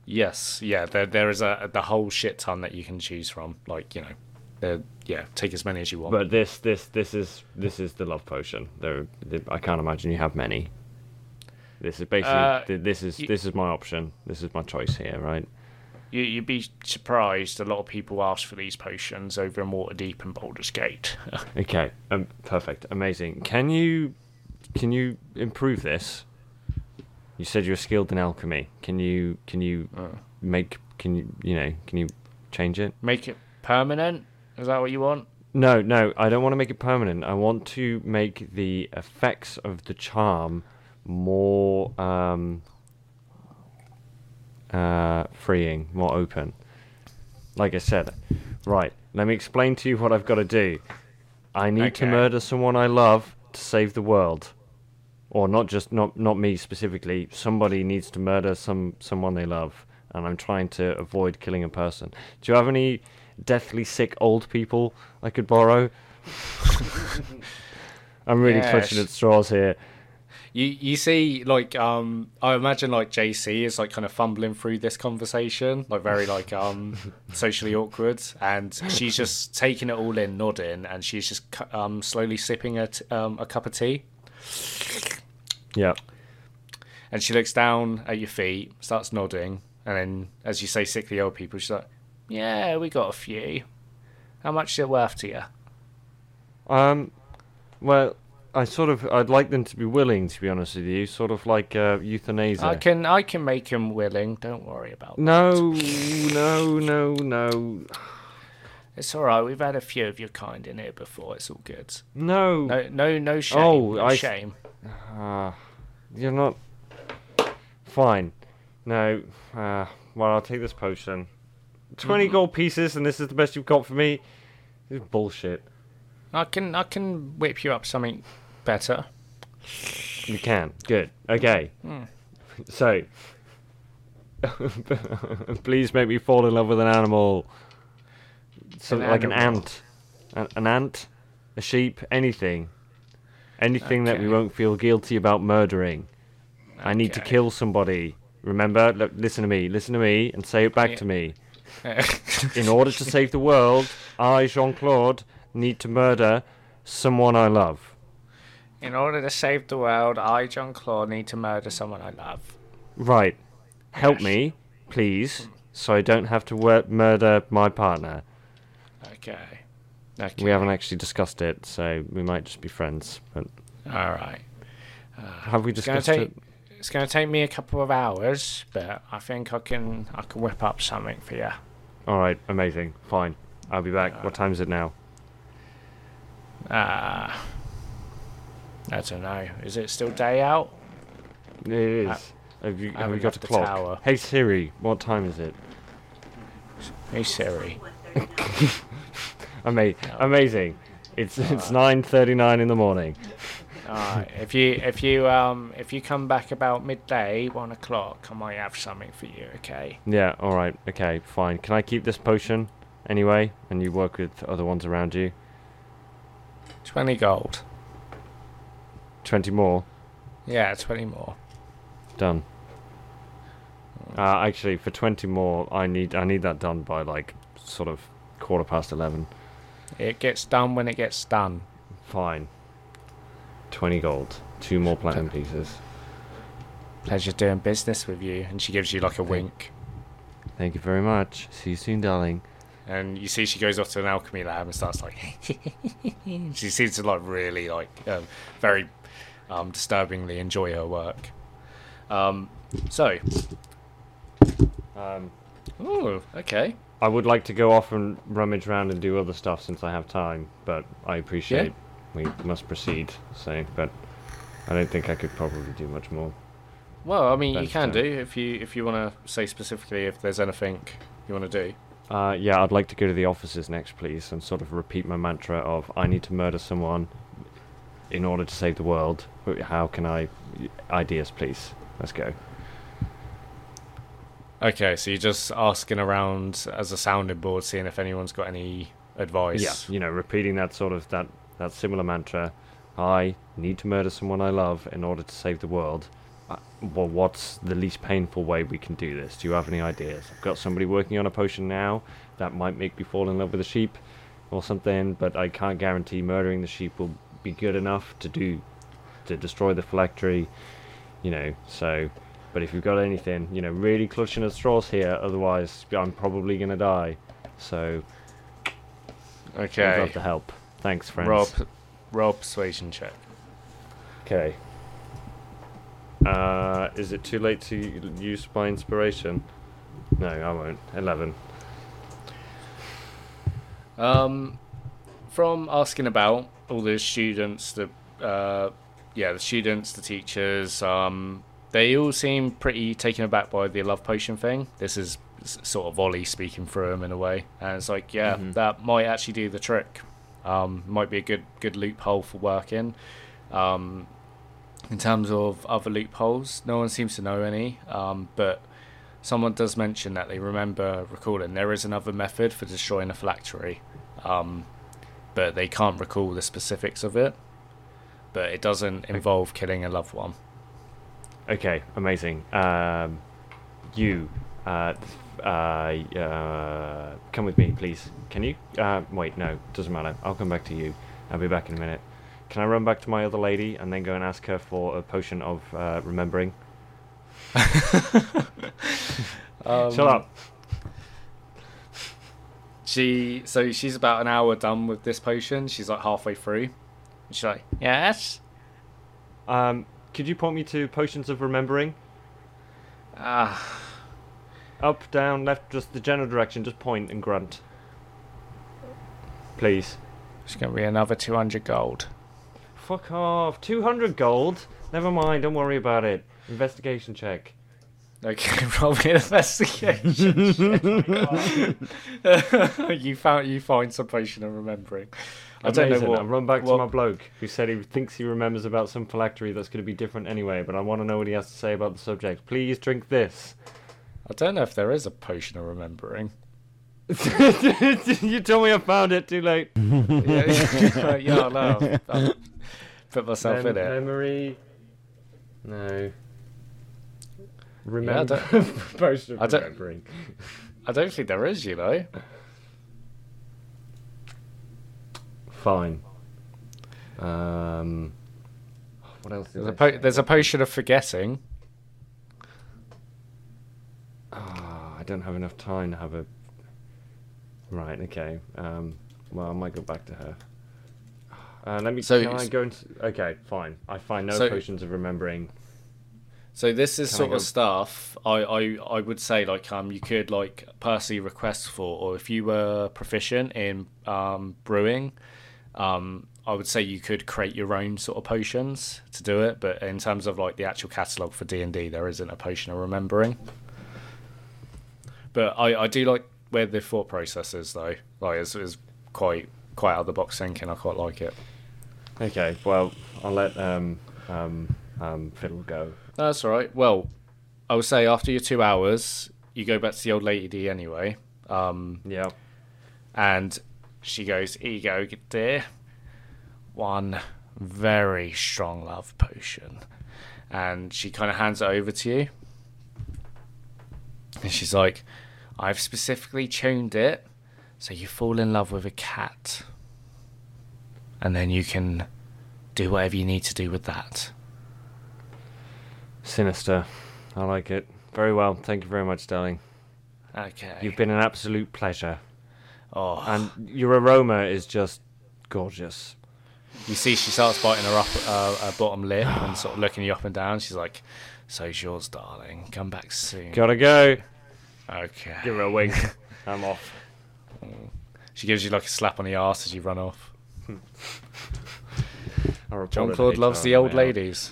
Yes, yeah. There there is a the whole shit ton that you can choose from. Like you know, there- yeah. Take as many as you want. But this, this, this is this is the love potion. There, I can't imagine you have many. This is basically Uh, this is y- this is my option. This is my choice here, right? you, you'd be surprised. A lot of people ask for these potions over in Waterdeep and Baldur's Gate. Okay, um, perfect, amazing. Can you can you improve this? You said you're skilled in alchemy. Can you can you Uh. make can you you know can you change it? Make it permanent. Is that what you want? No, no, I don't want to make it permanent. I want to make the effects of the charm more um, uh, freeing, more open. Like I said, right. Let me explain to you what I've got to do. I need to murder someone I love to save the world, or not just not not me specifically. Somebody needs to murder some someone they love, and I'm trying to avoid killing a person. Do you have any deathly sick old people I could borrow? I'm really clutching at straws here. You you see, like um, I imagine like JC is like kind of fumbling through this conversation, like very like um socially awkward, and she's just taking it all in, nodding, and she's just um slowly sipping a t- um a cup of tea, Yeah. and she looks down at your feet, starts nodding, and then as you say, sickly old people, she's like, "Yeah, we got a few. How much is it worth to you?" Um. Well, I sort of I'd like them to be willing, to be honest with you. Sort of like uh, euthanasia. I can I can make him willing. Don't worry about. that. No, no, no, no, It's all right. We've had a few of your kind in here before. It's all good. no. No, no, no shame. Oh, no I- shame. Ah, you're not. Fine. No. Uh, well, I'll take this potion. 20 Mm-hmm. gold pieces, and this is the best you've got for me. This is bullshit. I can, I can whip you up something better. You can. Good. Okay. Hmm. So. Please make me fall in love with an animal. Something like an ant. An, an ant? A sheep? Anything. Anything that we won't feel guilty about murdering. I need to kill somebody. Remember? Look, listen to me. Listen to me and say it back Yeah. to me. In order to save the world, I, Jean Claude, need to murder someone I love. In order to save the world, I, John Claude, need to murder someone I love. Right. Help Yes. me, please, so I don't have to wor- murder my partner. Okay. Okay. We haven't actually discussed it, so we might just be friends. But All right. have we It's gonna discussed take. it? It's gonna take me a couple of hours, but I think I can. I can whip up something for you. All right, amazing. Fine. I'll be back. what time is it now? Uh, I don't know. Is it still day out? It is. I- have you, have you got a the clock? tower. Hey Siri, what time is it? Hey Siri. Ama- amazing. It's it's nine thirty nine in the morning. Alright, if you if you um if you come back about midday, one o'clock, I might have something for you. Okay. Yeah. All right. Okay. Fine. Can I keep this potion anyway? And you work with other ones around you. Twenty gold. Twenty more. Yeah, twenty more. Done. Uh, actually, for twenty more, I need I need that done by like sort of quarter past eleven. It gets done when it gets done. Fine. Twenty gold. Two more platinum pieces. Pleasure doing business with you. And she gives you like a wink. Thank you very much. See you soon, darling. And you see she goes off to an alchemy lab and starts like. she seems to like really like um, very um, disturbingly enjoy her work. Um, so, Um, oh, okay. I would like to go off and rummage around and do other stuff since I have time, but I appreciate we must proceed. So, but I don't think I could probably do much more. Well, I mean, you can fair. do if you if you want to say specifically if there's anything you want to do. Uh, yeah, I'd like to go to the offices next, please, and sort of repeat my mantra of I need to murder someone in order to save the world. How can I? Ideas, please. Let's go. Okay, so you're just asking around as a sounding board, seeing if anyone's got any advice. Yeah, you know, repeating that sort of that that similar mantra. I need to murder someone I love in order to save the world. Uh, well, what's the least painful way we can do this? Do you have any ideas? I've got somebody working on a potion now that might make me fall in love with a sheep or something, but I can't guarantee murdering the sheep will be good enough to do to destroy the phylactery. You know, so. But if you've got anything, you know, really clutching at straws here, otherwise I'm probably gonna die. So okay, I'd love to help. Thanks, friends. Rob, roll persuasion check. Okay. Uh, is it too late to use my inspiration? No, I won't. Eleven. Um, from asking about all the students, the uh, yeah, the students, the teachers, um, they all seem pretty taken aback by the love potion thing. This is sort of Ollie speaking through him in a way, and it's like, yeah, Mhm. that might actually do the trick. Um, might be a good good loophole for working. Um, in terms of other loopholes, no one seems to know any. Um, but someone does mention that they remember recalling there is another method for destroying a phylactery, um, but they can't recall the specifics of it. But it doesn't involve killing a loved one. Okay, amazing. Um, you, uh, uh, uh, come with me, please. Can you? Uh, wait, no, doesn't matter. I'll come back to you. I'll be back in a minute. Can I run back to my other lady and then go and ask her for a potion of uh, remembering? Um, Shut up. She so she's about an hour done with this potion. She's like halfway through. She's like, yes. Um, could you point me to potions of remembering? Ah, Up, down, left, just the general direction. Just point and grunt. Please. it's gonna be another two hundred gold. Fuck off. 200 gold? Never mind, don't worry about it. Investigation check. Okay, roll me an investigation. you found you find some potion of remembering. I don't know Amazing. what. I run back what- to my bloke who said he thinks he remembers about some phylactery that's going to be different anyway, but I want to know what he has to say about the subject. Please drink this. I don't know if there is a potion of remembering. you told me I found it too late. yeah, yeah, no, I'll put myself Mem- in it. Memory. No. Yeah, I Remember. don't- Potion of I don't- remembering. I don't think there is. You know. Fine. Um. What else? There's a po- there's a potion of forgetting. Ah, I don't have enough time to have a. Right. Okay. Um. Well, I might go back to her. Uh, let me. So can I go into? Okay. Fine. I find no So- potions of remembering. So this is Can sort of stuff I, I I would say like um you could like personally request for, or if you were proficient in um brewing, um I would say you could create your own sort of potions to do it. But in terms of like the actual catalog for D and D, there isn't a potion of remembering. But I I do like where the thought process is though. Like it's, it's quite quite out of the box thinking. I quite like it. Okay. Well, I'll let um um um Fiddle go. That's all right. Well, I would say after your two hours, you go back to the old lady anyway. Um, Yeah. and she goes, "Here you go, dear. One very strong love potion." And she kind of hands it over to you. And she's like, "I've specifically tuned it so you fall in love with a cat, and then you can do whatever you need to do with that." Sinister. I like it. Very well. Thank you very much, darling. Okay. You've been an absolute pleasure, oh, and your aroma is just gorgeous. you see, she starts biting her up, uh, her bottom lip, and sort of looking you up and down. She's like, "So's yours, darling. Come back soon." Gotta go. Okay. Give her a wink. I'm off. She gives you like a slap on the arse as you run off. John Claude loves the old ladies.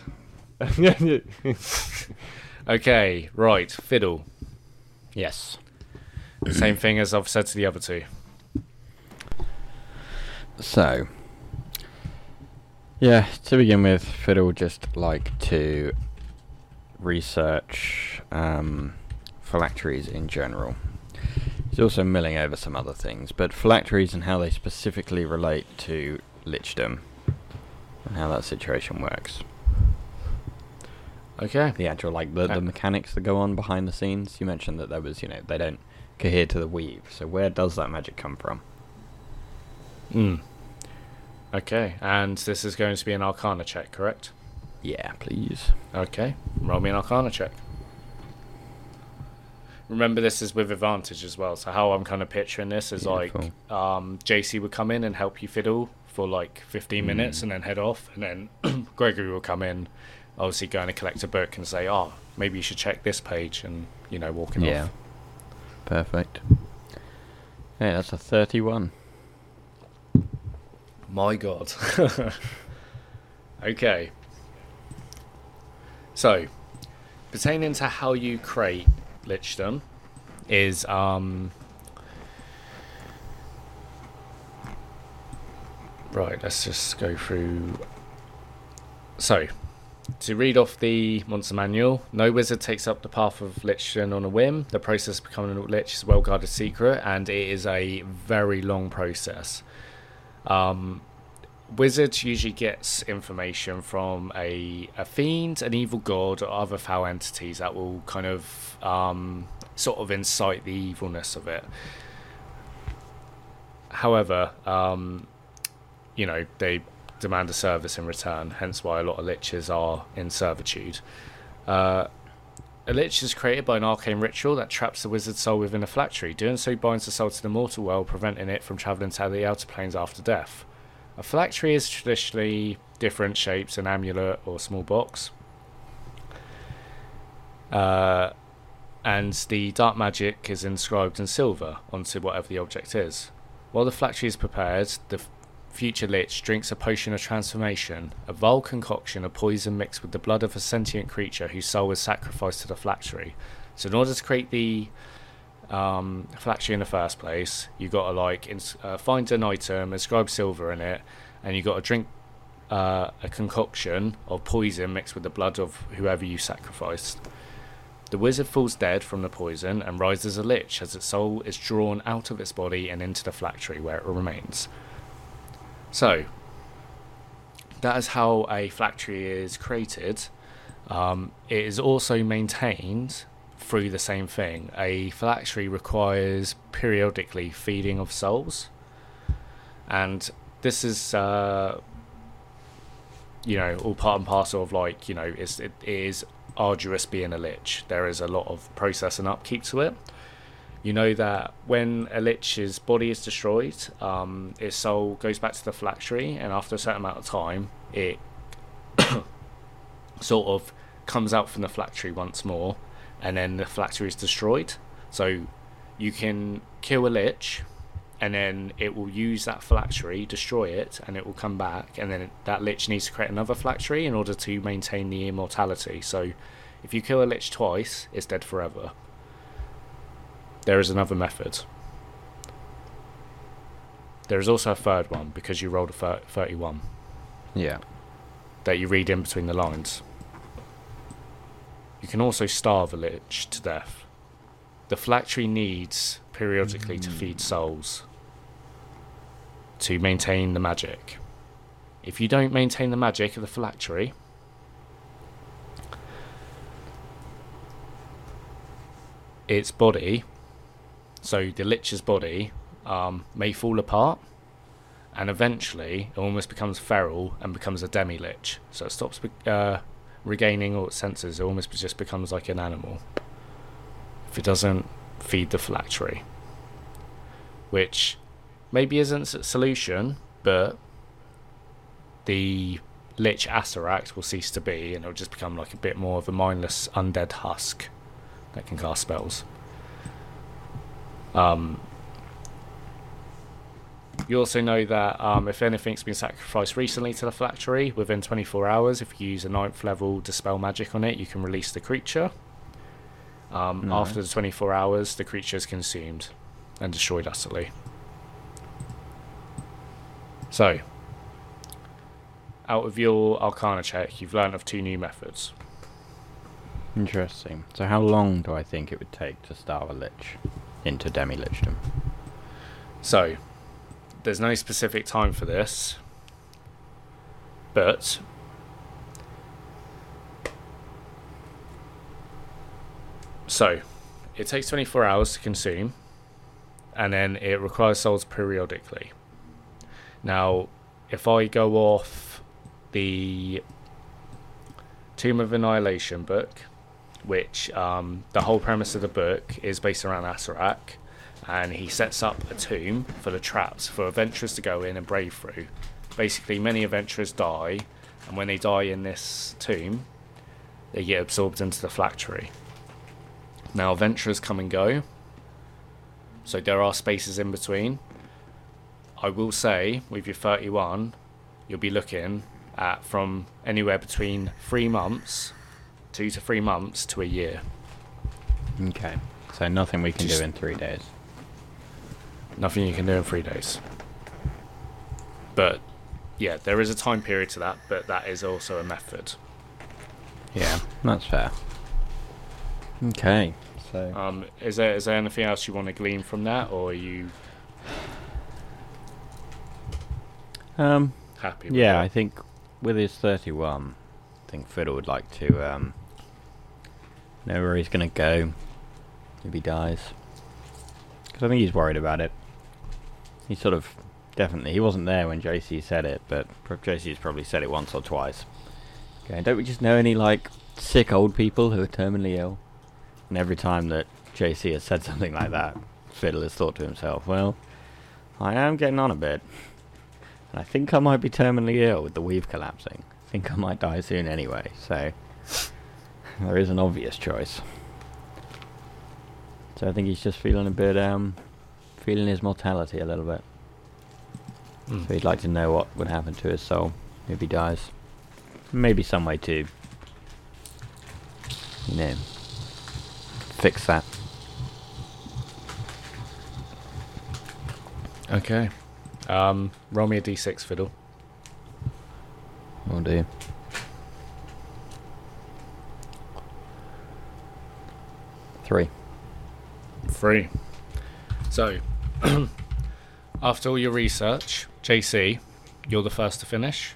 Okay, right. Fiddle. Yes. Same thing as I've said to the other two. So, yeah, to begin with, Fiddle just like to research um, phylacteries in general. He's also milling over some other things, but phylacteries and how they specifically relate to lichdom and how that situation works. Okay. The actual, like, the, Okay. the mechanics that go on behind the scenes. You mentioned that there was, you know, they don't cohere to the weave. So, where does that magic come from? Mm. Okay, and this is going to be an Arcana check, correct? Yeah, please. Okay, roll me an Arcana check. Remember, this is with advantage as well. So how I'm kind of picturing this is Beautiful. like um, JC would come in and help you fiddle for like 15 minutes Mm. and then head off, and then Gregory will come in, obviously going to collect a book and say, "Oh, maybe you should check this page," and you know, walking Yeah. off. Yeah. Perfect. Yeah, that's a 31. My God. okay. So, pertaining to how you create lichdom is um right. Let's just go through. So, to read off the monster manual, no wizard takes up the path of lichdom on a whim. The process of becoming a lich is a well guarded secret, and it is a very long process. Um, wizards usually gets information from a, a fiend, an evil god, or other foul entities that will kind of um, sort of incite the evilness of it. However, um, you know they demand a service in return, hence why a lot of liches are in servitude. Uh, a lich is created by an arcane ritual that traps the wizard's soul within a phylactery. Doing so binds the soul to the mortal world, preventing it from travelling to the outer planes after death. A phylactery is traditionally different shapes, an amulet or small box. Uh, and the dark magic is inscribed in silver onto whatever the object is. While the phylactery is prepared, the future lich drinks a potion of transformation, a vile concoction of poison mixed with the blood of a sentient creature whose soul was sacrificed to the phylactery. So, in order to create the um, phylactery in the first place, you got to like ins- uh, find an item, inscribe silver in it, and you got to drink uh, a concoction of poison mixed with the blood of whoever you sacrificed. The wizard falls dead from the poison and rises a lich as its soul is drawn out of its body and into the phylactery where it remains. So, that is how a phylactery is created. Um, it is also maintained through the same thing. A phylactery requires periodically feeding of souls, and this is, uh, you know, all part and parcel of like, you know, it's, it is arduous being a lich. There is a lot of process and upkeep to it. You know that when a lich's body is destroyed, um, its soul goes back to the phylactery, and after a certain amount of time, it sort of comes out from the phylactery once more, and then the phylactery is destroyed. So you can kill a lich, and then it will use that phylactery, destroy it, and it will come back, and then that lich needs to create another phylactery in order to maintain the immortality. So if you kill a lich twice, it's dead forever. There is another method. There is also a third one because you rolled a thir- 31 Yeah. that you read in between the lines. You can also starve a lich to death. The phylactery needs periodically to feed hmm. souls to maintain the magic. If you don't maintain the magic of the phylactery, its body, so the lich's body, um, may fall apart and eventually it almost becomes feral and becomes a demi lich. So it stops uh, regaining all its senses. It almost just becomes like an animal. If it doesn't feed the phylactery. Which maybe isn't a solution, but the Lich Acererak will cease to be, and it'll just become like a bit more of a mindless undead husk that can cast spells. Um, you also know that um, if anything's been sacrificed recently to the phylactery, within 24 hours, if you use a ninth level dispel magic on it, you can release the creature. Um. After the 24 hours, the creature is consumed and destroyed utterly. So, out of your Arcana check, you've learned of two new methods. Interesting. So how long do I think it would take to starve a lich into demi-lichdom? So, there's no specific time for this, but so it takes 24 hours to consume, and then it requires souls periodically. Now, if I go off the Tomb of Annihilation book, which um, the whole premise of the book is based around Acererak, and he sets up a tomb full of traps for adventurers to go in and brave through. Basically, many adventurers die, and when they die in this tomb, they get absorbed into the phylactery. Now, adventurers come and go, so there are spaces in between. I will say, with your 31, you'll be looking at from anywhere between three months, two to three months, to a year. Okay. So nothing we can Just- do in three days. Nothing you can do in three days. But yeah, there is a time period to that, but that is also a method. Yeah, that's fair. Okay. So Um, is there is there anything else you want to glean from that, or are you um happy? With yeah, it? I think with his 31, I think Fiddle would like to um know where he's to go if he dies. Cuz I think he's worried about it. He sort of definitely he wasn't there when JC said it, but JC's probably said it once or twice. Okay, don't we just know any like sick old people who are terminally ill? And every time that JC has said something like that, Fiddle has thought to himself, well, I am getting on a bit. And I think I might be terminally ill with the weave collapsing. I think I might die soon anyway, so there is an obvious choice. So I think he's just feeling a bit, um, feeling his mortality a little bit. Mm. So he'd like to know what would happen to his soul if he dies. Maybe some way to, you know, fix that. Okay. Um, roll me a d6 fiddle. Will do. Three. Three. So, after all your research, JC, you're the first to finish.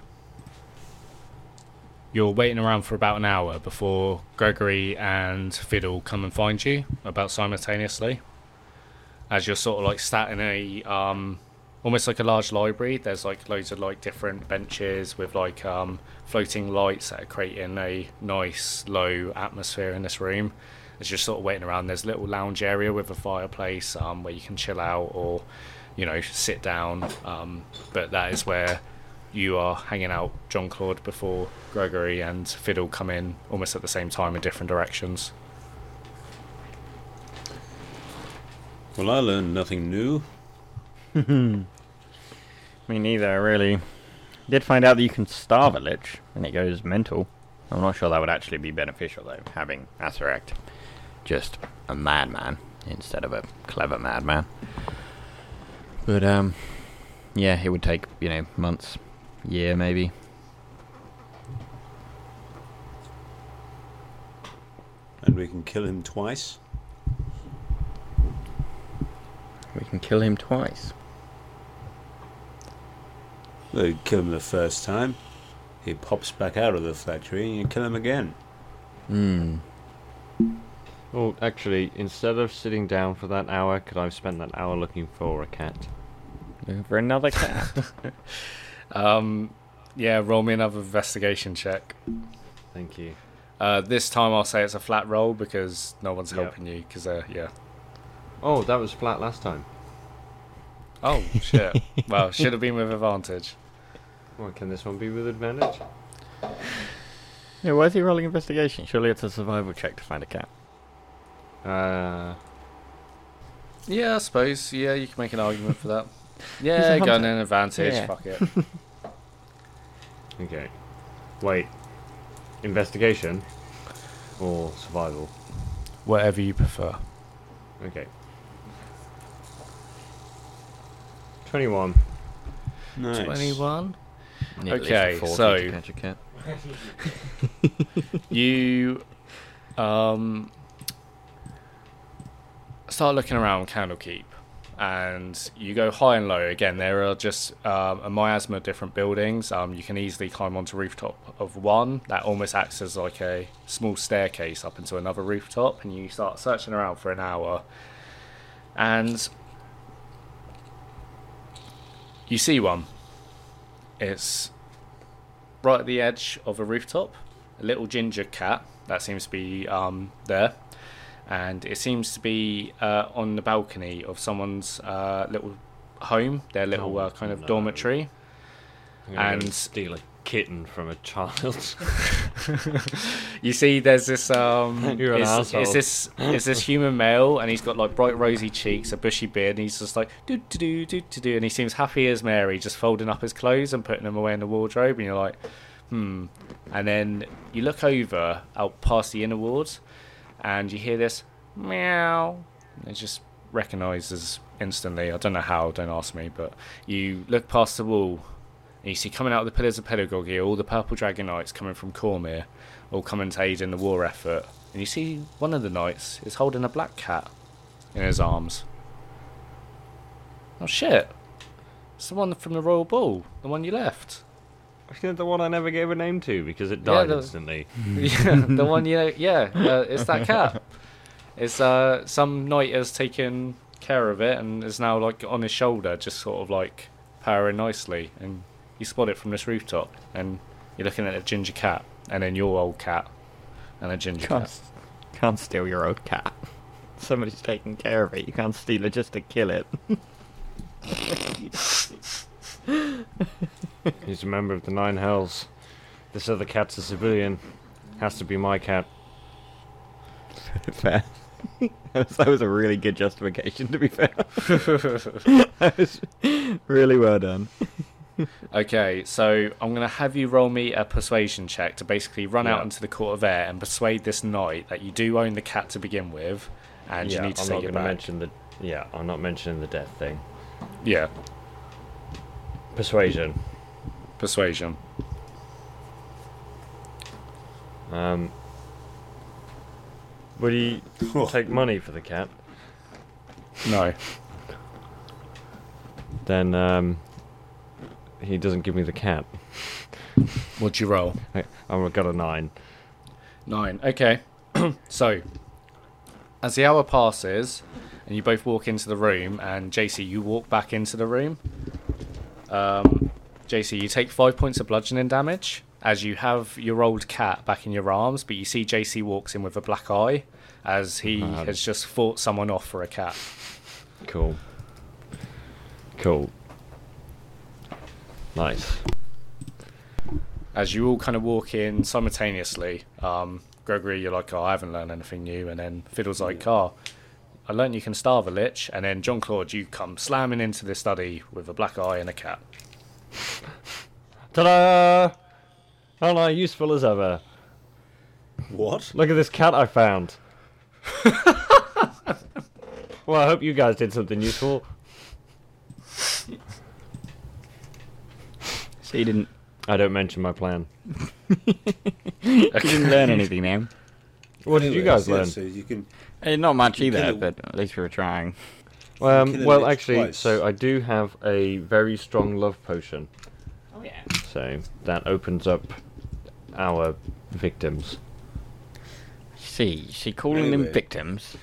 You're waiting around for about an hour before Gregory and Fiddle come and find you, about simultaneously. As you're sort of like sat in a um, almost like a large library. There's like loads of like different benches with like um, floating lights that are creating a nice low atmosphere in this room. As you're sort of waiting around, there's a little lounge area with a fireplace um, where you can chill out or, you know, sit down. Um, but that is where you are hanging out, John Claude, before Gregory and Fiddle come in almost at the same time in different directions. Well, I learned nothing new. Me neither, really. Did find out that you can starve a lich and it goes mental. I'm not sure that would actually be beneficial though, having Acererak just a madman instead of a clever madman. But um yeah, it would take, you know, months, year maybe. And we can kill him twice. We can kill him twice. Well, you kill him the first time. He pops back out of the phylactery and you kill him again. Hmm. Well, actually, instead of sitting down for that hour, could I have spent that hour looking for a cat? Looking for another cat. Um, yeah, roll me another investigation check. Thank you. Uh, this time I'll say it's a flat roll because no one's Yep. helping you. Because uh, yeah, Oh, that was flat last time. Oh shit! well, should have been with advantage. Well, can this one be with advantage? Yeah, why is he rolling investigation? Surely it's a survival check to find a cat. Uh, Yeah, I suppose. Yeah, you can make an argument for that. Yeah, gun hunter. an advantage. Yeah. Fuck it. okay. Wait. Investigation or survival? Whatever you prefer. Okay. 21. Nice. Twenty-one. Need Okay, so- to catch a cat. you um start looking around Candlekeep and you go high and low. Again there are just um, a miasma of different buildings. Um, you can easily climb onto rooftop of one that almost acts as like a small staircase up into another rooftop and you start searching around for an hour. And you see one. It's right at the edge of a rooftop a little ginger cat that seems to be um, there, and it seems to be uh, on the balcony of someone's uh, little home, their little Oh, uh, kind of no. dormitory. I'm gonna go And- steal a kitten from a child. You see, there's this um, You're an it's, asshole. it's this it's this human male, and he's got like bright rosy cheeks, a bushy beard, and he's just like do do do do do do, and he seems happy as Mary, just folding up his clothes and putting them away in the wardrobe, and you're like, hmm. And then you look over out past the inner wards, and you hear this meow. It just recognises instantly. I don't know how. Don't ask me. But you look past the wall, and you see coming out of the pillars of pedagogy all the purple dragon knights coming from Cormyr, all coming to aid in the war effort. And you see one of the knights is holding a black cat in his arms. Oh shit! It's the one from the royal ball, the one you left. The one I never gave a name to because it Yeah, died the- instantly. yeah, the one you know, yeah, uh, it's that cat. It's uh, some knight has taken care of it and is now like on his shoulder, just sort of like powering nicely. And you spot it from this rooftop, and you're looking at a ginger cat, and then your old cat, and a ginger Can't, cat. can't steal your old cat. Somebody's taking care of it. You can't steal it just to kill it. He's a member of the Nine Hells. This other cat's a civilian. Has to be my cat. fair. that, was, that was a really good justification, to be fair. that was really well done. Okay, so I'm gonna have you roll me a persuasion check to basically run out into the court of air and persuade this knight that you do own the cat to begin with, and yeah, you need to I'm take not it gonna back. mention the. Yeah, I'm not mentioning the death thing. Yeah, Persuasion. persuasion. Um. Would he take money for the cat? No. Then um. He doesn't give me the cat. What'd you roll? I, I've got a nine. Nine. Okay. so, as the hour passes, and you both walk into the room, and JC, you walk back into the room. Um, JC, you take five points of bludgeoning damage as you have your old cat back in your arms, but you see JC walks in with a black eye as he has just fought someone off for a cat. Cool. Cool. Nice. As you all kind of walk in simultaneously, um, Gregory, you're like, oh, I haven't learned anything new. And then Fiddle's like, oh, I learned you can starve a lich. And then John Claude, you come slamming into the study with a black eye and a cat. Ta-da! Aren't I useful as ever? What? Look at this cat I found. well, I hope you guys did something useful. So you didn't, I don't mention my plan. you didn't learn anything man. What did you guys Yeah, learn? So you can. Eh, not much You either, kill but at least we were trying. Um, well, actually, twice. so I do have a very strong love potion. Oh yeah. So that opens up our victims. See, see, calling them victims.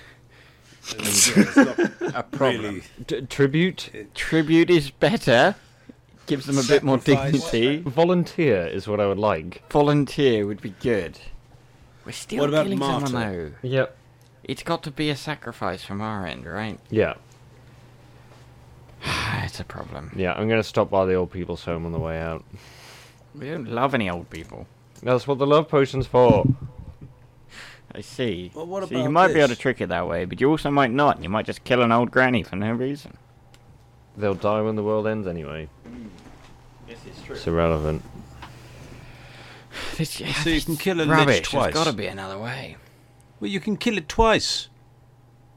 I mean, yeah, it's not A problem. really. D- tribute? Tribute is better. Gives them a bit more dignity. Volunteer is what I would like. Volunteer would be good. We're still What about killing martyr? someone though. Yep. It's got to be a sacrifice from our end, right? Yeah, it's a problem. yeah. I'm gonna stop by the old people's home on the way out. We don't love any old people. That's what the love potion's for. I see. Well, what so you about might be able to trick it that way, but you also might not. You might just kill an old granny for no reason. They'll die when the world ends anyway. This is true. It's irrelevant. This, So you can kill a lich twice. There's got to be another way. Well, you can kill it twice.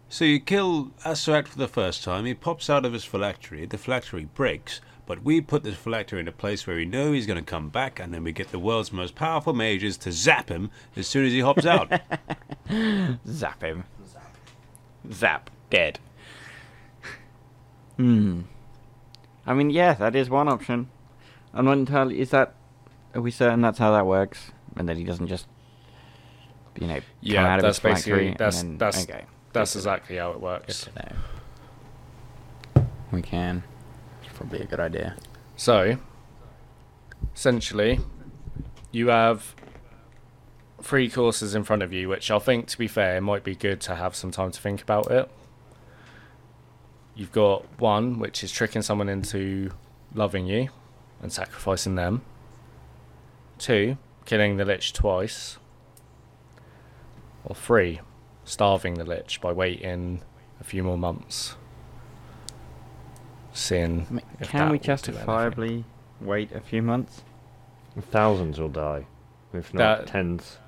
So you kill Acererak for the first time, he pops out of his phylactery, the phylactery breaks, but we put this phylactery in a place where we know he's going to come back, and then we get the world's most powerful mages to zap him as soon as he hops out. Zap him. Zap. Zap. Dead. Hmm. I mean, yeah, that is one option. I'm not entirely. Is that? Are we certain that's how that works? And that he doesn't just, you know, come Yeah, out that's basically that's then- that's okay. that's Good to know. exactly how it works. We can. It's probably a good idea. So, essentially, you have three courses in front of you, which I think, to be fair, might be good to have some time to think about it. You've got one, which is tricking someone into loving you and sacrificing them. Two, killing the lich twice. Or three, starving the lich by waiting a few more months. Seeing I mean, if can we will do anything. justifiably wait a few months? Thousands will die, if not That- tens.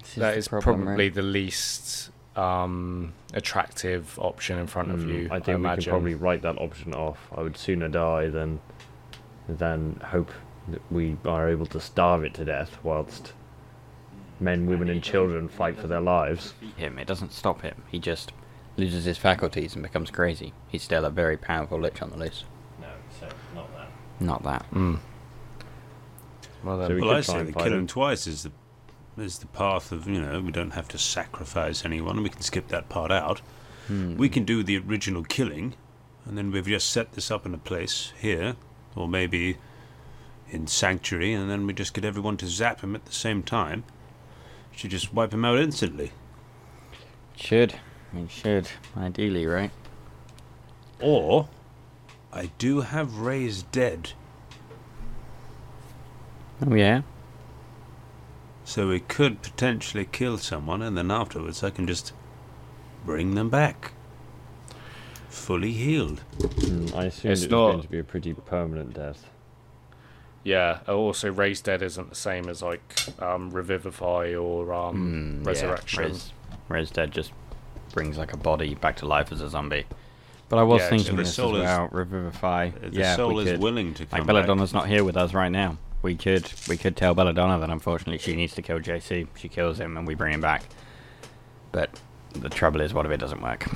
This that the is problem, right? probably the least um, attractive option in front of Mm, you. I think we imagine. can probably write that option off. I would sooner die than than hope that we are able to starve it to death whilst men, women, and children fight for their lives. him. It doesn't stop him. He just loses his faculties and becomes crazy. He's still a very powerful lich on the loose. No, so not that. Not that. Mm. Well then, So we well, I say and the fight kill him. him twice is the is the path of you know we don't have to sacrifice anyone. We can skip that part out. Hmm. We can do the original killing, and then we've just set this up in a place here, or maybe in Sanctuary, and then we just get everyone to zap him at the same time. Should just wipe him out instantly. Should. I mean, should. Ideally, right? Or, I do have Raise dead, Oh, yeah? so we could potentially kill someone, and then afterwards I can just bring them back, fully healed. Mm, I assumed It's it was going to be a pretty permanent death. Yeah. Also, raised dead isn't the same as like um, revivify or um, Mm, resurrection. Yeah. Res, Res Dead just brings like a body back to life as a zombie. But I was Yeah, thinking the this as soul is- well. Revivify. The yeah, soul we is could. willing to come Like back. Belladonna's not here with us right now. We could we could tell Belladonna that unfortunately she needs to kill JC. She kills him and we bring him back. But the trouble is, what if it doesn't work?